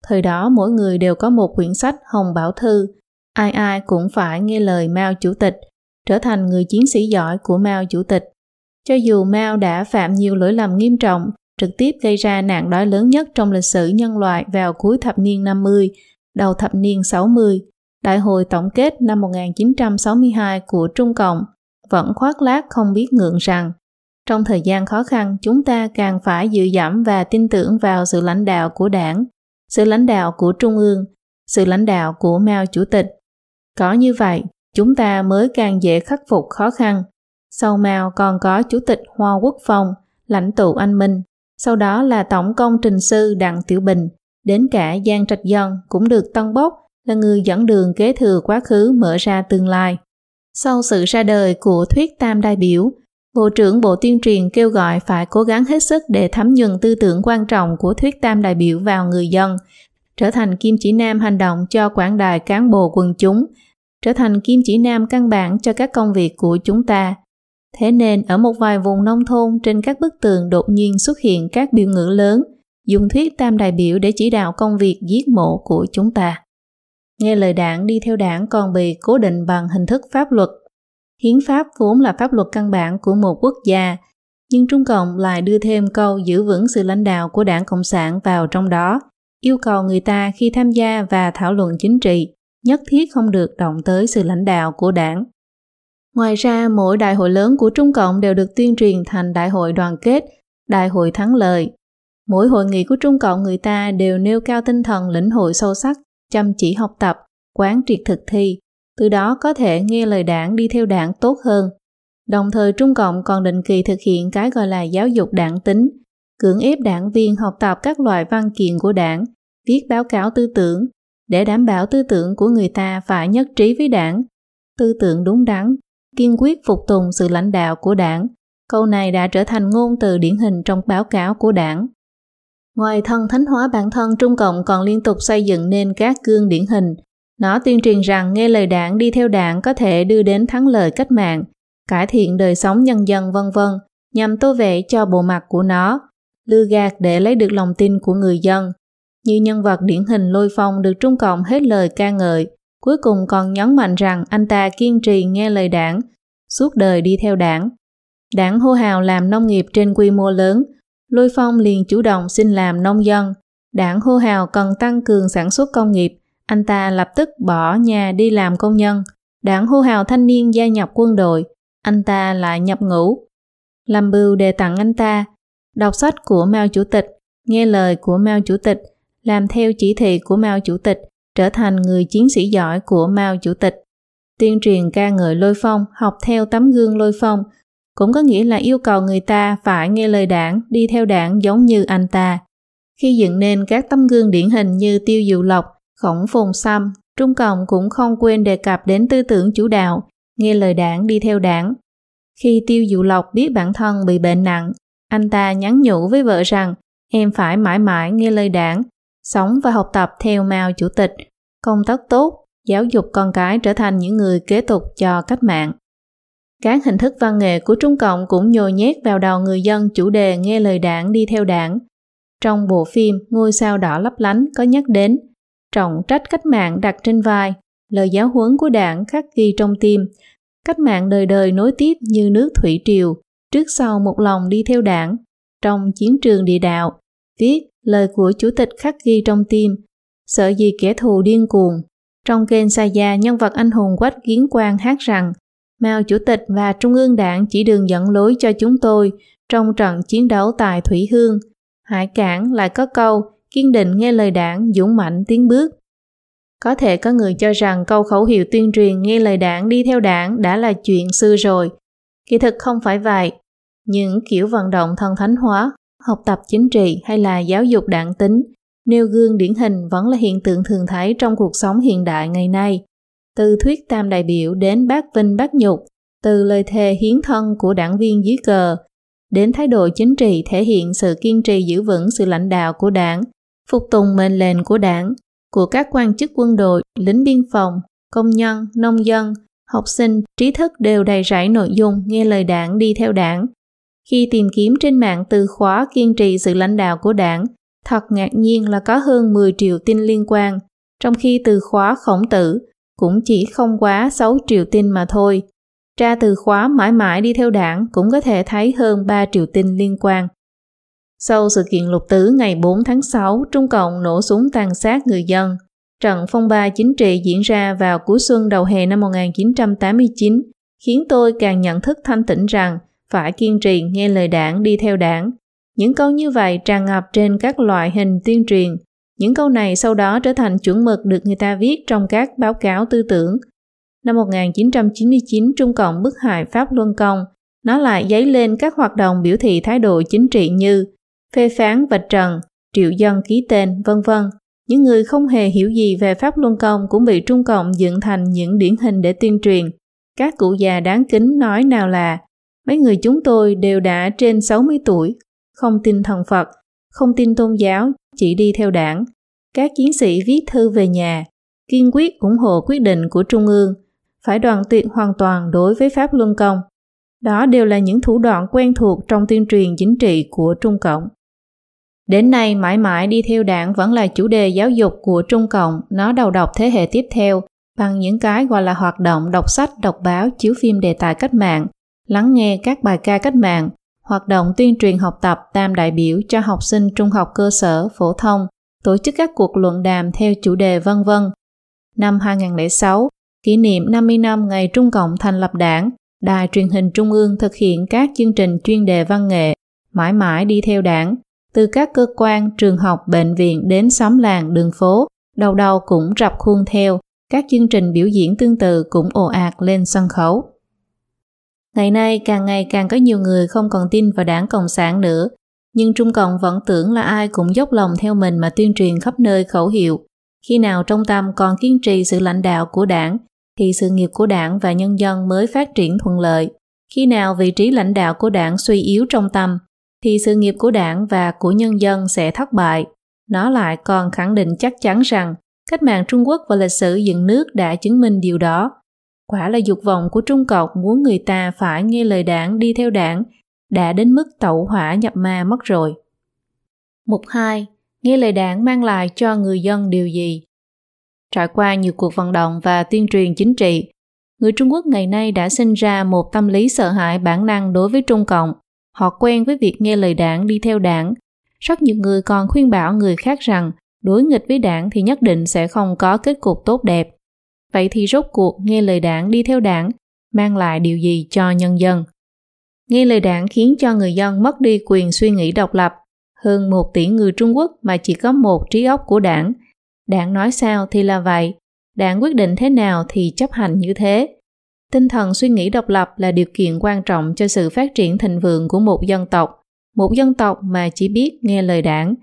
Thời đó mỗi người đều có một quyển sách Hồng Bảo Thư. Ai ai cũng phải nghe lời Mao Chủ tịch trở thành người chiến sĩ giỏi của Mao Chủ tịch. Cho dù Mao đã phạm nhiều lỗi lầm nghiêm trọng, trực tiếp gây ra nạn đói lớn nhất trong lịch sử nhân loại vào cuối thập niên 50, đầu thập niên 60, Đại hội tổng kết năm 1962 của Trung Cộng vẫn khoác lác không biết ngượng rằng trong thời gian khó khăn chúng ta càng phải dựa dẫm và tin tưởng vào sự lãnh đạo của đảng, sự lãnh đạo của Trung ương, sự lãnh đạo của Mao Chủ tịch. Có như vậy, chúng ta mới càng dễ khắc phục khó khăn. Sau Mao còn có Chủ tịch Hoa Quốc Phong, lãnh tụ Anh Minh, sau đó là Tổng công trình sư Đặng Tiểu Bình, đến cả Giang Trạch Dân cũng được tân bốc là người dẫn đường kế thừa quá khứ mở ra tương lai. Sau sự ra đời của thuyết tam đại biểu, Bộ trưởng Bộ Tuyên truyền kêu gọi phải cố gắng hết sức để thấm nhuần tư tưởng quan trọng của thuyết tam đại biểu vào người dân, trở thành kim chỉ nam hành động cho quảng đài cán bộ quần chúng, trở thành kim chỉ nam căn bản cho các công việc của chúng ta. Thế nên ở một vài vùng nông thôn trên các bức tường đột nhiên xuất hiện các biểu ngữ lớn dùng thuyết tam đại biểu để chỉ đạo công việc giết mổ của chúng ta. Nghe lời đảng đi theo đảng còn bị cố định bằng hình thức pháp luật. Hiến pháp vốn là pháp luật căn bản của một quốc gia, nhưng Trung Cộng lại đưa thêm câu giữ vững sự lãnh đạo của đảng Cộng sản vào trong đó, yêu cầu người ta khi tham gia và thảo luận chính trị nhất thiết không được động tới sự lãnh đạo của đảng. Ngoài ra, mỗi đại hội lớn của Trung Cộng đều được tuyên truyền thành đại hội đoàn kết, đại hội thắng lợi. Mỗi hội nghị của Trung Cộng người ta đều nêu cao tinh thần lĩnh hội sâu sắc, chăm chỉ học tập, quán triệt thực thi, từ đó có thể nghe lời đảng đi theo đảng tốt hơn. Đồng thời Trung Cộng còn định kỳ thực hiện cái gọi là giáo dục đảng tính, cưỡng ép đảng viên học tập các loại văn kiện của đảng, viết báo cáo tư tưởng, để đảm bảo tư tưởng của người ta phải nhất trí với đảng, tư tưởng đúng đắn, kiên quyết phục tùng sự lãnh đạo của đảng. Câu này đã trở thành ngôn từ điển hình trong báo cáo của đảng. Ngoài thân thánh hóa bản thân, Trung Cộng còn liên tục xây dựng nên các gương điển hình. Nó tuyên truyền rằng nghe lời đảng đi theo đảng có thể đưa đến thắng lợi cách mạng, cải thiện đời sống nhân dân vân vân, nhằm tô vẽ cho bộ mặt của nó, lừa gạt để lấy được lòng tin của người dân. Như nhân vật điển hình Lôi Phong được Trung Cộng hết lời ca ngợi, cuối cùng còn nhấn mạnh rằng anh ta kiên trì nghe lời đảng, suốt đời đi theo đảng. Đảng hô hào làm nông nghiệp trên quy mô lớn, Lôi Phong liền chủ động xin làm nông dân. Đảng hô hào cần tăng cường sản xuất công nghiệp, anh ta lập tức bỏ nhà đi làm công nhân. Đảng hô hào thanh niên gia nhập quân đội, anh ta lại nhập ngũ. Làm bưu đề tặng anh ta, đọc sách của Mao Chủ tịch, nghe lời của Mao Chủ tịch, làm theo chỉ thị của Mao Chủ tịch, trở thành người chiến sĩ giỏi của Mao Chủ tịch. Tuyên truyền ca ngợi lôi phong, học theo tấm gương lôi phong, cũng có nghĩa là yêu cầu người ta phải nghe lời đảng, đi theo đảng giống như anh ta. Khi dựng nên các tấm gương điển hình như Tiêu Dụ Lộc, Khổng Phùng Xăm, Trung Cộng cũng không quên đề cập đến tư tưởng chủ đạo, nghe lời đảng đi theo đảng. Khi Tiêu Dụ Lộc biết bản thân bị bệnh nặng, anh ta nhắn nhủ với vợ rằng em phải mãi mãi nghe lời đảng, sống và học tập theo Mao Chủ tịch, công tác tốt, giáo dục con cái trở thành những người kế tục cho cách mạng. Các hình thức văn nghệ của Trung Cộng cũng nhồi nhét vào đầu người dân chủ đề nghe lời đảng đi theo đảng. Trong bộ phim Ngôi sao đỏ lấp lánh có nhắc đến trọng trách cách mạng đặt trên vai, lời giáo huấn của đảng khắc ghi trong tim, cách mạng đời đời nối tiếp như nước thủy triều, trước sau một lòng đi theo đảng. Trong chiến trường địa đạo, viết lời của chủ tịch khắc ghi trong tim, sợ gì kẻ thù điên cuồng. Trong kênh Sa Gia, nhân vật anh hùng Quách Kiến Quang hát rằng Mao Chủ tịch và Trung ương Đảng chỉ đường dẫn lối cho chúng tôi trong trận chiến đấu tại Thủy Hương. Hải Cảng lại có câu kiên định nghe lời đảng dũng mạnh tiến bước. Có thể có người cho rằng câu khẩu hiệu tuyên truyền nghe lời đảng đi theo đảng đã là chuyện xưa rồi. Kỳ thực không phải vậy. Những kiểu vận động thân thánh hóa, học tập chính trị hay là giáo dục đảng tính, nêu gương điển hình vẫn là hiện tượng thường thấy trong cuộc sống hiện đại ngày nay từ thuyết tam đại biểu đến bác vinh bác nhục, từ lời thề hiến thân của đảng viên dưới cờ, đến thái độ chính trị thể hiện sự kiên trì giữ vững sự lãnh đạo của đảng, phục tùng mệnh lệnh của đảng, của các quan chức quân đội, lính biên phòng, công nhân, nông dân, học sinh, trí thức đều đầy rẫy nội dung nghe lời đảng đi theo đảng. Khi tìm kiếm trên mạng từ khóa kiên trì sự lãnh đạo của đảng, thật ngạc nhiên là có hơn 10 triệu tin liên quan, trong khi từ khóa khổng tử cũng chỉ không quá 6 triệu tin mà thôi. Tra từ khóa mãi mãi đi theo đảng cũng có thể thấy hơn 3 triệu tin liên quan. Sau sự kiện lục tứ ngày 4 tháng 6, Trung Cộng nổ súng tàn sát người dân. Trận phong ba chính trị diễn ra vào cuối xuân đầu hè năm 1989 khiến tôi càng nhận thức thanh tĩnh rằng phải kiên trì nghe lời đảng đi theo đảng. Những câu như vậy tràn ngập trên các loại hình tuyên truyền, những câu này sau đó trở thành chuẩn mực được người ta viết trong các báo cáo tư tưởng. Năm 1999, Trung Cộng bức hại Pháp Luân Công, nó lại dấy lên các hoạt động biểu thị thái độ chính trị như phê phán vạch trần, triệu dân ký tên, vân vân. Những người không hề hiểu gì về Pháp Luân Công cũng bị Trung Cộng dựng thành những điển hình để tuyên truyền. Các cụ già đáng kính nói nào là mấy người chúng tôi đều đã trên 60 tuổi, không tin thần Phật, không tin tôn giáo, chỉ đi theo đảng. Các chiến sĩ viết thư về nhà, kiên quyết ủng hộ quyết định của Trung ương, phải đoàn tuyệt hoàn toàn đối với Pháp Luân Công. Đó đều là những thủ đoạn quen thuộc trong tuyên truyền chính trị của Trung Cộng. Đến nay mãi mãi đi theo đảng vẫn là chủ đề giáo dục của Trung Cộng, nó đầu độc thế hệ tiếp theo bằng những cái gọi là hoạt động đọc sách, đọc báo, chiếu phim đề tài cách mạng, lắng nghe các bài ca cách mạng, hoạt động tuyên truyền học tập tam đại biểu cho học sinh trung học cơ sở, phổ thông, tổ chức các cuộc luận đàm theo chủ đề vân vân. Năm 2006, kỷ niệm 50 năm ngày Trung Cộng thành lập đảng, Đài truyền hình Trung ương thực hiện các chương trình chuyên đề văn nghệ, mãi mãi đi theo đảng, từ các cơ quan, trường học, bệnh viện đến xóm làng, đường phố, đầu đầu cũng rập khuôn theo, các chương trình biểu diễn tương tự cũng ồ ạt lên sân khấu. Ngày nay càng ngày càng có nhiều người không còn tin vào đảng Cộng sản nữa, nhưng Trung Cộng vẫn tưởng là ai cũng dốc lòng theo mình mà tuyên truyền khắp nơi khẩu hiệu. Khi nào trong tâm còn kiên trì sự lãnh đạo của đảng, thì sự nghiệp của đảng và nhân dân mới phát triển thuận lợi. Khi nào vị trí lãnh đạo của đảng suy yếu trong tâm, thì sự nghiệp của đảng và của nhân dân sẽ thất bại. Nó lại còn khẳng định chắc chắn rằng cách mạng Trung Quốc và lịch sử dựng nước đã chứng minh điều đó. Quả là dục vọng của Trung Cộng muốn người ta phải nghe lời đảng đi theo đảng đã đến mức tẩu hỏa nhập ma mất rồi. Mục 2. Nghe lời đảng mang lại cho người dân điều gì? Trải qua nhiều cuộc vận động và tuyên truyền chính trị, người Trung Quốc ngày nay đã sinh ra một tâm lý sợ hãi bản năng đối với Trung Cộng. Họ quen với việc nghe lời đảng đi theo đảng. Rất nhiều người còn khuyên bảo người khác rằng đối nghịch với đảng thì nhất định sẽ không có kết cục tốt đẹp. Vậy thì rốt cuộc nghe lời đảng đi theo đảng, mang lại điều gì cho nhân dân? Nghe lời đảng khiến cho người dân mất đi quyền suy nghĩ độc lập. Hơn một tỷ người Trung Quốc mà chỉ có một trí óc của đảng. Đảng nói sao thì là vậy. Đảng quyết định thế nào thì chấp hành như thế. Tinh thần suy nghĩ độc lập là điều kiện quan trọng cho sự phát triển thịnh vượng của một dân tộc. Một dân tộc mà chỉ biết nghe lời đảng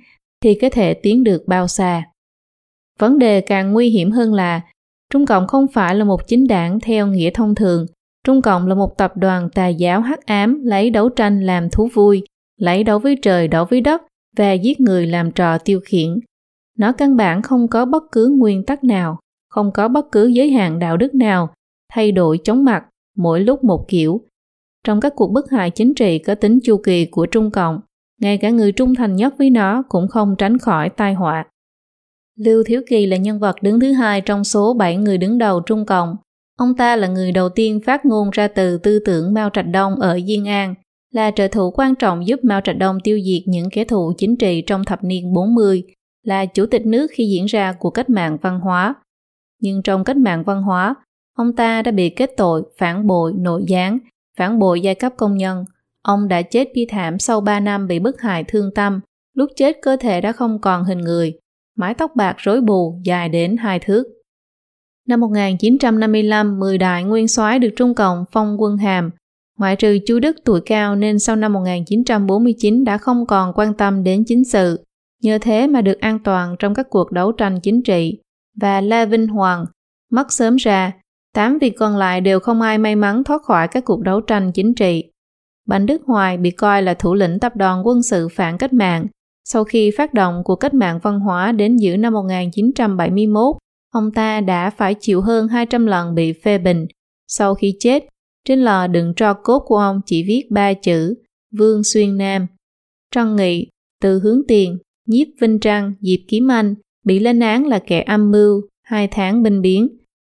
thì có thể tiến được bao xa. Vấn đề càng nguy hiểm hơn là Trung Cộng không phải là một chính đảng theo nghĩa thông thường. Trung Cộng là một tập đoàn tà giáo hắc ám lấy đấu tranh làm thú vui, lấy đấu với trời đấu với đất và giết người làm trò tiêu khiển. Nó căn bản không có bất cứ nguyên tắc nào, không có bất cứ giới hạn đạo đức nào, thay đổi chóng mặt, mỗi lúc một kiểu. Trong các cuộc bức hại chính trị có tính chu kỳ của Trung Cộng, ngay cả người trung thành nhất với nó cũng không tránh khỏi tai họa. Lưu Thiếu Kỳ là nhân vật đứng thứ hai trong số 7 người đứng đầu Trung Cộng. Ông ta là người đầu tiên phát ngôn ra từ tư tưởng Mao Trạch Đông ở Diên An, là trợ thủ quan trọng giúp Mao Trạch Đông tiêu diệt những kẻ thù chính trị trong thập niên 40, là chủ tịch nước khi diễn ra cuộc cách mạng văn hóa. Nhưng trong cách mạng văn hóa, ông ta đã bị kết tội phản bội nội gián, phản bội giai cấp công nhân, Ông đã chết bi thảm sau 3 năm bị bức hại thương tâm, lúc chết cơ thể đã không còn hình người, mái tóc bạc rối bù dài đến hai thước. Năm 1955, 10 đại nguyên soái được Trung Cộng phong quân hàm, ngoại trừ Chu Đức tuổi cao nên sau năm 1949 đã không còn quan tâm đến chính sự, nhờ thế mà được an toàn trong các cuộc đấu tranh chính trị. Và La Vinh Hoàng, mất sớm ra, tám vị còn lại đều không ai may mắn thoát khỏi các cuộc đấu tranh chính trị. Bành Đức Hoài bị coi là thủ lĩnh tập đoàn quân sự phản cách mạng. Sau khi phát động cuộc cách mạng văn hóa đến giữa năm 1971, ông ta đã phải chịu hơn 200 lần bị phê bình. Sau khi chết, trên lò đựng tro cốt của ông chỉ viết ba chữ Vương Xuyên Nam. Trân Nghị, từ hướng tiền, nhiếp Vinh Trăng, Diệp Kiếm Anh bị lên án là kẻ âm mưu, hai tháng binh biến.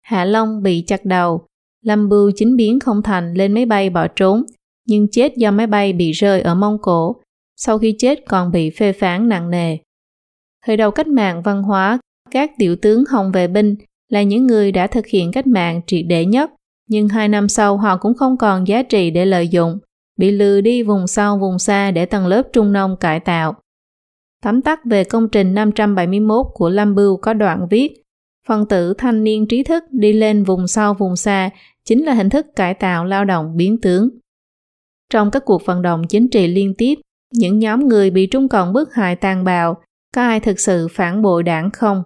Hạ Long bị chặt đầu, Lâm Bưu chính biến không thành lên máy bay bỏ trốn, nhưng chết do máy bay bị rơi ở Mông Cổ, sau khi chết còn bị phê phán nặng nề. Thời đầu cách mạng văn hóa, các tiểu tướng Hồng Vệ Binh là những người đã thực hiện cách mạng triệt để nhất, nhưng hai năm sau họ cũng không còn giá trị để lợi dụng, bị lừa đi vùng sau vùng xa để tầng lớp trung nông cải tạo. Tóm tắt về công trình 571 của Lâm Bưu có đoạn viết Phần tử thanh niên trí thức đi lên vùng sau vùng xa chính là hình thức cải tạo lao động biến tướng. Trong các cuộc vận động chính trị liên tiếp, những nhóm người bị Trung Cộng bức hại tàn bạo, có ai thực sự phản bội đảng không?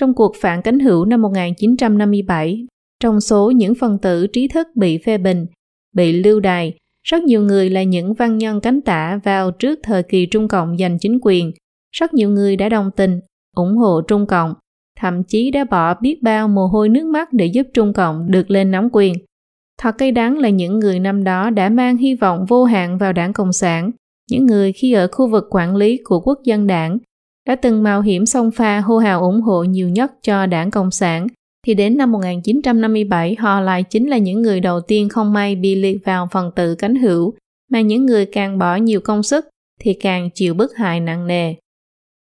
Trong cuộc phản cánh hữu năm 1957, trong số những phần tử trí thức bị phê bình, bị lưu đày, rất nhiều người là những văn nhân cánh tả vào trước thời kỳ Trung Cộng giành chính quyền. Rất nhiều người đã đồng tình, ủng hộ Trung Cộng, thậm chí đã bỏ biết bao mồ hôi nước mắt để giúp Trung Cộng được lên nắm quyền. Thật cay đắng là những người năm đó đã mang hy vọng vô hạn vào đảng Cộng sản, những người khi ở khu vực quản lý của quốc dân đảng đã từng mạo hiểm xông pha hô hào ủng hộ nhiều nhất cho đảng Cộng sản, thì đến năm 1957 họ lại chính là những người đầu tiên không may bị liệt vào phần tử cánh hữu, mà những người càng bỏ nhiều công sức thì càng chịu bức hại nặng nề.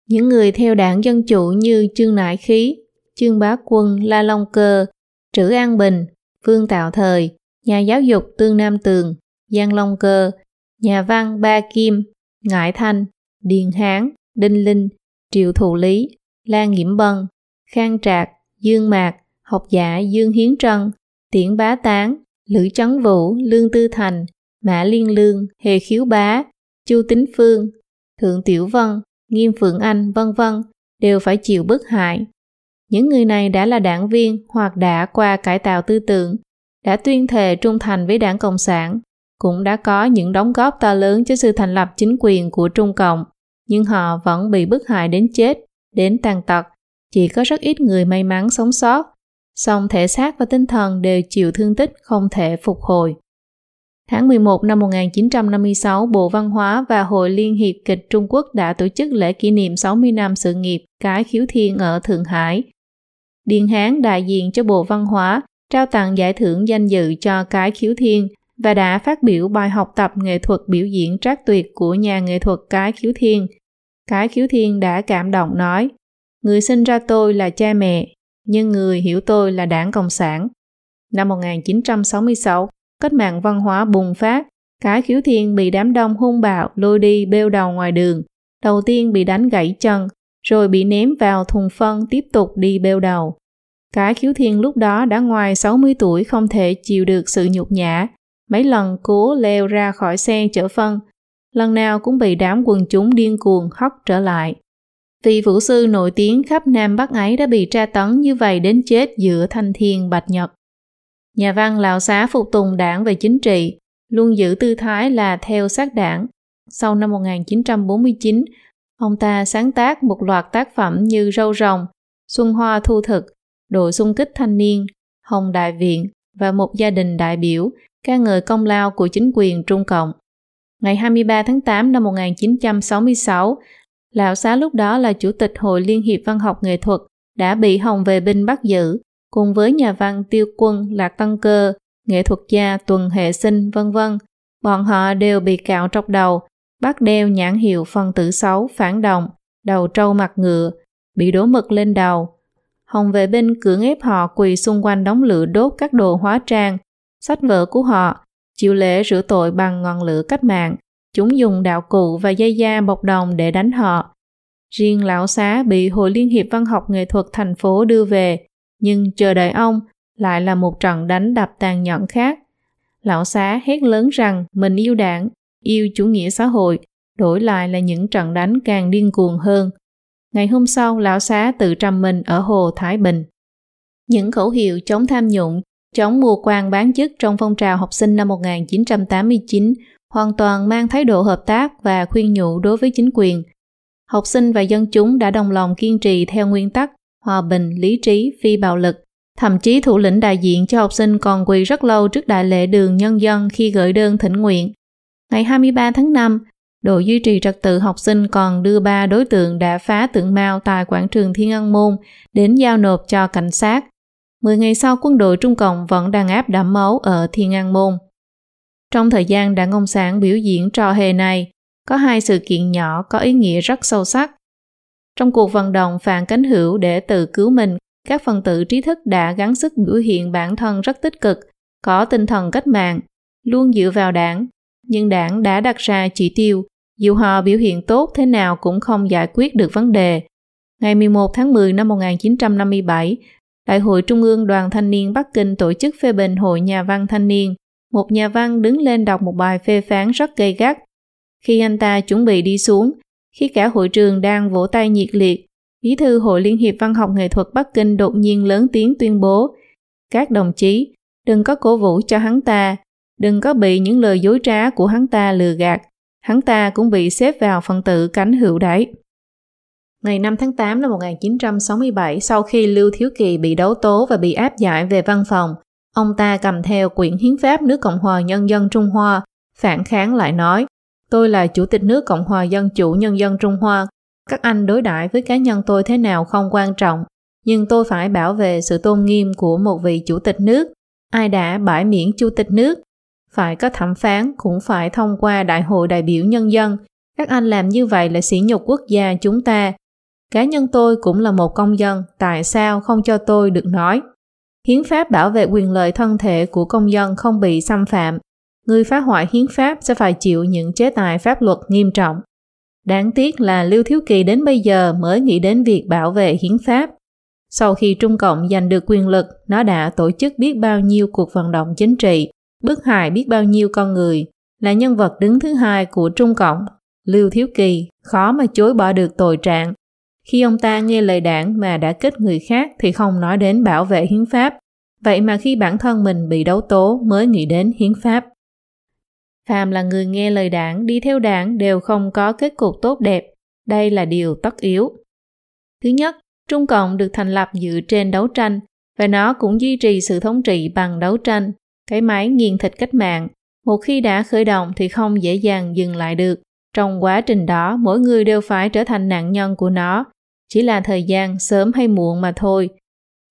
Những người theo đảng Dân Chủ như Trương Nại Khí, Trương Bá Quân, La Long Cơ, Trữ An Bình, Vương Tạo Thời, nhà giáo dục Tương Nam Tường, Giang Long Cơ, nhà văn Ba Kim, Ngải Thanh, Điền Hán, Đinh Linh, Triệu Thụ Lý, Lan Nghiễm Bân, Khang Trạc, Dương Mạc, học giả Dương Hiến Trân, Tiễn Bá Tán, Lữ Trấn Vũ, Lương Tư Thành, Mã Liên Lương, Hề Khiếu Bá, Chu Tính Phương, Thượng Tiểu Vân, Nghiêm Phượng Anh, vân vân đều phải chịu bức hại. Những người này đã là đảng viên hoặc đã qua cải tạo tư tưởng, đã tuyên thệ trung thành với đảng Cộng sản, cũng đã có những đóng góp to lớn cho sự thành lập chính quyền của Trung Cộng, nhưng họ vẫn bị bức hại đến chết, đến tàn tật. Chỉ có rất ít người may mắn sống sót, song thể xác và tinh thần đều chịu thương tích không thể phục hồi. Tháng 11 năm 1956, Bộ Văn hóa và Hội Liên hiệp kịch Trung Quốc đã tổ chức lễ kỷ niệm 60 năm sự nghiệp Cái Khiếu Thiên ở Thượng Hải. Điền Hán đại diện cho Bộ Văn hóa trao tặng giải thưởng danh dự cho Cái Khiếu Thiên và đã phát biểu bài học tập nghệ thuật biểu diễn trác tuyệt của nhà nghệ thuật Cái Khiếu Thiên. Cái Khiếu Thiên đã cảm động nói, Người sinh ra tôi là cha mẹ, nhưng người hiểu tôi là đảng Cộng sản. Năm 1966, cách mạng văn hóa bùng phát, cái khiếu thiên bị đám đông hung bạo lôi đi bêu đầu ngoài đường. Đầu tiên bị đánh gãy chân, rồi bị ném vào thùng phân tiếp tục đi bêu đầu. Cái khiếu thiên lúc đó đã ngoài 60 tuổi không thể chịu được sự nhục nhã. Mấy lần cố leo ra khỏi xe chở phân, lần nào cũng bị đám quần chúng điên cuồng hất trở lại. Vị vũ sư nổi tiếng khắp Nam Bắc ấy đã bị tra tấn như vậy đến chết giữa thanh thiên bạch nhật. Nhà văn Lão Xá phục tùng đảng về chính trị, luôn giữ tư thái là theo sát đảng. Sau năm 1949, ông ta sáng tác một loạt tác phẩm như Râu rồng, Xuân Hoa Thu Thực, Đội xung kích thanh niên, Hồng Đại Viện và một gia đình đại biểu ca ngợi công lao của chính quyền Trung Cộng. Ngày 23 tháng 8 năm 1966, Lão Xá lúc đó là Chủ tịch Hội Liên hiệp Văn học Nghệ thuật đã bị Hồng Vệ Binh bắt giữ cùng với nhà văn Tiêu Quân, Lạc Tăng Cơ, nghệ thuật gia Tuần Hệ Sinh, vân vân. Bọn họ đều bị cạo trọc đầu, bắt đeo nhãn hiệu phân tử xấu, phản động, đầu trâu mặt ngựa, bị đổ mực lên đầu. Hồng vệ binh cưỡng ép họ quỳ xung quanh đống lửa đốt các đồ hóa trang, sách vở của họ, chịu lễ rửa tội bằng ngọn lửa cách mạng. Chúng dùng đạo cụ và dây da bọc đồng để đánh họ. Riêng lão xá bị Hội Liên hiệp Văn học Nghệ thuật thành phố đưa về, nhưng chờ đợi ông lại là một trận đánh đập tàn nhẫn khác. Lão xá hét lớn rằng mình yêu đảng, yêu chủ nghĩa xã hội, đổi lại là những trận đánh càng điên cuồng hơn. Ngày hôm sau, lão xá tự trầm mình ở hồ Thái Bình. Những khẩu hiệu chống tham nhũng, chống mua quan bán chức trong phong trào học sinh năm 1989 hoàn toàn mang thái độ hợp tác và khuyên nhủ đối với chính quyền. Học sinh và dân chúng đã đồng lòng kiên trì theo nguyên tắc hòa bình, lý trí, phi bạo lực. Thậm chí thủ lĩnh đại diện cho học sinh còn quỳ rất lâu trước đại lễ đường nhân dân khi gửi đơn thỉnh nguyện. Ngày 23 tháng 5, đội duy trì trật tự học sinh còn đưa ba đối tượng đã phá tượng Mao tại quảng trường Thiên an Môn đến giao nộp cho cảnh sát. Mười ngày sau, quân đội Trung Cộng vẫn đang áp đẫm máu ở Thiên An Môn. Trong thời gian đảng Cộng sản biểu diễn trò hề này, có hai sự kiện nhỏ có ý nghĩa rất sâu sắc. Trong cuộc vận động phản cánh hữu để tự cứu mình, các phần tử trí thức đã gắng sức biểu hiện bản thân rất tích cực, có tinh thần cách mạng, luôn dựa vào đảng. Nhưng đảng đã đặt ra chỉ tiêu, dù họ biểu hiện tốt thế nào cũng không giải quyết được vấn đề. Ngày 11 tháng 10 năm 1957, Đại hội Trung ương Đoàn Thanh niên Bắc Kinh tổ chức phê bình Hội Nhà văn Thanh niên. Một nhà văn đứng lên đọc một bài phê phán rất gay gắt. Khi anh ta chuẩn bị đi xuống, khi cả hội trường đang vỗ tay nhiệt liệt, Bí thư Hội Liên hiệp Văn học Nghệ thuật Bắc Kinh đột nhiên lớn tiếng tuyên bố Các đồng chí, đừng có cổ vũ cho hắn ta, đừng có bị những lời dối trá của hắn ta lừa gạt, hắn ta cũng bị xếp vào phần tử cánh hữu đấy. Ngày 5 tháng 8 năm 1967, sau khi Lưu Thiếu Kỳ bị đấu tố và bị áp giải về văn phòng, ông ta cầm theo quyển hiến pháp nước Cộng hòa Nhân dân Trung Hoa, phản kháng lại nói Tôi là Chủ tịch nước Cộng hòa Dân chủ Nhân dân Trung Hoa. Các anh đối đãi với cá nhân tôi thế nào không quan trọng, nhưng tôi phải bảo vệ sự tôn nghiêm của một vị Chủ tịch nước. Ai đã bãi miễn Chủ tịch nước, phải có thẩm phán cũng phải thông qua Đại hội đại biểu nhân dân. Các anh làm như vậy là sỉ nhục quốc gia chúng ta. Cá nhân tôi cũng là một công dân, tại sao không cho tôi được nói? Hiến pháp bảo vệ quyền lợi thân thể của công dân không bị xâm phạm. Người phá hoại hiến pháp sẽ phải chịu những chế tài pháp luật nghiêm trọng. Đáng tiếc là Lưu Thiếu Kỳ đến bây giờ mới nghĩ đến việc bảo vệ hiến pháp. Sau khi Trung Cộng giành được quyền lực, nó đã tổ chức biết bao nhiêu cuộc vận động chính trị, bức hại biết bao nhiêu con người, là nhân vật đứng thứ hai của Trung Cộng. Lưu Thiếu Kỳ khó mà chối bỏ được tội trạng khi ông ta nghe lời đảng mà đã kết người khác thì không nói đến bảo vệ hiến pháp, vậy mà khi bản thân mình bị đấu tố mới nghĩ đến hiến pháp. Phàm là người nghe lời đảng, đi theo đảng đều không có kết cục tốt đẹp. Đây là điều tất yếu. Thứ nhất, Trung Cộng được thành lập dựa trên đấu tranh và nó cũng duy trì sự thống trị bằng đấu tranh, cái máy nghiền thịt cách mạng. Một khi đã khởi động thì không dễ dàng dừng lại được. Trong quá trình đó, mỗi người đều phải trở thành nạn nhân của nó chỉ là thời gian sớm hay muộn mà thôi.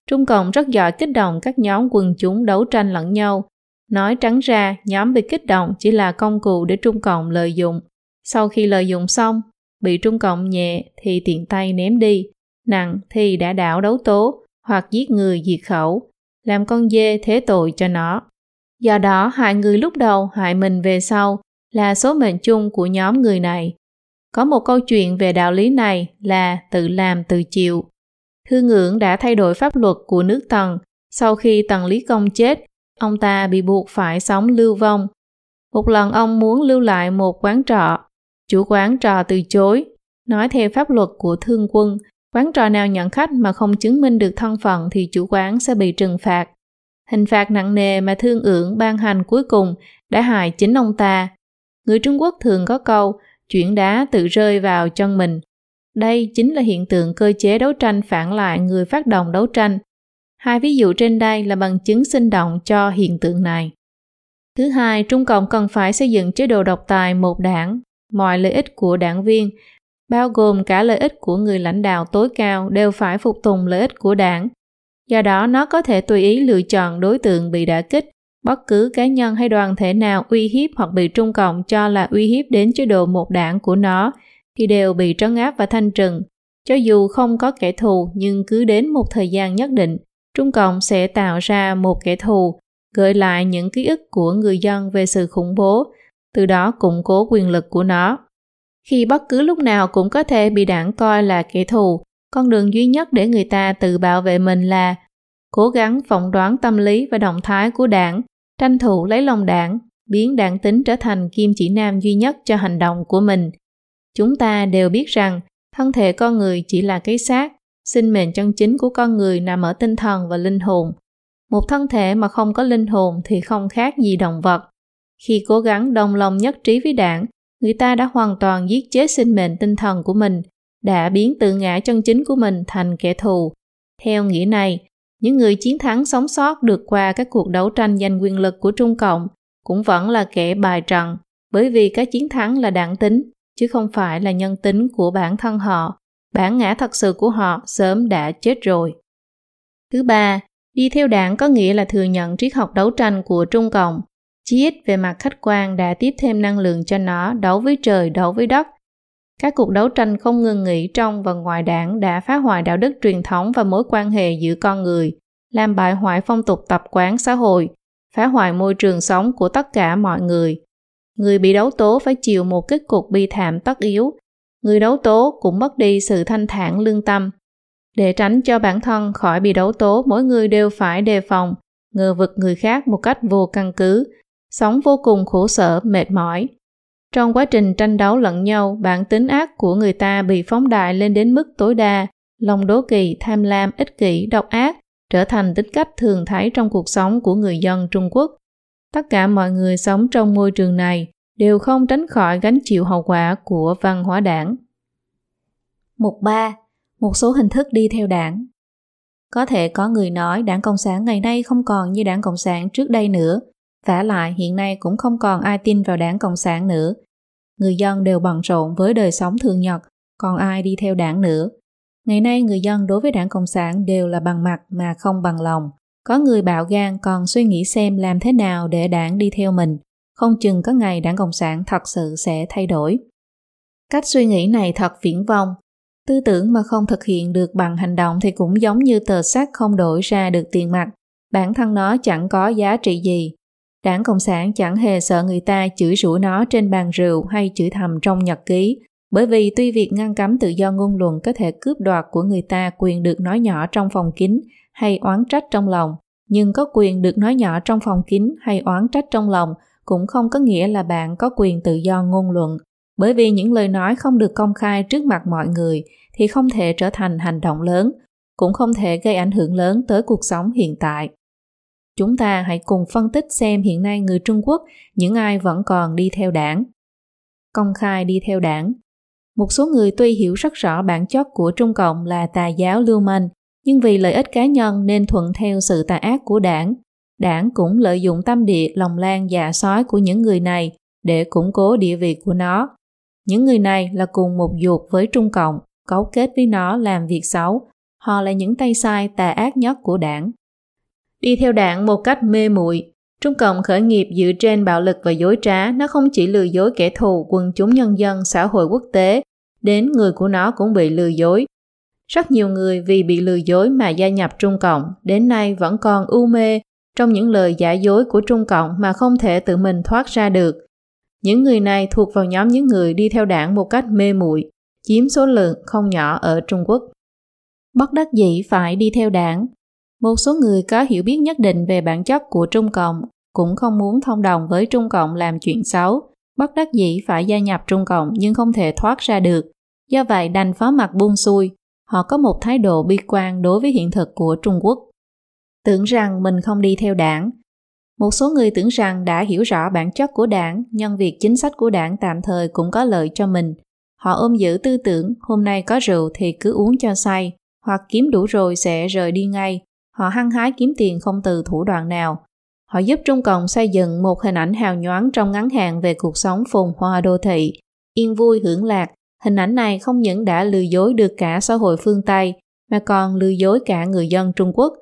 Trung Cộng rất giỏi kích động các nhóm quần chúng đấu tranh lẫn nhau. Nói trắng ra, nhóm bị kích động chỉ là công cụ để Trung Cộng lợi dụng. Sau khi lợi dụng xong, bị Trung Cộng nhẹ thì tiện tay ném đi, nặng thì đã đảo đấu tố hoặc giết người diệt khẩu, làm con dê thế tội cho nó. Do đó, hại người lúc đầu, hại mình về sau là số mệnh chung của nhóm người này. Có một câu chuyện về đạo lý này là tự làm tự chịu. Thư ngưỡng đã thay đổi pháp luật của nước Tần. Sau khi Tần Lý Công chết, ông ta bị buộc phải sống lưu vong. Một lần ông muốn lưu lại một quán trọ. Chủ quán trọ từ chối. Nói theo pháp luật của thương quân, quán trọ nào nhận khách mà không chứng minh được thân phận thì chủ quán sẽ bị trừng phạt. Hình phạt nặng nề mà thương ưởng ban hành cuối cùng đã hại chính ông ta. Người Trung Quốc thường có câu chuyển đá tự rơi vào chân mình. Đây chính là hiện tượng cơ chế đấu tranh phản lại người phát động đấu tranh. Hai ví dụ trên đây là bằng chứng sinh động cho hiện tượng này. Thứ hai, Trung Cộng cần phải xây dựng chế độ độc tài một đảng. Mọi lợi ích của đảng viên, bao gồm cả lợi ích của người lãnh đạo tối cao đều phải phục tùng lợi ích của đảng. Do đó, nó có thể tùy ý lựa chọn đối tượng bị đả kích bất cứ cá nhân hay đoàn thể nào uy hiếp hoặc bị Trung Cộng cho là uy hiếp đến chế độ một đảng của nó thì đều bị trấn áp và thanh trừng. Cho dù không có kẻ thù nhưng cứ đến một thời gian nhất định, Trung Cộng sẽ tạo ra một kẻ thù, gợi lại những ký ức của người dân về sự khủng bố, từ đó củng cố quyền lực của nó. Khi bất cứ lúc nào cũng có thể bị đảng coi là kẻ thù, con đường duy nhất để người ta tự bảo vệ mình là cố gắng phỏng đoán tâm lý và động thái của đảng, tranh thủ lấy lòng đảng, biến đảng tính trở thành kim chỉ nam duy nhất cho hành động của mình. Chúng ta đều biết rằng thân thể con người chỉ là cái xác, sinh mệnh chân chính của con người nằm ở tinh thần và linh hồn. Một thân thể mà không có linh hồn thì không khác gì động vật. Khi cố gắng đồng lòng nhất trí với đảng, người ta đã hoàn toàn giết chết sinh mệnh tinh thần của mình, đã biến tự ngã chân chính của mình thành kẻ thù. Theo nghĩa này, những người chiến thắng sống sót được qua các cuộc đấu tranh giành quyền lực của Trung Cộng cũng vẫn là kẻ bài trận bởi vì các chiến thắng là đảng tính chứ không phải là nhân tính của bản thân họ. Bản ngã thật sự của họ sớm đã chết rồi. Thứ ba, đi theo đảng có nghĩa là thừa nhận triết học đấu tranh của Trung Cộng. Chí ít về mặt khách quan đã tiếp thêm năng lượng cho nó đấu với trời, đấu với đất, các cuộc đấu tranh không ngừng nghỉ trong và ngoài đảng đã phá hoại đạo đức truyền thống và mối quan hệ giữa con người, làm bại hoại phong tục tập quán xã hội, phá hoại môi trường sống của tất cả mọi người. Người bị đấu tố phải chịu một kết cục bi thảm tất yếu. Người đấu tố cũng mất đi sự thanh thản lương tâm. Để tránh cho bản thân khỏi bị đấu tố, mỗi người đều phải đề phòng, ngờ vực người khác một cách vô căn cứ, sống vô cùng khổ sở, mệt mỏi. Trong quá trình tranh đấu lẫn nhau, bản tính ác của người ta bị phóng đại lên đến mức tối đa, lòng đố kỵ, tham lam, ích kỷ, độc ác trở thành tính cách thường thấy trong cuộc sống của người dân Trung Quốc. Tất cả mọi người sống trong môi trường này đều không tránh khỏi gánh chịu hậu quả của văn hóa đảng. Mục 3. Một số hình thức đi theo đảng Có thể có người nói đảng Cộng sản ngày nay không còn như đảng Cộng sản trước đây nữa, vả lại hiện nay cũng không còn ai tin vào đảng Cộng sản nữa. người dân đều bận rộn với đời sống thường nhật, còn ai đi theo đảng nữa. Ngày nay người dân đối với đảng Cộng sản đều là bằng mặt mà không bằng lòng. Có người bạo gan còn suy nghĩ xem làm thế nào để đảng đi theo mình. Không chừng có ngày đảng Cộng sản thật sự sẽ thay đổi. Cách suy nghĩ này thật viễn vông. Tư tưởng mà không thực hiện được bằng hành động thì cũng giống như tờ sắt không đổi ra được tiền mặt. Bản thân nó chẳng có giá trị gì. Đảng Cộng sản chẳng hề sợ người ta chửi rủa nó trên bàn rượu hay chửi thầm trong nhật ký, bởi vì tuy việc ngăn cấm tự do ngôn luận có thể cướp đoạt của người ta quyền được nói nhỏ trong phòng kín hay oán trách trong lòng, nhưng có quyền được nói nhỏ trong phòng kín hay oán trách trong lòng cũng không có nghĩa là bạn có quyền tự do ngôn luận. Bởi vì những lời nói không được công khai trước mặt mọi người thì không thể trở thành hành động lớn, cũng không thể gây ảnh hưởng lớn tới cuộc sống hiện tại. Chúng ta hãy cùng phân tích xem hiện nay người Trung Quốc những ai vẫn còn đi theo đảng. Công khai đi theo đảng một số người tuy hiểu rất rõ bản chất của Trung Cộng là tà giáo lưu manh, nhưng vì lợi ích cá nhân nên thuận theo sự tà ác của đảng. Đảng cũng lợi dụng tâm địa lòng lan dạ sói của những người này để củng cố địa vị của nó. Những người này là cùng một dục với Trung Cộng, cấu kết với nó làm việc xấu. Họ là những tay sai tà ác nhất của đảng. Đi theo đảng một cách mê muội, Trung Cộng khởi nghiệp dựa trên bạo lực và dối trá, nó không chỉ lừa dối kẻ thù, quần chúng nhân dân, xã hội quốc tế, đến người của nó cũng bị lừa dối. Rất nhiều người vì bị lừa dối mà gia nhập Trung Cộng, đến nay vẫn còn u mê trong những lời giả dối của Trung Cộng mà không thể tự mình thoát ra được. Những người này thuộc vào nhóm những người đi theo đảng một cách mê muội, chiếm số lượng không nhỏ ở Trung Quốc. Bất đắc dĩ phải đi theo đảng. Một số người có hiểu biết nhất định về bản chất của Trung Cộng cũng không muốn thông đồng với Trung Cộng làm chuyện xấu, bất đắc dĩ phải gia nhập Trung Cộng nhưng không thể thoát ra được. Do vậy đành phó mặt buông xuôi, họ có một thái độ bi quan đối với hiện thực của Trung Quốc. Tưởng rằng mình không đi theo đảng. Một số người tưởng rằng đã hiểu rõ bản chất của đảng, nhân việc chính sách của đảng tạm thời cũng có lợi cho mình. Họ ôm giữ tư tưởng hôm nay có rượu thì cứ uống cho say, hoặc kiếm đủ rồi sẽ rời đi ngay. Họ hăng hái kiếm tiền không từ thủ đoạn nào, Họ giúp Trung Cộng xây dựng một hình ảnh hào nhoáng trong ngắn hạn về cuộc sống phồn hoa đô thị, yên vui hưởng lạc. Hình ảnh này không những đã lừa dối được cả xã hội phương Tây, mà còn lừa dối cả người dân Trung Quốc.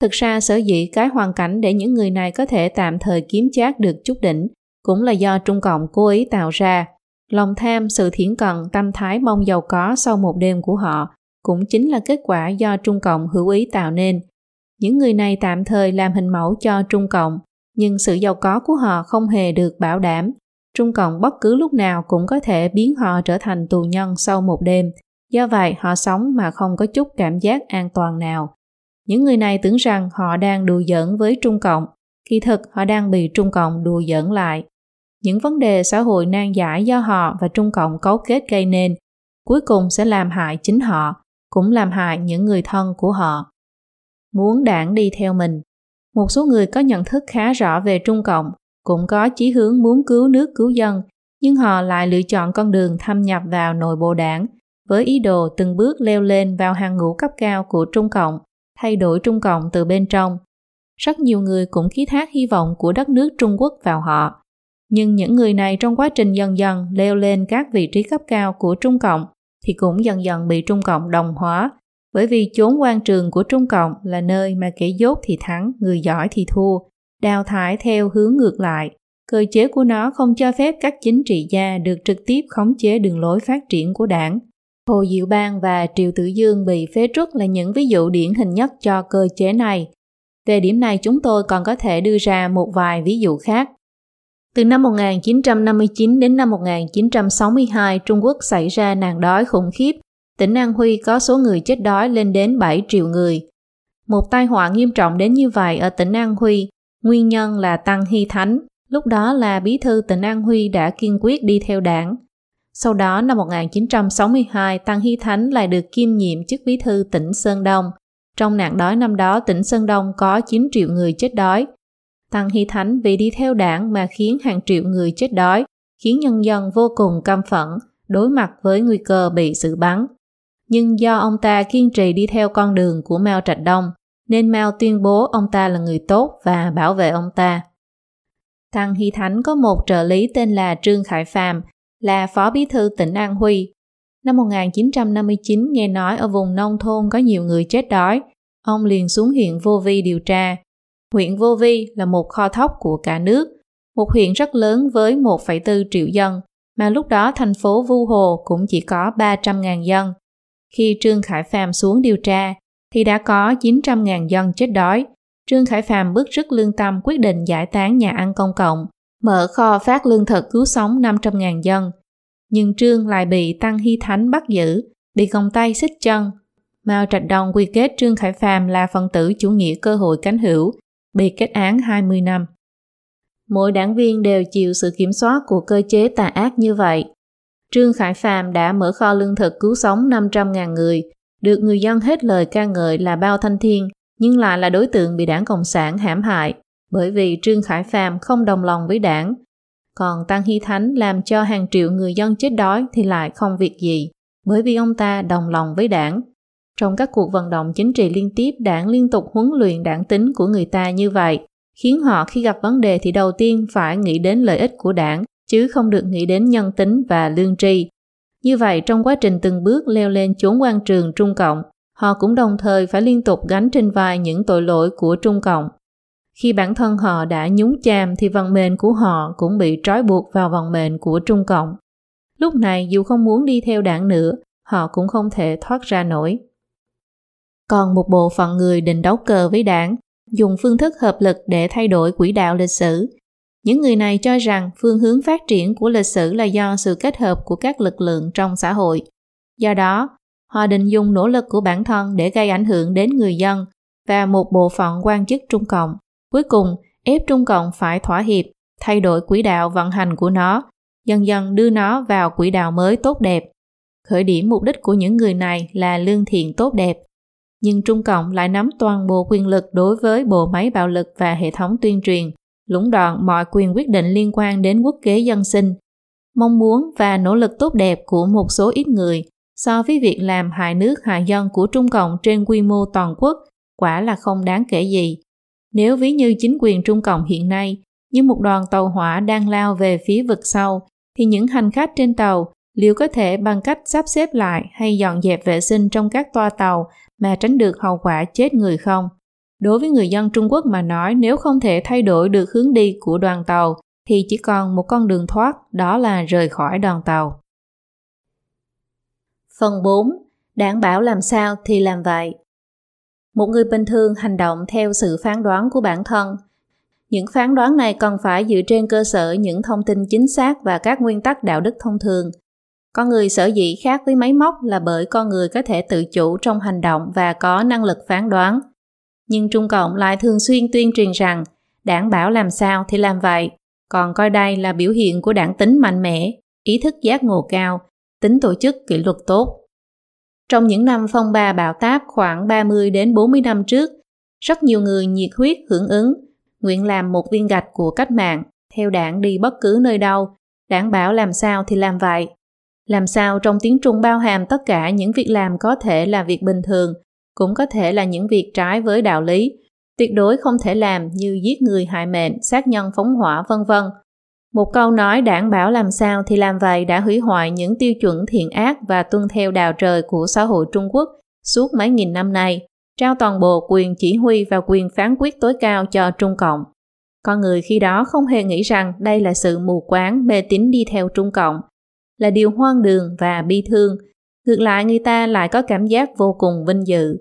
Thực ra sở dĩ cái hoàn cảnh để những người này có thể tạm thời kiếm chác được chút đỉnh cũng là do Trung Cộng cố ý tạo ra. Lòng tham, sự thiển cận, tâm thái mong giàu có sau một đêm của họ cũng chính là kết quả do Trung Cộng hữu ý tạo nên. Những người này tạm thời làm hình mẫu cho Trung Cộng, nhưng sự giàu có của họ không hề được bảo đảm. Trung Cộng bất cứ lúc nào cũng có thể biến họ trở thành tù nhân sau một đêm. Do vậy, họ sống mà không có chút cảm giác an toàn nào. Những người này tưởng rằng họ đang đùa giỡn với Trung Cộng, kỳ thực họ đang bị Trung Cộng đùa giỡn lại. Những vấn đề xã hội nan giải do họ và Trung Cộng cấu kết gây nên, cuối cùng sẽ làm hại chính họ, cũng làm hại những người thân của họ muốn đảng đi theo mình. Một số người có nhận thức khá rõ về Trung Cộng, cũng có chí hướng muốn cứu nước cứu dân, nhưng họ lại lựa chọn con đường thâm nhập vào nội bộ đảng với ý đồ từng bước leo lên vào hàng ngũ cấp cao của Trung Cộng, thay đổi Trung Cộng từ bên trong. Rất nhiều người cũng ký thác hy vọng của đất nước Trung Quốc vào họ. Nhưng những người này trong quá trình dần dần leo lên các vị trí cấp cao của Trung Cộng thì cũng dần dần bị Trung Cộng đồng hóa bởi vì chốn quan trường của Trung Cộng là nơi mà kẻ dốt thì thắng, người giỏi thì thua, đào thải theo hướng ngược lại. Cơ chế của nó không cho phép các chính trị gia được trực tiếp khống chế đường lối phát triển của đảng. Hồ Diệu Bang và Triệu Tử Dương bị phế truất là những ví dụ điển hình nhất cho cơ chế này. Về điểm này chúng tôi còn có thể đưa ra một vài ví dụ khác. Từ năm 1959 đến năm 1962, Trung Quốc xảy ra nạn đói khủng khiếp tỉnh An Huy có số người chết đói lên đến 7 triệu người. Một tai họa nghiêm trọng đến như vậy ở tỉnh An Huy, nguyên nhân là Tăng Hy Thánh, lúc đó là bí thư tỉnh An Huy đã kiên quyết đi theo đảng. Sau đó năm 1962, Tăng Hy Thánh lại được kiêm nhiệm chức bí thư tỉnh Sơn Đông. Trong nạn đói năm đó, tỉnh Sơn Đông có 9 triệu người chết đói. Tăng Hy Thánh vì đi theo đảng mà khiến hàng triệu người chết đói, khiến nhân dân vô cùng căm phẫn, đối mặt với nguy cơ bị xử bắn nhưng do ông ta kiên trì đi theo con đường của Mao Trạch Đông, nên Mao tuyên bố ông ta là người tốt và bảo vệ ông ta. Thằng Hy Thánh có một trợ lý tên là Trương Khải Phàm, là phó bí thư tỉnh An Huy. Năm 1959 nghe nói ở vùng nông thôn có nhiều người chết đói, ông liền xuống huyện Vô Vi điều tra. Huyện Vô Vi là một kho thóc của cả nước, một huyện rất lớn với 1,4 triệu dân, mà lúc đó thành phố Vu Hồ cũng chỉ có 300.000 dân. Khi Trương Khải Phàm xuống điều tra, thì đã có 900.000 dân chết đói. Trương Khải Phàm bức rứt lương tâm quyết định giải tán nhà ăn công cộng, mở kho phát lương thực cứu sống 500.000 dân. Nhưng Trương lại bị Tăng Hy Thánh bắt giữ, bị còng tay xích chân. Mao Trạch Đông quy kết Trương Khải Phàm là phần tử chủ nghĩa cơ hội cánh hữu, bị kết án 20 năm. Mỗi đảng viên đều chịu sự kiểm soát của cơ chế tà ác như vậy. Trương Khải Phàm đã mở kho lương thực cứu sống 500.000 người, được người dân hết lời ca ngợi là bao thanh thiên, nhưng lại là đối tượng bị đảng Cộng sản hãm hại, bởi vì Trương Khải Phàm không đồng lòng với đảng. Còn Tăng Hy Thánh làm cho hàng triệu người dân chết đói thì lại không việc gì, bởi vì ông ta đồng lòng với đảng. Trong các cuộc vận động chính trị liên tiếp, đảng liên tục huấn luyện đảng tính của người ta như vậy, khiến họ khi gặp vấn đề thì đầu tiên phải nghĩ đến lợi ích của đảng, chứ không được nghĩ đến nhân tính và lương tri. Như vậy, trong quá trình từng bước leo lên chốn quan trường Trung Cộng, họ cũng đồng thời phải liên tục gánh trên vai những tội lỗi của Trung Cộng. Khi bản thân họ đã nhúng chàm thì vận mệnh của họ cũng bị trói buộc vào vận mệnh của Trung Cộng. Lúc này dù không muốn đi theo đảng nữa, họ cũng không thể thoát ra nổi. Còn một bộ phận người định đấu cờ với đảng, dùng phương thức hợp lực để thay đổi quỹ đạo lịch sử. Những người này cho rằng phương hướng phát triển của lịch sử là do sự kết hợp của các lực lượng trong xã hội. Do đó, họ định dùng nỗ lực của bản thân để gây ảnh hưởng đến người dân và một bộ phận quan chức Trung Cộng. Cuối cùng, ép Trung Cộng phải thỏa hiệp, thay đổi quỹ đạo vận hành của nó, dần dần đưa nó vào quỹ đạo mới tốt đẹp. Khởi điểm mục đích của những người này là lương thiện tốt đẹp, nhưng Trung Cộng lại nắm toàn bộ quyền lực đối với bộ máy bạo lực và hệ thống tuyên truyền, lũng đoạn mọi quyền quyết định liên quan đến quốc kế dân sinh. Mong muốn và nỗ lực tốt đẹp của một số ít người so với việc làm hại nước hại dân của Trung Cộng trên quy mô toàn quốc quả là không đáng kể gì. Nếu ví như chính quyền Trung Cộng hiện nay, như một đoàn tàu hỏa đang lao về phía vực sâu, thì những hành khách trên tàu liệu có thể bằng cách sắp xếp lại hay dọn dẹp vệ sinh trong các toa tàu mà tránh được hậu quả chết người không? Đối với người dân Trung Quốc mà nói nếu không thể thay đổi được hướng đi của đoàn tàu thì chỉ còn một con đường thoát, đó là rời khỏi đoàn tàu. Phần 4. Đảm bảo làm sao thì làm vậy. Một người bình thường hành động theo sự phán đoán của bản thân. Những phán đoán này cần phải dựa trên cơ sở những thông tin chính xác và các nguyên tắc đạo đức thông thường – con người sở dĩ khác với máy móc là bởi con người có thể tự chủ trong hành động và có năng lực phán đoán. Nhưng Trung Cộng lại thường xuyên tuyên truyền rằng đảng bảo làm sao thì làm vậy, còn coi đây là biểu hiện của đảng tính mạnh mẽ, ý thức giác ngộ cao, tính tổ chức kỷ luật tốt. Trong những năm phong ba bão táp khoảng 30 đến 40 năm trước, rất nhiều người nhiệt huyết hưởng ứng, nguyện làm một viên gạch của cách mạng, theo đảng đi bất cứ nơi đâu, đảng bảo làm sao thì làm vậy, làm sao trong tiếng Trung bao hàm tất cả những việc làm có thể là việc bình thường, cũng có thể là những việc trái với đạo lý, tuyệt đối không thể làm như giết người hại mệnh, sát nhân phóng hỏa vân vân. Một câu nói đảm bảo làm sao thì làm vậy đã hủy hoại những tiêu chuẩn thiện ác và tuân theo đạo trời của xã hội Trung Quốc suốt mấy nghìn năm nay, trao toàn bộ quyền chỉ huy và quyền phán quyết tối cao cho Trung Cộng. Con người khi đó không hề nghĩ rằng đây là sự mù quáng mê tín đi theo Trung Cộng, là điều hoang đường và bi thương. Ngược lại người ta lại có cảm giác vô cùng vinh dự.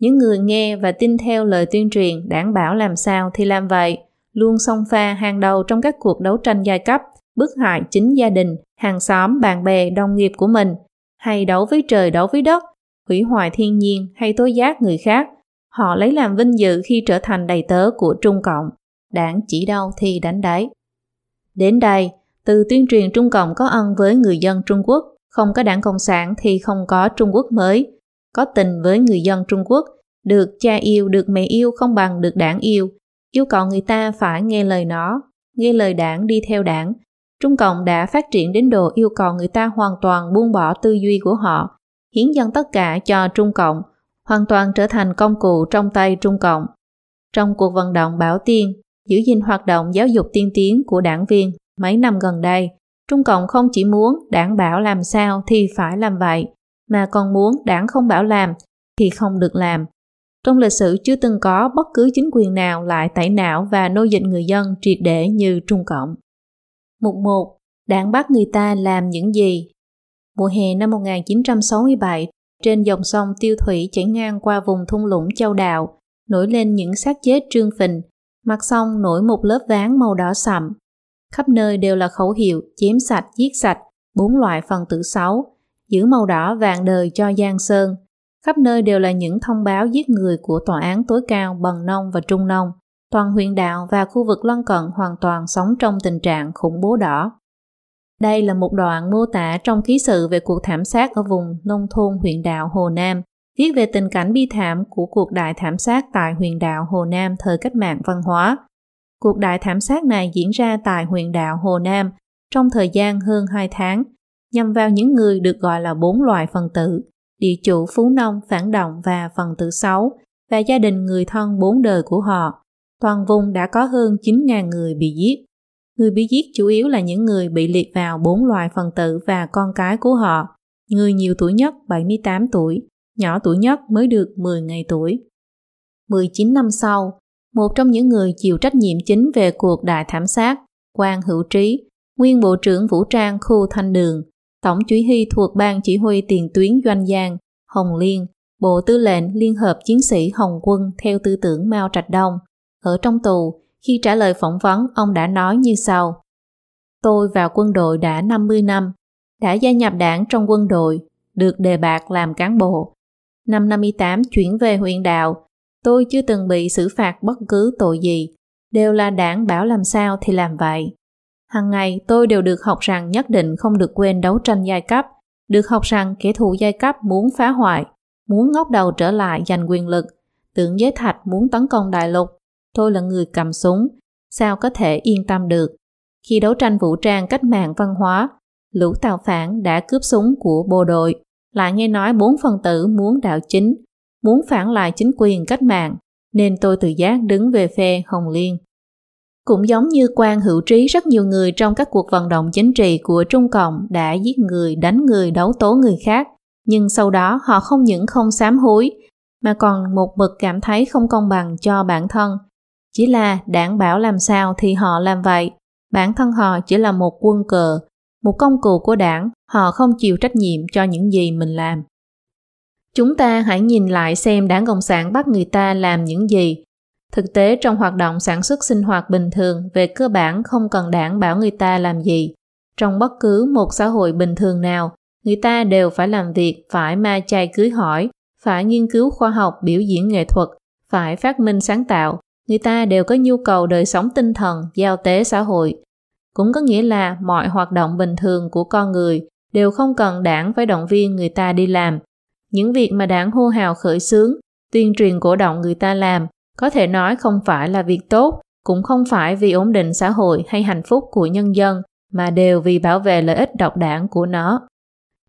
Những người nghe và tin theo lời tuyên truyền đảng bảo làm sao thì làm vậy, luôn song pha hàng đầu trong các cuộc đấu tranh giai cấp, bức hại chính gia đình, hàng xóm, bạn bè, đồng nghiệp của mình, hay đấu với trời đấu với đất, hủy hoại thiên nhiên hay tối giác người khác. Họ lấy làm vinh dự khi trở thành đầy tớ của Trung Cộng. Đảng chỉ đâu thì đánh đấy. Đến đây, từ tuyên truyền Trung Cộng có ân với người dân Trung Quốc, không có đảng Cộng sản thì không có Trung Quốc mới. Có tình với người dân Trung Quốc, được cha yêu, được mẹ yêu không bằng được đảng yêu. Yêu cầu người ta phải nghe lời nó, nghe lời đảng đi theo đảng. Trung Cộng đã phát triển đến độ yêu cầu người ta hoàn toàn buông bỏ tư duy của họ, hiến dân tất cả cho Trung Cộng, hoàn toàn trở thành công cụ trong tay Trung Cộng. Trong cuộc vận động Bảo Tiên, giữ gìn hoạt động giáo dục tiên tiến của đảng viên mấy năm gần đây, Trung Cộng không chỉ muốn đảng bảo làm sao thì phải làm vậy, mà còn muốn đảng không bảo làm thì không được làm. Trong lịch sử chưa từng có bất cứ chính quyền nào lại tẩy não và nô dịch người dân triệt để như Trung Cộng. Mục 1. Đảng bắt người ta làm những gì? Mùa hè năm 1967, trên dòng sông Tiêu Thủy chảy ngang qua vùng thung lũng Châu Đạo, nổi lên những xác chết trương phình, mặt sông nổi một lớp ván màu đỏ sậm. Khắp nơi đều là khẩu hiệu chém sạch, giết sạch, bốn loại phần tử xấu, giữ màu đỏ vàng đời cho Giang Sơn. Khắp nơi đều là những thông báo giết người của tòa án tối cao Bần Nông và Trung Nông. Toàn huyện đạo và khu vực lân cận hoàn toàn sống trong tình trạng khủng bố đỏ. Đây là một đoạn mô tả trong ký sự về cuộc thảm sát ở vùng nông thôn huyện đạo Hồ Nam, viết về tình cảnh bi thảm của cuộc đại thảm sát tại huyện đạo Hồ Nam thời cách mạng văn hóa. Cuộc đại thảm sát này diễn ra tại huyện đạo Hồ Nam trong thời gian hơn 2 tháng, nhằm vào những người được gọi là bốn loại phần tử, địa chủ phú nông phản động và phần tử xấu, và gia đình người thân bốn đời của họ. Toàn vùng đã có hơn 9.000 người bị giết. Người bị giết chủ yếu là những người bị liệt vào bốn loài phần tử và con cái của họ. Người nhiều tuổi nhất 78 tuổi, nhỏ tuổi nhất mới được 10 ngày tuổi. 19 năm sau, một trong những người chịu trách nhiệm chính về cuộc đại thảm sát, quan hữu trí, nguyên bộ trưởng vũ trang khu Thanh Đường, tổng chỉ huy thuộc ban chỉ huy tiền tuyến Doanh Giang, Hồng Liên, Bộ Tư lệnh Liên hợp Chiến sĩ Hồng quân theo tư tưởng Mao Trạch Đông. Ở trong tù, khi trả lời phỏng vấn, ông đã nói như sau. Tôi vào quân đội đã 50 năm, đã gia nhập đảng trong quân đội, được đề bạt làm cán bộ. Năm 58 chuyển về huyện đạo, tôi chưa từng bị xử phạt bất cứ tội gì, đều là đảng bảo làm sao thì làm vậy. Hằng ngày tôi đều được học rằng nhất định không được quên đấu tranh giai cấp, được học rằng kẻ thù giai cấp muốn phá hoại, muốn ngóc đầu trở lại giành quyền lực, tưởng giới thạch muốn tấn công đại lục, tôi là người cầm súng, sao có thể yên tâm được. Khi đấu tranh vũ trang cách mạng văn hóa, lũ tàu phản đã cướp súng của bộ đội, lại nghe nói bốn phần tử muốn đạo chính, muốn phản lại chính quyền cách mạng, nên tôi tự giác đứng về phe Hồng Liên. Cũng giống như quan hữu trí rất nhiều người trong các cuộc vận động chính trị của Trung Cộng đã giết người, đánh người, đấu tố người khác, nhưng sau đó họ không những không sám hối, mà còn một mực cảm thấy không công bằng cho bản thân, chỉ là đảng bảo làm sao thì họ làm vậy. Bản thân họ chỉ là một quân cờ, một công cụ của đảng, họ không chịu trách nhiệm cho những gì mình làm. Chúng ta hãy nhìn lại xem đảng Cộng sản bắt người ta làm những gì. Thực tế trong hoạt động sản xuất sinh hoạt bình thường về cơ bản không cần đảng bảo người ta làm gì. Trong bất cứ một xã hội bình thường nào, người ta đều phải làm việc, phải ma chay cưới hỏi, phải nghiên cứu khoa học biểu diễn nghệ thuật, phải phát minh sáng tạo, người ta đều có nhu cầu đời sống tinh thần, giao tế xã hội. Cũng có nghĩa là mọi hoạt động bình thường của con người đều không cần đảng phải động viên người ta đi làm. Những việc mà đảng hô hào khởi xướng, tuyên truyền cổ động người ta làm, có thể nói không phải là việc tốt, cũng không phải vì ổn định xã hội hay hạnh phúc của nhân dân, mà đều vì bảo vệ lợi ích độc đảng của nó.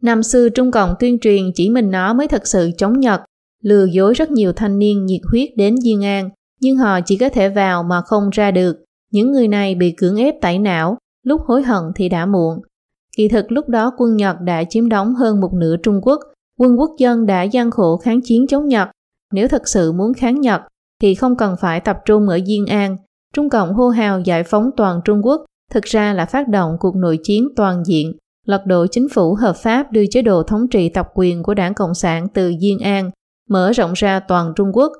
Năm xưa Trung Cộng tuyên truyền chỉ mình nó mới thật sự chống Nhật, lừa dối rất nhiều thanh niên nhiệt huyết đến Diên An, nhưng họ chỉ có thể vào mà không ra được. Những người này bị cưỡng ép tẩy não, lúc hối hận thì đã muộn. Kỳ thực lúc đó quân Nhật đã chiếm đóng hơn một nửa Trung Quốc, quân quốc dân đã gian khổ kháng chiến chống Nhật. Nếu thật sự muốn kháng Nhật, thì không cần phải tập trung ở Diên An. Trung Cộng hô hào giải phóng toàn Trung Quốc, thực ra là phát động cuộc nội chiến toàn diện, lật đổ chính phủ hợp pháp đưa chế độ thống trị tập quyền của đảng Cộng sản từ Diên An, mở rộng ra toàn Trung Quốc,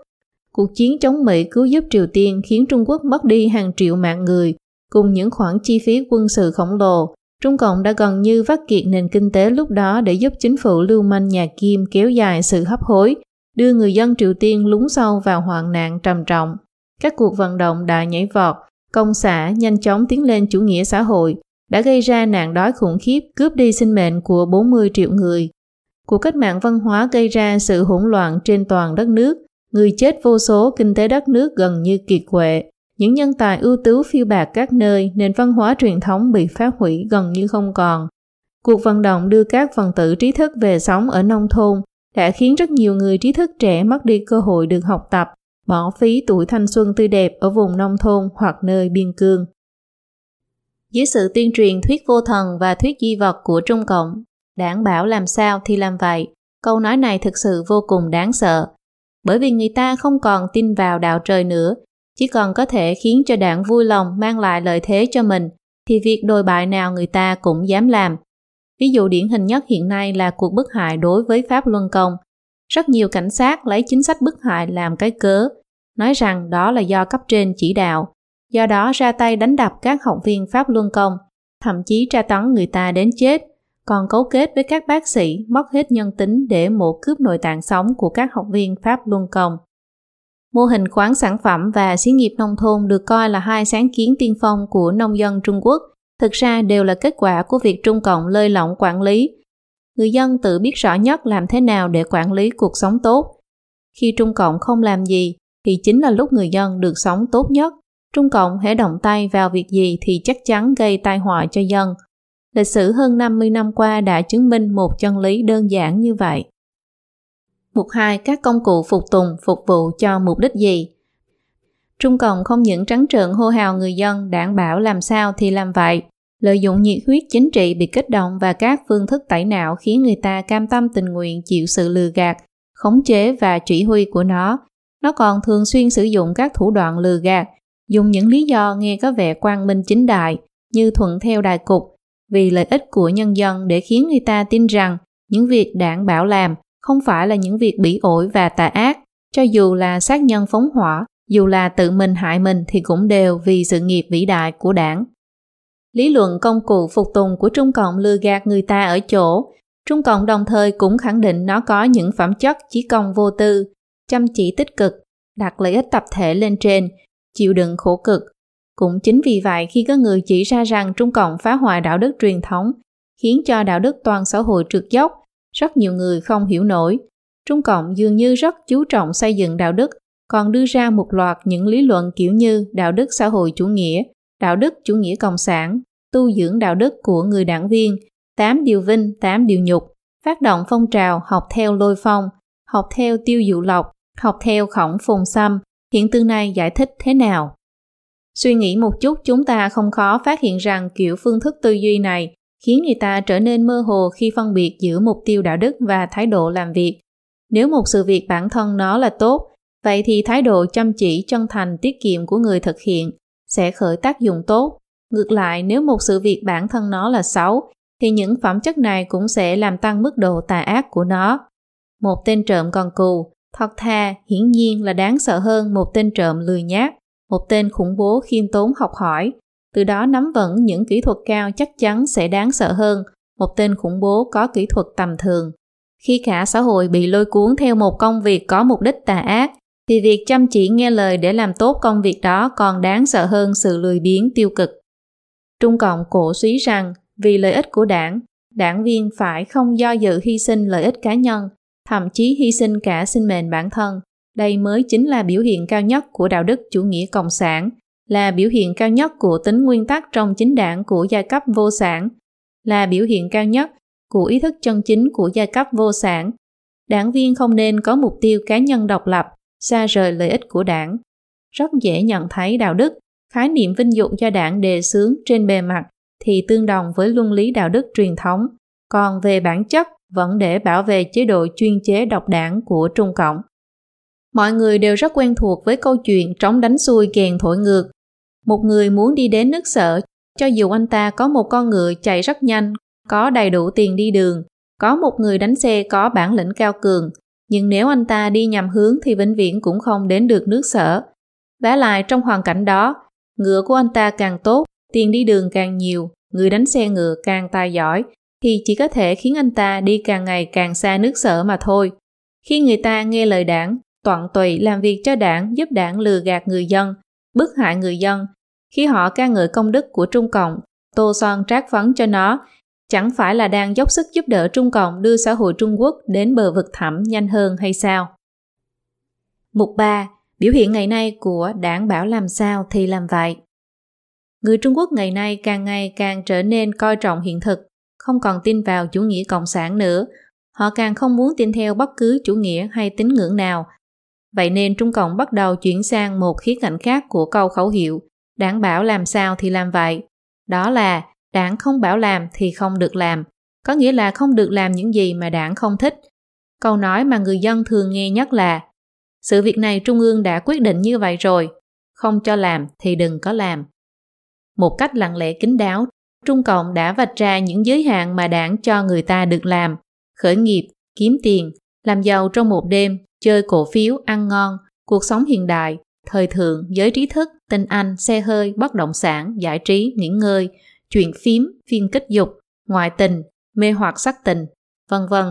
Cuộc chiến chống Mỹ cứu giúp Triều Tiên khiến Trung Quốc mất đi hàng triệu mạng người, cùng những khoản chi phí quân sự khổng lồ. Trung Cộng đã gần như vắt kiệt nền kinh tế lúc đó để giúp chính phủ lưu manh nhà Kim kéo dài sự hấp hối, đưa người dân Triều Tiên lún sâu vào hoạn nạn trầm trọng. Các cuộc vận động đã nhảy vọt, công xã nhanh chóng tiến lên chủ nghĩa xã hội, đã gây ra nạn đói khủng khiếp cướp đi sinh mệnh của 40 triệu người. Cuộc cách mạng văn hóa gây ra sự hỗn loạn trên toàn đất nước, Người chết vô số, kinh tế đất nước gần như kiệt quệ. Những nhân tài ưu tú phiêu bạc các nơi, nền văn hóa truyền thống bị phá hủy gần như không còn. Cuộc vận động đưa các phần tử trí thức về sống ở nông thôn đã khiến rất nhiều người trí thức trẻ mất đi cơ hội được học tập, bỏ phí tuổi thanh xuân tươi đẹp ở vùng nông thôn hoặc nơi biên cương. Dưới sự tuyên truyền thuyết vô thần và thuyết di vật của Trung Cộng, đảng bảo làm sao thì làm vậy. Câu nói này thực sự vô cùng đáng sợ. Bởi vì người ta không còn tin vào đạo trời nữa, chỉ còn có thể khiến cho đảng vui lòng mang lại lợi thế cho mình, thì việc đồi bại nào người ta cũng dám làm. Ví dụ điển hình nhất hiện nay là cuộc bức hại đối với Pháp Luân Công. Rất nhiều cảnh sát lấy chính sách bức hại làm cái cớ, nói rằng đó là do cấp trên chỉ đạo, do đó ra tay đánh đập các học viên Pháp Luân Công, thậm chí tra tấn người ta đến chết, còn cấu kết với các bác sĩ mất hết nhân tính để mổ cướp nội tạng sống của các học viên Pháp Luân Công. Mô hình khoáng sản phẩm và xí nghiệp nông thôn được coi là hai sáng kiến tiên phong của nông dân Trung Quốc, thực ra đều là kết quả của việc Trung Cộng lơi lỏng quản lý. Người dân tự biết rõ nhất làm thế nào để quản lý cuộc sống tốt. Khi Trung Cộng không làm gì, thì chính là lúc người dân được sống tốt nhất. Trung Cộng hãy động tay vào việc gì thì chắc chắn gây tai họa cho dân. Lịch sử hơn 50 năm qua đã chứng minh một chân lý đơn giản như vậy. Mục 2. Các công cụ phục tùng phục vụ cho mục đích gì? Trung Cộng không những trắng trợn hô hào người dân đảm bảo làm sao thì làm vậy, lợi dụng nhiệt huyết chính trị bị kích động và các phương thức tẩy não khiến người ta cam tâm tình nguyện chịu sự lừa gạt, khống chế và chỉ huy của nó. Nó còn thường xuyên sử dụng các thủ đoạn lừa gạt, dùng những lý do nghe có vẻ quang minh chính đại như thuận theo đại cục vì lợi ích của nhân dân để khiến người ta tin rằng những việc đảng bảo làm không phải là những việc bỉ ổi và tà ác, cho dù là sát nhân phóng hỏa, dù là tự mình hại mình thì cũng đều vì sự nghiệp vĩ đại của đảng. Lý luận công cụ phục tùng của Trung Cộng lừa gạt người ta ở chỗ, Trung Cộng đồng thời cũng khẳng định nó có những phẩm chất chí công vô tư, chăm chỉ tích cực, đặt lợi ích tập thể lên trên, chịu đựng khổ cực. Cũng chính vì vậy khi có người chỉ ra rằng Trung Cộng phá hoại đạo đức truyền thống, khiến cho đạo đức toàn xã hội trượt dốc, rất nhiều người không hiểu nổi. Trung Cộng dường như rất chú trọng xây dựng đạo đức, còn đưa ra một loạt những lý luận kiểu như đạo đức xã hội chủ nghĩa, đạo đức chủ nghĩa cộng sản, tu dưỡng đạo đức của người đảng viên, 8 điều vinh, 8 điều nhục, phát động phong trào học theo lôi phong, học theo tiêu dụ lộc, học theo khổng phùng xăm, hiện tượng này giải thích thế nào? Suy nghĩ một chút chúng ta không khó phát hiện rằng kiểu phương thức tư duy này khiến người ta trở nên mơ hồ khi phân biệt giữa mục tiêu đạo đức và thái độ làm việc. Nếu một sự việc bản thân nó là tốt, vậy thì thái độ chăm chỉ, chân thành, tiết kiệm của người thực hiện sẽ khởi tác dụng tốt. Ngược lại, nếu một sự việc bản thân nó là xấu, thì những phẩm chất này cũng sẽ làm tăng mức độ tà ác của nó. Một tên trộm còn cù, thật thà, hiển nhiên là đáng sợ hơn một tên trộm lười nhác. một tên khủng bố khiêm tốn học hỏi, từ đó nắm vững những kỹ thuật cao chắc chắn sẽ đáng sợ hơn một tên khủng bố có kỹ thuật tầm thường. Khi cả xã hội bị lôi cuốn theo một công việc có mục đích tà ác, thì việc chăm chỉ nghe lời để làm tốt công việc đó còn đáng sợ hơn sự lười biếng tiêu cực. Trung Cộng cổ suý rằng vì lợi ích của đảng, đảng viên phải không do dự hy sinh lợi ích cá nhân, thậm chí hy sinh cả sinh mệnh bản thân. Đây mới chính là biểu hiện cao nhất của đạo đức chủ nghĩa cộng sản là biểu hiện cao nhất của tính nguyên tắc trong chính đảng của giai cấp vô sản, là biểu hiện cao nhất của ý thức chân chính của giai cấp vô sản. Đảng viên không nên có mục tiêu cá nhân độc lập, xa rời lợi ích của đảng. Rất dễ nhận thấy đạo đức, khái niệm vinh dụng do đảng đề xướng trên bề mặt thì tương đồng với luân lý đạo đức truyền thống, còn về bản chất vẫn để bảo vệ chế độ chuyên chế độc đảng của Trung Cộng. Mọi người đều rất quen thuộc với câu chuyện trống đánh xuôi kèn thổi ngược, một người muốn đi đến nước sở, cho dù anh ta có một con ngựa chạy rất nhanh, có đầy đủ tiền đi đường, có một người đánh xe có bản lĩnh cao cường, nhưng nếu anh ta đi nhầm hướng thì vĩnh viễn cũng không đến được nước sở. Vả lại trong hoàn cảnh đó, ngựa của anh ta càng tốt, tiền đi đường càng nhiều, người đánh xe ngựa càng tài giỏi, thì chỉ có thể khiến anh ta đi càng ngày càng xa nước sở mà thôi. Khi người ta nghe lời đảng, toàn tùy làm việc cho đảng giúp đảng lừa gạt người dân, bức hại người dân, khi họ ca ngợi công đức của Trung Cộng, tô son trác phấn cho nó, chẳng phải là đang dốc sức giúp đỡ Trung Cộng đưa xã hội Trung Quốc đến bờ vực thẳm nhanh hơn hay sao? Mục 3. Biểu hiện ngày nay của đảng bảo làm sao thì làm vậy. Người Trung Quốc ngày nay càng ngày càng trở nên coi trọng hiện thực, không còn tin vào chủ nghĩa cộng sản nữa. Họ càng không muốn tin theo bất cứ chủ nghĩa hay tín ngưỡng nào Vậy nên Trung Cộng bắt đầu chuyển sang một khía cạnh khác của câu khẩu hiệu, đảng bảo làm sao thì làm vậy. Đó là đảng không bảo làm thì không được làm, có nghĩa là không được làm những gì mà đảng không thích. Câu nói mà người dân thường nghe nhất là sự việc này Trung ương đã quyết định như vậy rồi, không cho làm thì đừng có làm. Một cách lặng lẽ kín đáo, Trung Cộng đã vạch ra những giới hạn mà đảng cho người ta được làm, khởi nghiệp, kiếm tiền, làm giàu trong một đêm, chơi cổ phiếu, ăn ngon, cuộc sống hiện đại, thời thượng, giới trí thức, tinh anh, xe hơi, bất động sản, giải trí, nghỉ ngơi, chuyện phím, phiên kích dục, ngoại tình, mê hoặc sắc tình, vân vân.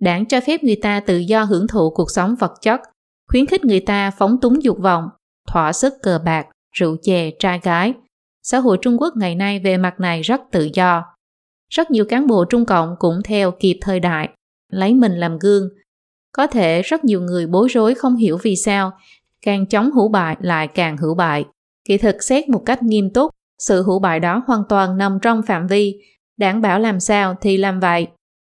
Đảng cho phép người ta tự do hưởng thụ cuộc sống vật chất, khuyến khích người ta phóng túng dục vọng, thỏa sức cờ bạc, rượu chè, trai gái. Xã hội Trung Quốc ngày nay về mặt này rất tự do. Rất nhiều cán bộ Trung Cộng cũng theo kịp thời đại, lấy mình làm gương. Có thể rất nhiều người bối rối không hiểu vì sao, càng chống hữu bại lại càng hữu bại. Kỳ thực xét một cách nghiêm túc, sự hữu bại đó hoàn toàn nằm trong phạm vi, đảng bảo làm sao thì làm vậy.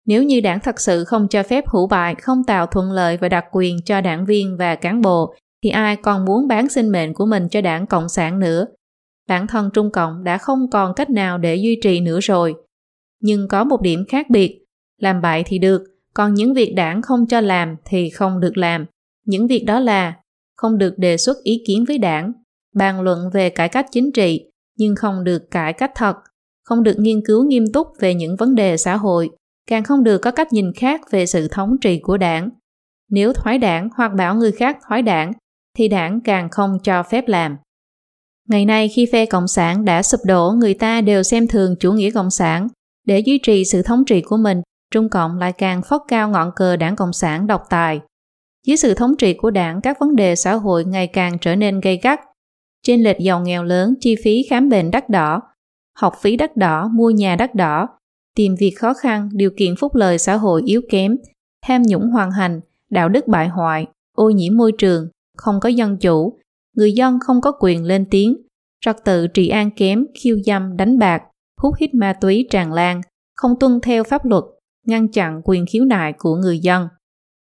Nếu như đảng thật sự không cho phép hữu bại, không tạo thuận lợi và đặc quyền cho đảng viên và cán bộ, thì ai còn muốn bán sinh mệnh của mình cho đảng Cộng sản nữa. Bản thân Trung Cộng đã không còn cách nào để duy trì nữa rồi. Nhưng có một điểm khác biệt, làm bậy thì được, còn những việc đảng không cho làm thì không được làm. Những việc đó là không được đề xuất ý kiến với đảng, bàn luận về cải cách chính trị, nhưng không được cải cách thật, không được nghiên cứu nghiêm túc về những vấn đề xã hội, càng không được có cách nhìn khác về sự thống trị của đảng. Nếu thoái đảng hoặc bảo người khác thoái đảng, thì đảng càng không cho phép làm. Ngày nay khi phe Cộng sản đã sụp đổ, người ta đều xem thường chủ nghĩa Cộng sản. Để duy trì sự thống trị của mình, Trung Cộng lại càng phất cao ngọn cờ đảng Cộng sản độc tài. Dưới sự thống trị của đảng, các vấn đề xã hội ngày càng trở nên gây gắt. Trên lệch giàu nghèo lớn, chi phí khám bệnh đắt đỏ, học phí đắt đỏ, mua nhà đắt đỏ, tìm việc khó khăn, điều kiện phúc lợi xã hội yếu kém, tham nhũng hoàn hành, đạo đức bại hoại, ô nhiễm môi trường, không có dân chủ, người dân không có quyền lên tiếng, trật tự trị an kém, khiêu dâm, đánh bạc, hút hít ma túy tràn lan, không tuân theo pháp luật, ngăn chặn quyền khiếu nại của người dân.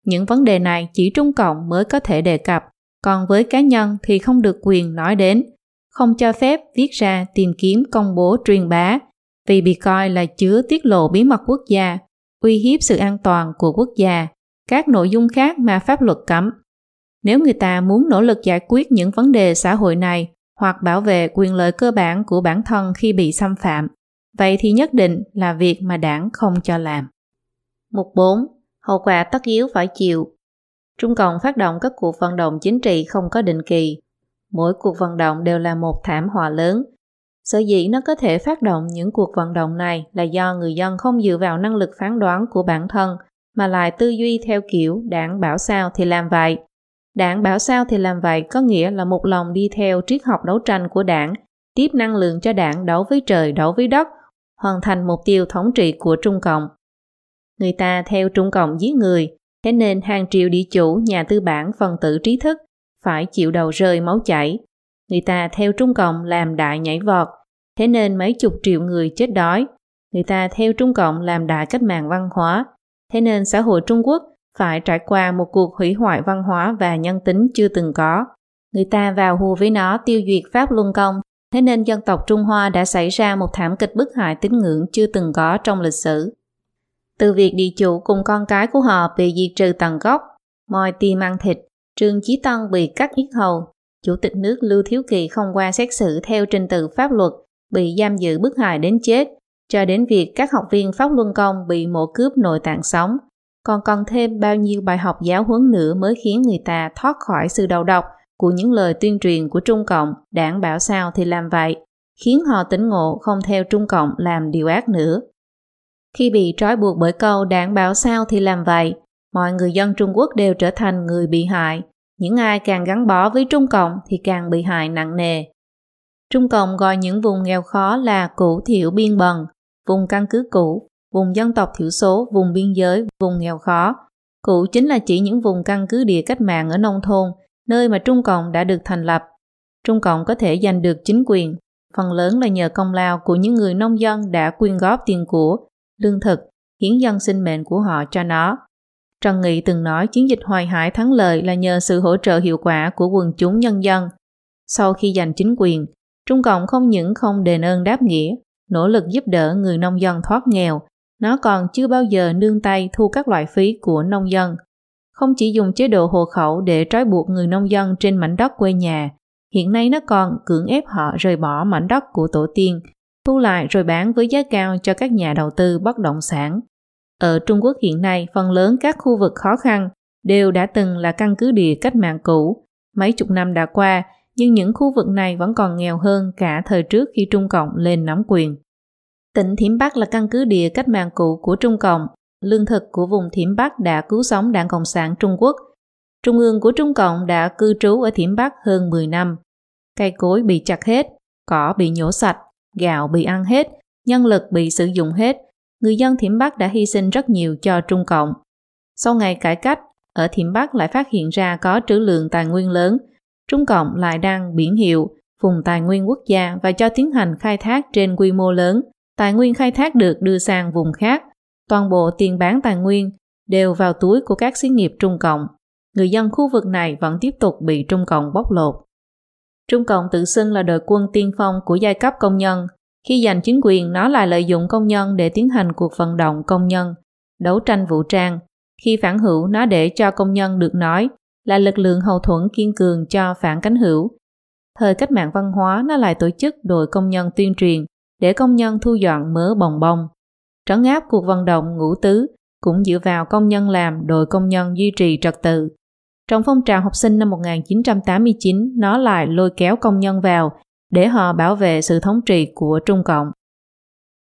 Những vấn đề này chỉ Trung Cộng mới có thể đề cập, còn với cá nhân thì không được quyền nói đến, không cho phép viết ra tìm kiếm công bố truyền bá, vì bị coi là chứa tiết lộ bí mật quốc gia, uy hiếp sự an toàn của quốc gia, các nội dung khác mà pháp luật cấm. Nếu người ta muốn nỗ lực giải quyết những vấn đề xã hội này hoặc bảo vệ quyền lợi cơ bản của bản thân khi bị xâm phạm, vậy thì nhất định là việc mà đảng không cho làm. Mục 4. Hậu quả tất yếu phải chịu. Trung Cộng phát động các cuộc vận động chính trị không có định kỳ. Mỗi cuộc vận động đều là một thảm họa lớn. Sở dĩ nó có thể phát động những cuộc vận động này là do người dân không dựa vào năng lực phán đoán của bản thân mà lại tư duy theo kiểu đảng bảo sao thì làm vậy. Đảng bảo sao thì làm vậy có nghĩa là một lòng đi theo triết học đấu tranh của đảng, tiếp năng lượng cho đảng đấu với trời đấu với đất, hoàn thành mục tiêu thống trị của Trung Cộng. Người ta theo Trung Cộng giết người, thế nên hàng triệu địa chủ, nhà tư bản, phần tử trí thức phải chịu đầu rơi máu chảy. Người ta theo Trung Cộng làm đại nhảy vọt, thế nên mấy chục triệu người chết đói. Người ta theo Trung Cộng làm đại cách mạng văn hóa, thế nên xã hội Trung Quốc phải trải qua một cuộc hủy hoại văn hóa và nhân tính chưa từng có. Người ta vào hùa với nó tiêu diệt Pháp Luân Công, thế nên dân tộc Trung Hoa đã xảy ra một thảm kịch bức hại tín ngưỡng chưa từng có trong lịch sử. Từ việc địa chủ cùng con cái của họ bị diệt trừ tận gốc, moi tim ăn thịt, Trương Chí Tân bị cắt yết hầu, Chủ tịch nước Lưu Thiếu Kỳ không qua xét xử theo trình tự pháp luật, bị giam giữ bức hại đến chết, cho đến việc các học viên Pháp Luân Công bị mổ cướp nội tạng sống, còn còn thêm bao nhiêu bài học giáo huấn nữa mới khiến người ta thoát khỏi sự đầu độc của những lời tuyên truyền của Trung Cộng, đảng bảo sao thì làm vậy, khiến họ tỉnh ngộ không theo Trung Cộng làm điều ác nữa. Khi bị trói buộc bởi câu đảng bảo sao thì làm vậy, mọi người dân Trung Quốc đều trở thành người bị hại. Những ai càng gắn bó với Trung Cộng thì càng bị hại nặng nề. Trung Cộng gọi những vùng nghèo khó là cũ thiểu biên bần, vùng căn cứ cũ, vùng dân tộc thiểu số, vùng biên giới, vùng nghèo khó. Cũ chính là chỉ những vùng căn cứ địa cách mạng ở nông thôn, nơi mà Trung Cộng đã được thành lập. Trung Cộng có thể giành được chính quyền, phần lớn là nhờ công lao của những người nông dân đã quyên góp tiền của, lương thực, hiến dân sinh mệnh của họ cho nó. Trần Nghị từng nói chiến dịch hoài hải thắng lợi là nhờ sự hỗ trợ hiệu quả của quần chúng nhân dân. Sau khi giành chính quyền, Trung Cộng không những không đền ơn đáp nghĩa nỗ lực giúp đỡ người nông dân thoát nghèo, nó còn chưa bao giờ nương tay thu các loại phí của nông dân. Không chỉ dùng chế độ hộ khẩu để trói buộc người nông dân trên mảnh đất quê nhà, hiện nay nó còn cưỡng ép họ rời bỏ mảnh đất của tổ tiên, thu lại rồi bán với giá cao cho các nhà đầu tư bất động sản. Ở Trung Quốc hiện nay, phần lớn các khu vực khó khăn đều đã từng là căn cứ địa cách mạng cũ. Mấy chục năm đã qua, nhưng những khu vực này vẫn còn nghèo hơn cả thời trước khi Trung Cộng lên nắm quyền. Tỉnh Thiểm Bắc là căn cứ địa cách mạng cũ của Trung Cộng. Lương thực của vùng Thiểm Bắc đã cứu sống Đảng Cộng sản Trung Quốc. Trung ương của Trung Cộng đã cư trú ở Thiểm Bắc hơn 10 năm. Cây cối bị chặt hết, cỏ bị nhổ sạch, gạo bị ăn hết, nhân lực bị sử dụng hết. Người dân Thiểm Bắc đã hy sinh rất nhiều cho Trung Cộng. Sau ngày cải cách, ở Thiểm Bắc lại phát hiện ra có trữ lượng tài nguyên lớn. Trung Cộng lại đang biển hiệu vùng tài nguyên quốc gia và cho tiến hành khai thác trên quy mô lớn. Tài nguyên khai thác được đưa sang vùng khác. Toàn bộ tiền bán tài nguyên đều vào túi của các xí nghiệp Trung Cộng. Người dân khu vực này vẫn tiếp tục bị Trung Cộng bóc lột. Trung Cộng tự xưng là đội quân tiên phong của giai cấp công nhân. Khi giành chính quyền, nó lại lợi dụng công nhân để tiến hành cuộc vận động công nhân, đấu tranh vũ trang, khi phản hữu nó để cho công nhân được nói là lực lượng hậu thuẫn kiên cường cho phản cánh hữu. Thời cách mạng văn hóa nó lại tổ chức đội công nhân tuyên truyền để công nhân thu dọn mớ bồng bông. Trấn áp cuộc vận động ngũ tứ cũng dựa vào công nhân làm đội công nhân duy trì trật tự. Trong phong trào học sinh năm 1989, nó lại lôi kéo công nhân vào để họ bảo vệ sự thống trị của Trung Cộng.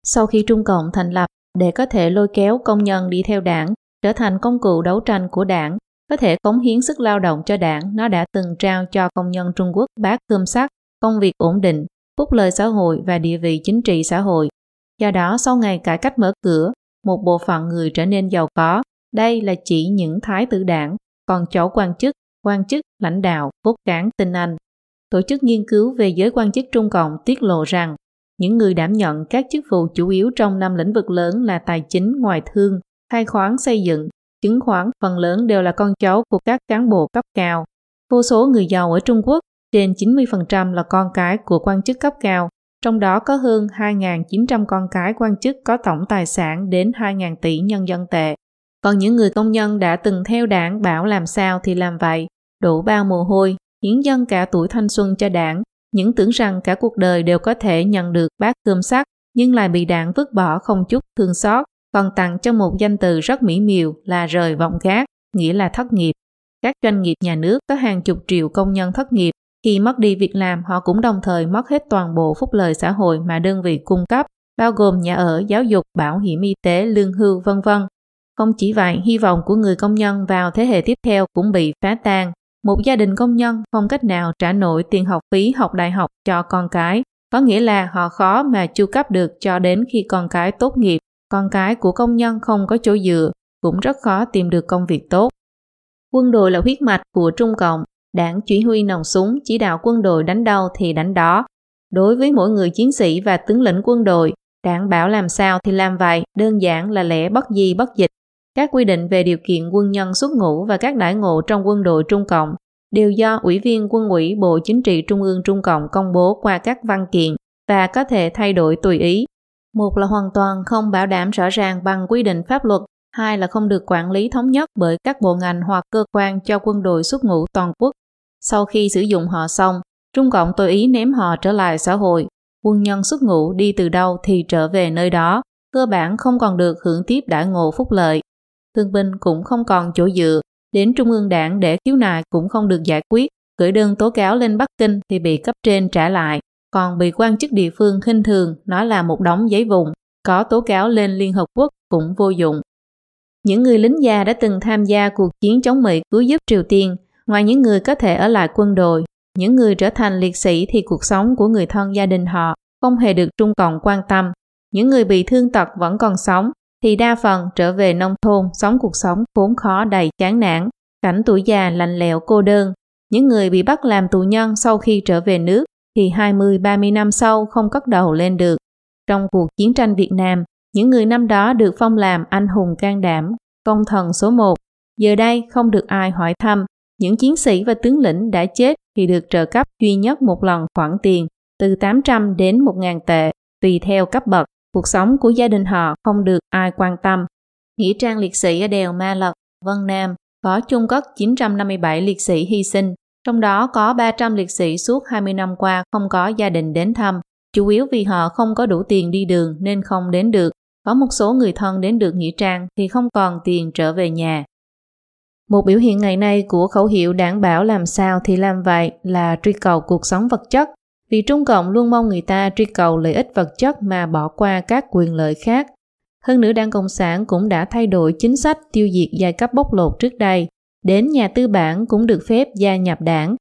Sau khi Trung Cộng thành lập, để có thể lôi kéo công nhân đi theo đảng, trở thành công cụ đấu tranh của đảng, có thể cống hiến sức lao động cho đảng, nó đã từng trao cho công nhân Trung Quốc bát cơm sắt công việc ổn định, phúc lợi xã hội và địa vị chính trị xã hội. Do đó, sau ngày cải cách mở cửa, một bộ phận người trở nên giàu có. Đây là chỉ những thái tử đảng, còn chỗ quan chức, quan chức, lãnh đạo, cốt cán tinh anh. Tổ chức nghiên cứu về giới quan chức Trung Cộng tiết lộ rằng những người đảm nhận các chức vụ chủ yếu trong năm lĩnh vực lớn là tài chính, ngoại thương, khai khoáng xây dựng, chứng khoán phần lớn đều là con cháu của các cán bộ cấp cao. Vô số người giàu ở Trung Quốc, trên 90% là con cái của quan chức cấp cao, trong đó có hơn 2.900 con cái quan chức có tổng tài sản đến 2.000 tỷ nhân dân tệ. Còn những người công nhân đã từng theo đảng bảo làm sao thì làm vậy, đổ bao mồ hôi, hiến dân cả tuổi thanh xuân cho đảng, những tưởng rằng cả cuộc đời đều có thể nhận được bát cơm sắt, nhưng lại bị đảng vứt bỏ không chút thương xót, còn tặng cho một danh từ rất mỹ miều là rời vọng gác, nghĩa là thất nghiệp. Các doanh nghiệp nhà nước có hàng chục triệu công nhân thất nghiệp, khi mất đi việc làm họ cũng đồng thời mất hết toàn bộ phúc lợi xã hội mà đơn vị cung cấp, bao gồm nhà ở, giáo dục, bảo hiểm y tế, lương hưu, vân vân. Không chỉ vậy, hy vọng của người công nhân vào thế hệ tiếp theo cũng bị phá tan. Một gia đình công nhân không cách nào trả nổi tiền học phí học đại học cho con cái, có nghĩa là họ khó mà chu cấp được cho đến khi con cái tốt nghiệp con cái của công nhân không có chỗ dựa, cũng rất khó tìm được công việc tốt. Quân đội là huyết mạch của Trung Cộng, đảng chỉ huy nòng súng chỉ đạo quân đội đánh đâu thì đánh đó. Đối với mỗi người chiến sĩ và tướng lĩnh quân đội, đảng bảo làm sao thì làm vậy, đơn giản là lẽ bất di bất dịch. Các quy định về điều kiện quân nhân xuất ngũ và các đãi ngộ trong quân đội Trung Cộng đều do Ủy viên Quân ủy Bộ Chính trị Trung ương Trung Cộng công bố qua các văn kiện và có thể thay đổi tùy ý một là hoàn toàn không bảo đảm rõ ràng bằng quy định pháp luật, hai là không được quản lý thống nhất bởi các bộ ngành hoặc cơ quan cho quân đội xuất ngũ toàn quốc. Sau khi sử dụng họ xong, Trung Cộng tùy ý ném họ trở lại xã hội. Quân nhân xuất ngũ đi từ đâu thì trở về nơi đó, cơ bản không còn được hưởng tiếp đãi ngộ phúc lợi. Thương binh cũng không còn chỗ dựa, đến Trung ương đảng để khiếu nại cũng không được giải quyết, gửi đơn tố cáo lên Bắc Kinh thì bị cấp trên trả lại. Còn bị quan chức địa phương khinh thường nói là một đống giấy vùng, có tố cáo lên Liên Hợp Quốc cũng vô dụng. Những người lính già đã từng tham gia cuộc chiến chống Mỹ cứu giúp Triều Tiên, ngoài những người có thể ở lại quân đội, những người trở thành liệt sĩ thì cuộc sống của người thân gia đình họ không hề được Trung Cộng quan tâm. Những người bị thương tật vẫn còn sống thì đa phần trở về nông thôn sống cuộc sống khốn khó đầy chán nản, cảnh tuổi già lạnh lẽo cô đơn. Những người bị bắt làm tù nhân sau khi trở về nước thì 20-30 năm sau không cất đầu lên được. Trong cuộc chiến tranh Việt Nam, những người năm đó được phong làm anh hùng can đảm, công thần số 1. Giờ đây không được ai hỏi thăm, những chiến sĩ và tướng lĩnh đã chết thì được trợ cấp duy nhất một lần khoản tiền từ 800 đến 1.000 tệ. tùy theo cấp bậc, cuộc sống của gia đình họ không được ai quan tâm. Nghĩa trang liệt sĩ ở đèo Ma Lật, Vân Nam có chung cất 957 liệt sĩ hy sinh, trong đó có 300 liệt sĩ suốt 20 năm qua không có gia đình đến thăm, chủ yếu vì họ không có đủ tiền đi đường nên không đến được. Có một số người thân đến được nghĩa trang thì không còn tiền trở về nhà. Một biểu hiện ngày nay của khẩu hiệu đảm bảo làm sao thì làm vậy là truy cầu cuộc sống vật chất, vì Trung Cộng luôn mong người ta truy cầu lợi ích vật chất mà bỏ qua các quyền lợi khác. Hơn nữa Đảng Cộng sản cũng đã thay đổi chính sách tiêu diệt giai cấp bóc lột trước đây, đến nhà tư bản cũng được phép gia nhập đảng.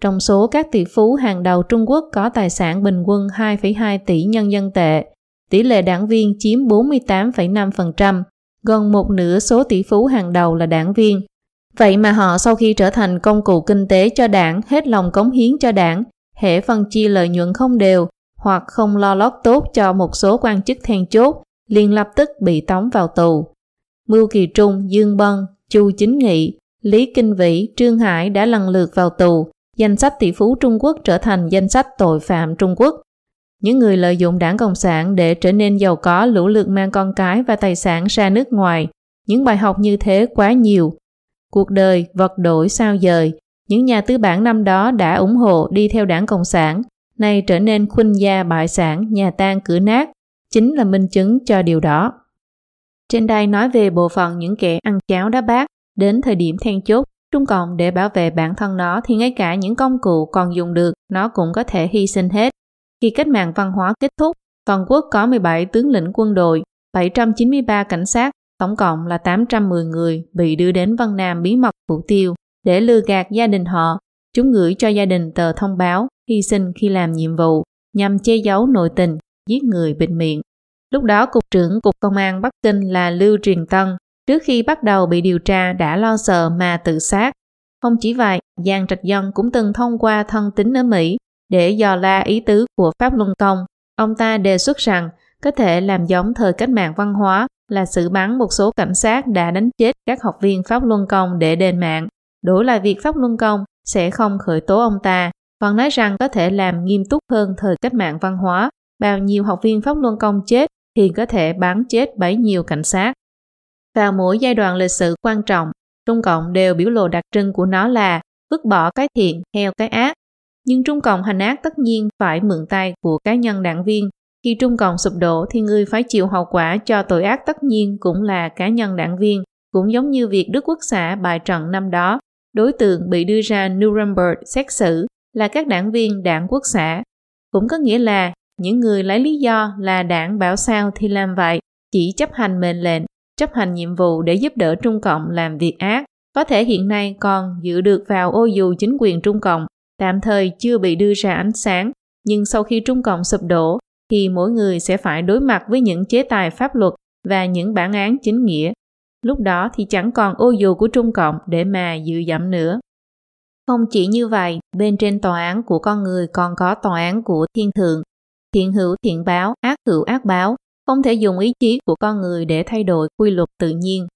Trong số các tỷ phú hàng đầu Trung Quốc có tài sản bình quân 2,2 tỷ nhân dân tệ, tỷ lệ đảng viên chiếm 48,5%, gần một nửa số tỷ phú hàng đầu là đảng viên. Vậy mà họ sau khi trở thành công cụ kinh tế cho đảng, hết lòng cống hiến cho đảng, hệ phân chia lợi nhuận không đều hoặc không lo lót tốt cho một số quan chức then chốt, liền lập tức bị tống vào tù. Mưu Kỳ Trung, Dương Bân, Chu Chính Nghị, Lý Kinh Vĩ, Trương Hải đã lần lượt vào tù, danh sách tỷ phú Trung Quốc trở thành danh sách tội phạm Trung Quốc. Những người lợi dụng đảng Cộng sản để trở nên giàu có lũ lượt mang con cái và tài sản ra nước ngoài. Những bài học như thế quá nhiều. Cuộc đời vật đổi sao dời, những nhà tư bản năm đó đã ủng hộ đi theo đảng Cộng sản, nay trở nên khuynh gia bại sản, nhà tan cửa nát, chính là minh chứng cho điều đó. Trên đây nói về bộ phận những kẻ ăn cháo đá bát, đến thời điểm then chốt, Trung Cộng để bảo vệ bản thân nó thì ngay cả những công cụ còn dùng được, nó cũng có thể hy sinh hết. Khi cách mạng văn hóa kết thúc, toàn quốc có 17 tướng lĩnh quân đội, 793 cảnh sát, tổng cộng là 810 người bị đưa đến Vân Nam bí mật phủ tiêu để lừa gạt gia đình họ. Chúng gửi cho gia đình tờ thông báo hy sinh khi làm nhiệm vụ nhằm che giấu nội tình, giết người bịt miệng. Lúc đó Cục trưởng Cục Công an Bắc Kinh là Lưu Truyền Tân, trước khi bắt đầu bị điều tra đã lo sợ mà tự sát. Không chỉ vậy, Giang Trạch Dân cũng từng thông qua thân tín ở Mỹ để dò la ý tứ của Pháp Luân Công. Ông ta đề xuất rằng có thể làm giống thời cách mạng văn hóa là xử bắn một số cảnh sát đã đánh chết các học viên Pháp Luân Công để đền mạng. Đổi lại việc Pháp Luân Công sẽ không khởi tố ông ta, còn nói rằng có thể làm nghiêm túc hơn thời cách mạng văn hóa. Bao nhiêu học viên Pháp Luân Công chết thì có thể bắn chết bấy nhiêu cảnh sát. Vào mỗi giai đoạn lịch sử quan trọng, Trung Cộng đều biểu lộ đặc trưng của nó là vứt bỏ cái thiện theo cái ác. Nhưng Trung Cộng hành ác tất nhiên phải mượn tay của cá nhân đảng viên. Khi Trung Cộng sụp đổ thì người phải chịu hậu quả cho tội ác tất nhiên cũng là cá nhân đảng viên, cũng giống như việc Đức Quốc xã bài trận năm đó đối tượng bị đưa ra Nuremberg xét xử là các đảng viên đảng quốc xã. Cũng có nghĩa là những người lấy lý do là đảng bảo sao thì làm vậy, chỉ chấp hành mệnh lệnh, chấp hành nhiệm vụ để giúp đỡ Trung Cộng làm việc ác. Có thể hiện nay còn giữ được vào ô dù chính quyền Trung Cộng, tạm thời chưa bị đưa ra ánh sáng, nhưng sau khi Trung Cộng sụp đổ thì mỗi người sẽ phải đối mặt với những chế tài pháp luật và những bản án chính nghĩa lúc đó thì chẳng còn ô dù của Trung Cộng để mà dự dẫm nữa. Không chỉ như vậy, bên trên tòa án của con người còn có tòa án của thiên thượng. Thiện hữu thiện báo, ác hữu ác báo, không thể dùng ý chí của con người để thay đổi quy luật tự nhiên.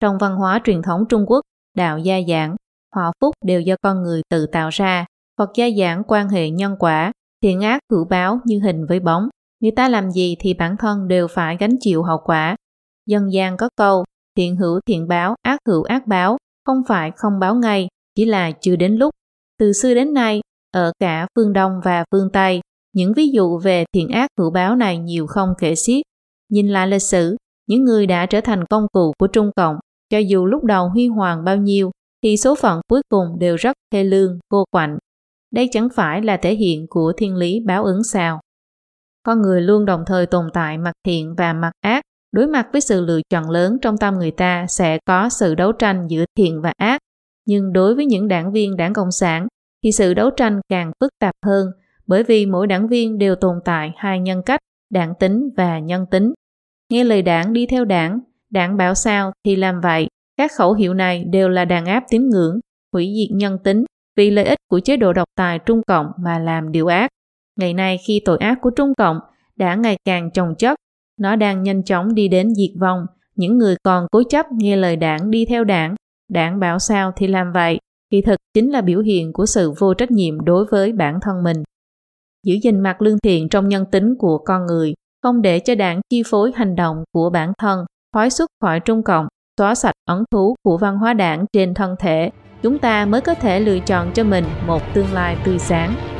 Trong văn hóa truyền thống Trung Quốc, đạo gia giảng, họa phúc đều do con người tự tạo ra, Phật gia giảng quan hệ nhân quả, thiện ác hữu báo như hình với bóng. Người ta làm gì thì bản thân đều phải gánh chịu hậu quả. Dân gian có câu, thiện hữu thiện báo, ác hữu ác báo, không phải không báo ngay, chỉ là chưa đến lúc. Từ xưa đến nay, ở cả phương Đông và phương Tây, những ví dụ về thiện ác hữu báo này nhiều không kể xiết. Nhìn lại lịch sử, những người đã trở thành công cụ của Trung Cộng, cho dù lúc đầu huy hoàng bao nhiêu, thì số phận cuối cùng đều rất thê lương, cô quạnh. Đây chẳng phải là thể hiện của thiên lý báo ứng sao. Con người luôn đồng thời tồn tại mặt thiện và mặt ác, Đối mặt với sự lựa chọn lớn trong tâm người ta sẽ có sự đấu tranh giữa thiện và ác. Nhưng đối với những đảng viên đảng Cộng sản thì sự đấu tranh càng phức tạp hơn bởi vì mỗi đảng viên đều tồn tại hai nhân cách, đảng tính và nhân tính. Nghe lời đảng đi theo đảng, đảng bảo sao thì làm vậy. Các khẩu hiệu này đều là đàn áp tín ngưỡng, hủy diệt nhân tính vì lợi ích của chế độ độc tài Trung Cộng mà làm điều ác. Ngày nay khi tội ác của Trung Cộng đã ngày càng chồng chất nó đang nhanh chóng đi đến diệt vong. Những người còn cố chấp nghe lời đảng đi theo đảng, đảng bảo sao thì làm vậy, kỳ thực chính là biểu hiện của sự vô trách nhiệm đối với bản thân mình. giữ gìn mặt lương thiện trong nhân tính của con người, không để cho đảng chi phối hành động của bản thân, thoái xuất khỏi Trung Cộng, xóa sạch ẩn thú của văn hóa đảng trên thân thể, chúng ta mới có thể lựa chọn cho mình một tương lai tươi sáng.